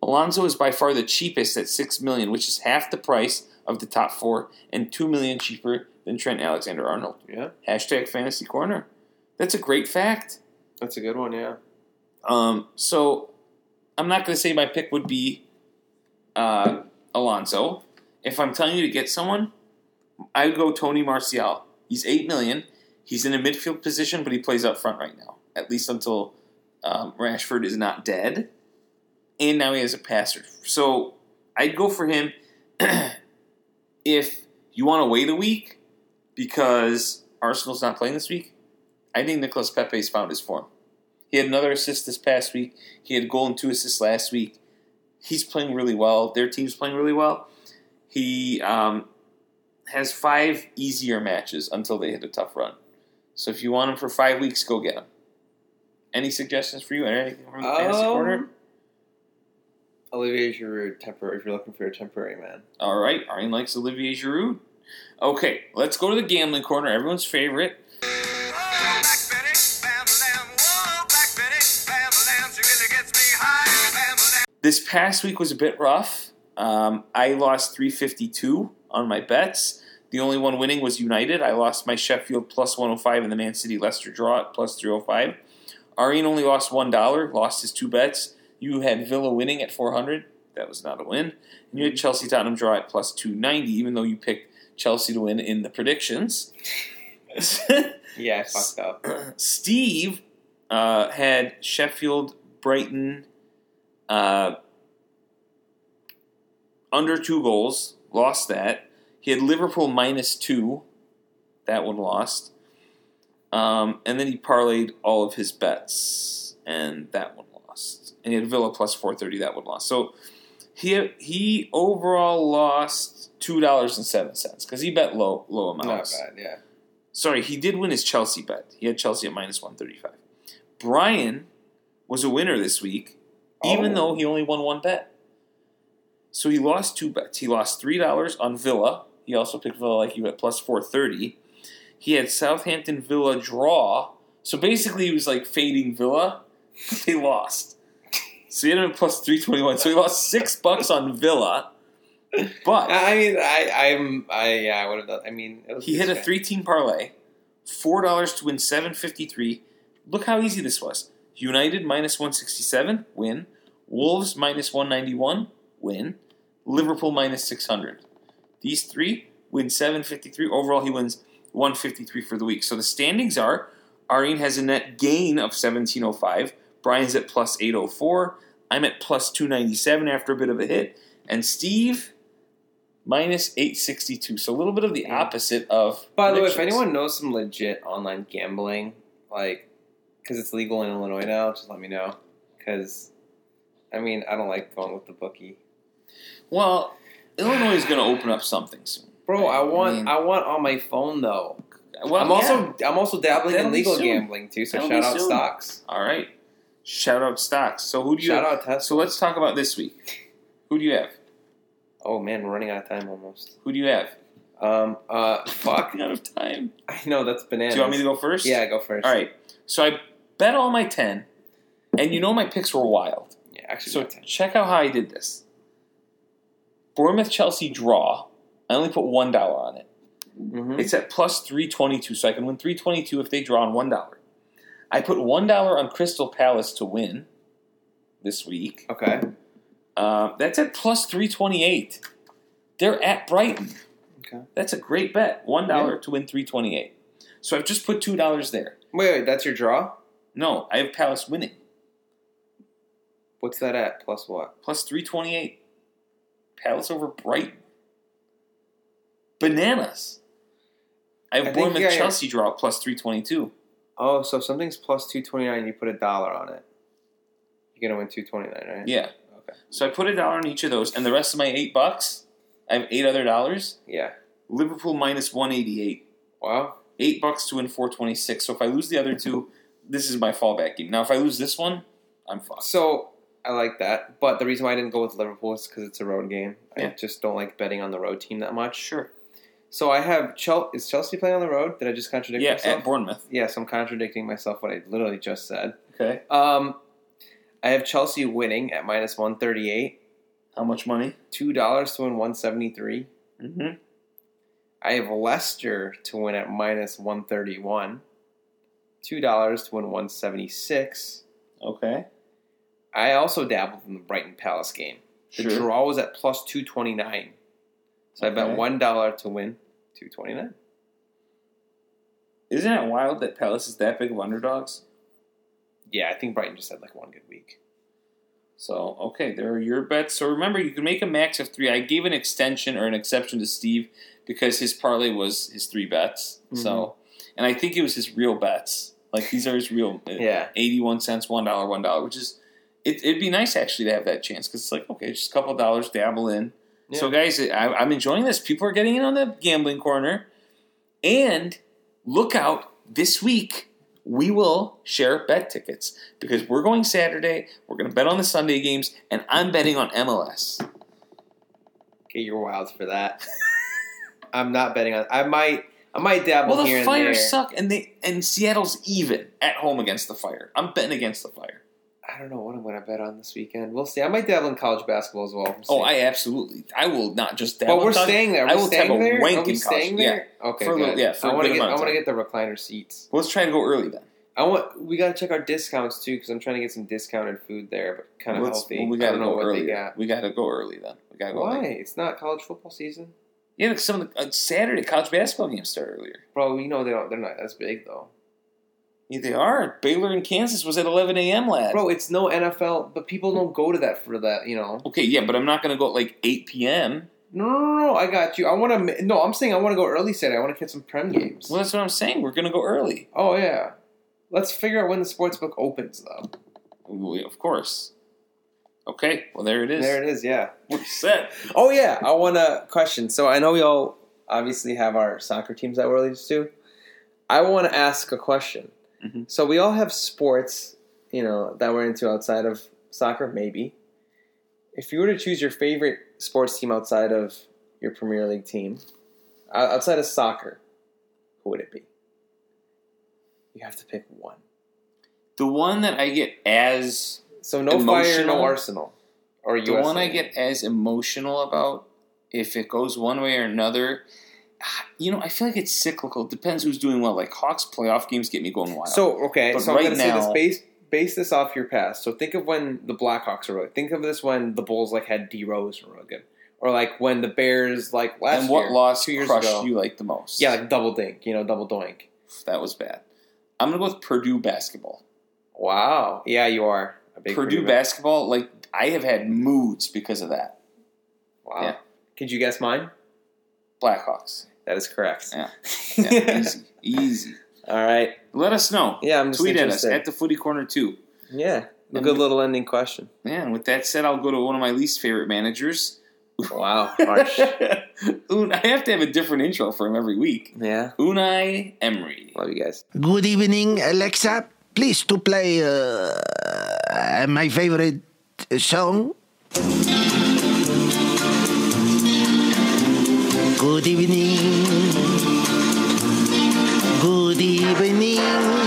Alonso is by far the cheapest at six million, which is half the price of the top four, and two million cheaper than Trent Alexander Arnold. Yeah, Hashtag fantasy corner. That's a great fact. that's a good one. Yeah. Um, so I'm not going to say my pick would be uh, Alonso. If I'm telling you to get someone, I would go Tony Martial. He's eight million. He's in a midfield position, but he plays up front right now, at least until um, Rashford is not dead. And now he has a passer. So I'd go for him if you want to wait a week because Arsenal's not playing this week. I think Nicolas Pepe's found his form. He had another assist this past week. He had a goal and two assists last week. He's playing really well. Their team's playing really well. He um, has five easier matches until they hit a tough run. So if you want him for five weeks, go get him. Any suggestions for you? Anything from the fantasy Um, corner? Olivier Giroud, temporary. If you're looking for a temporary man. All right, Arjen likes Olivier Giroud. Okay, let's go to the gambling corner. Everyone's favorite. This past week was a bit rough. Um, I lost 352 on my bets. The only one winning was United. I lost my Sheffield plus 105 and the Man City Leicester draw at plus 305. Arjen only lost $1, lost his two bets. You had Villa winning at 400. That was not a win. And you had Chelsea Tottenham draw at plus 290, even though you picked Chelsea to win in the predictions. Yeah, I fucked up. Steve uh, had Sheffield, Brighton, uh, under two goals, lost that. He had Liverpool minus two, that one lost. Um, and then he parlayed all of his bets, and that one lost. And he had Villa plus 430, that one lost. So he he overall lost two dollars and seven cents because he bet low low amounts. Not bad. Yeah. Sorry, he did win his Chelsea bet. He had Chelsea at minus 135. Brian was a winner this week, even Oh. though he only won one bet. So he lost two bets. He lost $3 on Villa. He also picked Villa like you at plus 430. He had Southampton Villa draw. So basically, he was like fading Villa. They lost. So he had him at plus 321. So he lost six bucks on Villa. But. I mean, I, I'm, I, yeah, I would have done. I mean, it was He hit a just- three-team parlay, four dollars to win seven fifty-three. Look how easy this was. United minus one sixty-seven, win. Wolves minus one ninety-one, win. Liverpool minus six hundred. These three win seven fifty-three. Overall, he wins one fifty-three for the week. So the standings are: Arjen has a net gain of seventeen oh five. Brian's at plus eight oh four. I'm at plus two ninety-seven after a bit of a hit, and Steve minus 862 so a little bit of the opposite of By the way, if anyone knows some legit online gambling, like, because it's legal in Illinois now, just let me know. Because, I mean, I don't like going with the bookie. well illinois is going to open up something soon Bro, I want, mean- I want on my phone though. well, I'm yeah. also, I'm also dabbling That'll in legal gambling too. So That'll shout out soon. stocks. all right shout out stocks so who do you Shout have? out Tesla. so let's talk about this week who do you have Oh man, we're running out of time almost. who do you have Um, uh, fuck. out of time I know that's bananas. do you want me to go first Yeah, go first. all right so i bet all my 10 and you know my picks were wild actually, so check out how i did this bournemouth chelsea draw i only put one dollar on it Mhm. It's at plus 322, so I can win 322 if they draw on $1. I put $1 on Crystal Palace to win this week. Okay. Uh, that's at plus 328. They're at Brighton. Okay. That's a great bet. $1 to win 328. So I've just put $2 there. Wait, wait, that's your draw. No, I have Palace winning. What's that at? Plus what? Plus 328. Palace over Brighton. Bananas. I have I Bournemouth your- Chelsea draw plus 322. Oh, so if something's plus two twenty nine, you put a dollar on it. You're gonna win two twenty nine, right? Yeah. Okay. So I put a dollar on each of those, and the rest of my eight bucks, I have eight other dollars. Yeah. Liverpool minus 188. Wow. Eight bucks to win 426. So if I lose the other two, this is my fallback game. Now, if I lose this one, I'm fucked. So I like that, but the reason why I didn't go with Liverpool is because it's a road game. I just don't like betting on the road team that much. Sure. So I have Chelsea. Is Chelsea playing on the road? Did I just contradict Yeah, myself? at Bournemouth. yes, I'm contradicting myself. What I literally just said. Okay. Um, I have Chelsea winning at minus one thirty eight. How much money? Two dollars to win one seventy three. Mm-hmm. I have Leicester to win at minus one thirty one. Two dollars to win one seventy six. Okay. I also dabbled in the Brighton Palace game. The Sure. draw was at plus two twenty nine. So I bet one dollar to win two twenty nine. Isn't it wild that Palace is that big of underdogs? Yeah, I think Brighton just had like one good week. So, okay, there are your bets. So remember, you can make a max of three. I gave an extension or an exception to Steve because his parlay was his three bets. So, and I think it was his real bets. Like these are his real, uh, Yeah. eighty-one cents, one dollar, one dollar, which is it, it'd be nice actually to have that chance because it's like okay, just a couple dollars, dabble in. So, guys, I, I'm enjoying this. People are getting in on the gambling corner, and look out this week. We will share bet tickets because we're going Saturday. We're going to bet on the Sunday games, and I'm betting on MLS. Okay, you're wild for that. I'm not betting on. I might. I might dabble Well, here the and Fire there. suck, and they and Seattle's even at home against the Fire. I'm betting against the Fire. I don't know what I'm going to bet on this weekend. We'll see. I might dabble in college basketball as well. Oh. I absolutely. I will not just. dabble But we're staying there. I We're will staying have a there. wank Are in college. staying Yeah. there? Okay, For a little- yeah, for I a want to get. I want to get the recliner seats. Well, let's try and go early then. I want. We got to check our discounts too because I'm trying to get some discounted food there, but kind of healthy. well, we got to don't know go what early. got. We got to go early then. We got to go. Why? late. It's not college football season, Yeah, like some of the uh, Saturday college basketball games start earlier. bro. You know they don't. They're not as big though, Yeah, they are. Baylor and Kansas was at 11 a.m. lad. bro. It's no NFL, but people don't go to that for that. You know. Okay, yeah, but I'm not going to go at like 8 p.m. No, no, no, no. I got you. I want to. No, I'm saying I want to go early Saturday. I want to catch some prem games. Well, that's what I'm saying. We're going to go early. Oh yeah. Let's figure out when the sports book opens though. We- Of course. Okay, well, there it is. There it is. Yeah. We're set. Oh yeah, I want to question. So I know we all obviously have our soccer teams that we're used to. I want to ask a question. Mhm. So we all have sports, you know, that we're into outside of soccer. Maybe, if you were to choose your favorite sports team outside of your Premier League team, outside of soccer, who would it be? You have to pick one. The one that I get as So no fire, Emotional? no Arsenal, or the USA. one I get as emotional about, if it goes one way or another, you know, I feel like it's cyclical. It Depends who's doing well. Like Hawks playoff games get me going wild. So okay, But so I'm right going to say this now- base base this off your past. So think of when the Blackhawks were really. Think of this when the Bulls like had D Rose were real good, or like when the Bears like last and what year, loss two years crushed ago. you like the most? Yeah, like double dink, you know, double doink. that was bad. I'm gonna go with Purdue basketball. Wow. Yeah, you are a big Purdue fan. basketball, like I have had moods because of that. Wow. Yeah. Could you guess mine? Blackhawks. That is correct. Yeah. Yeah, easy, easy. All right. Let us know. Yeah, I'm just Tweet at us at the Footy Corner too. Yeah, a good little ending question. Yeah, and with that said, I'll go to one of my least favorite managers. Wow, harsh. I have to have a different intro for him every week. yeah, Unai Emery. love you guys. Good evening, Alexa. Please to play uh, my favorite song. Good evening. Good evening.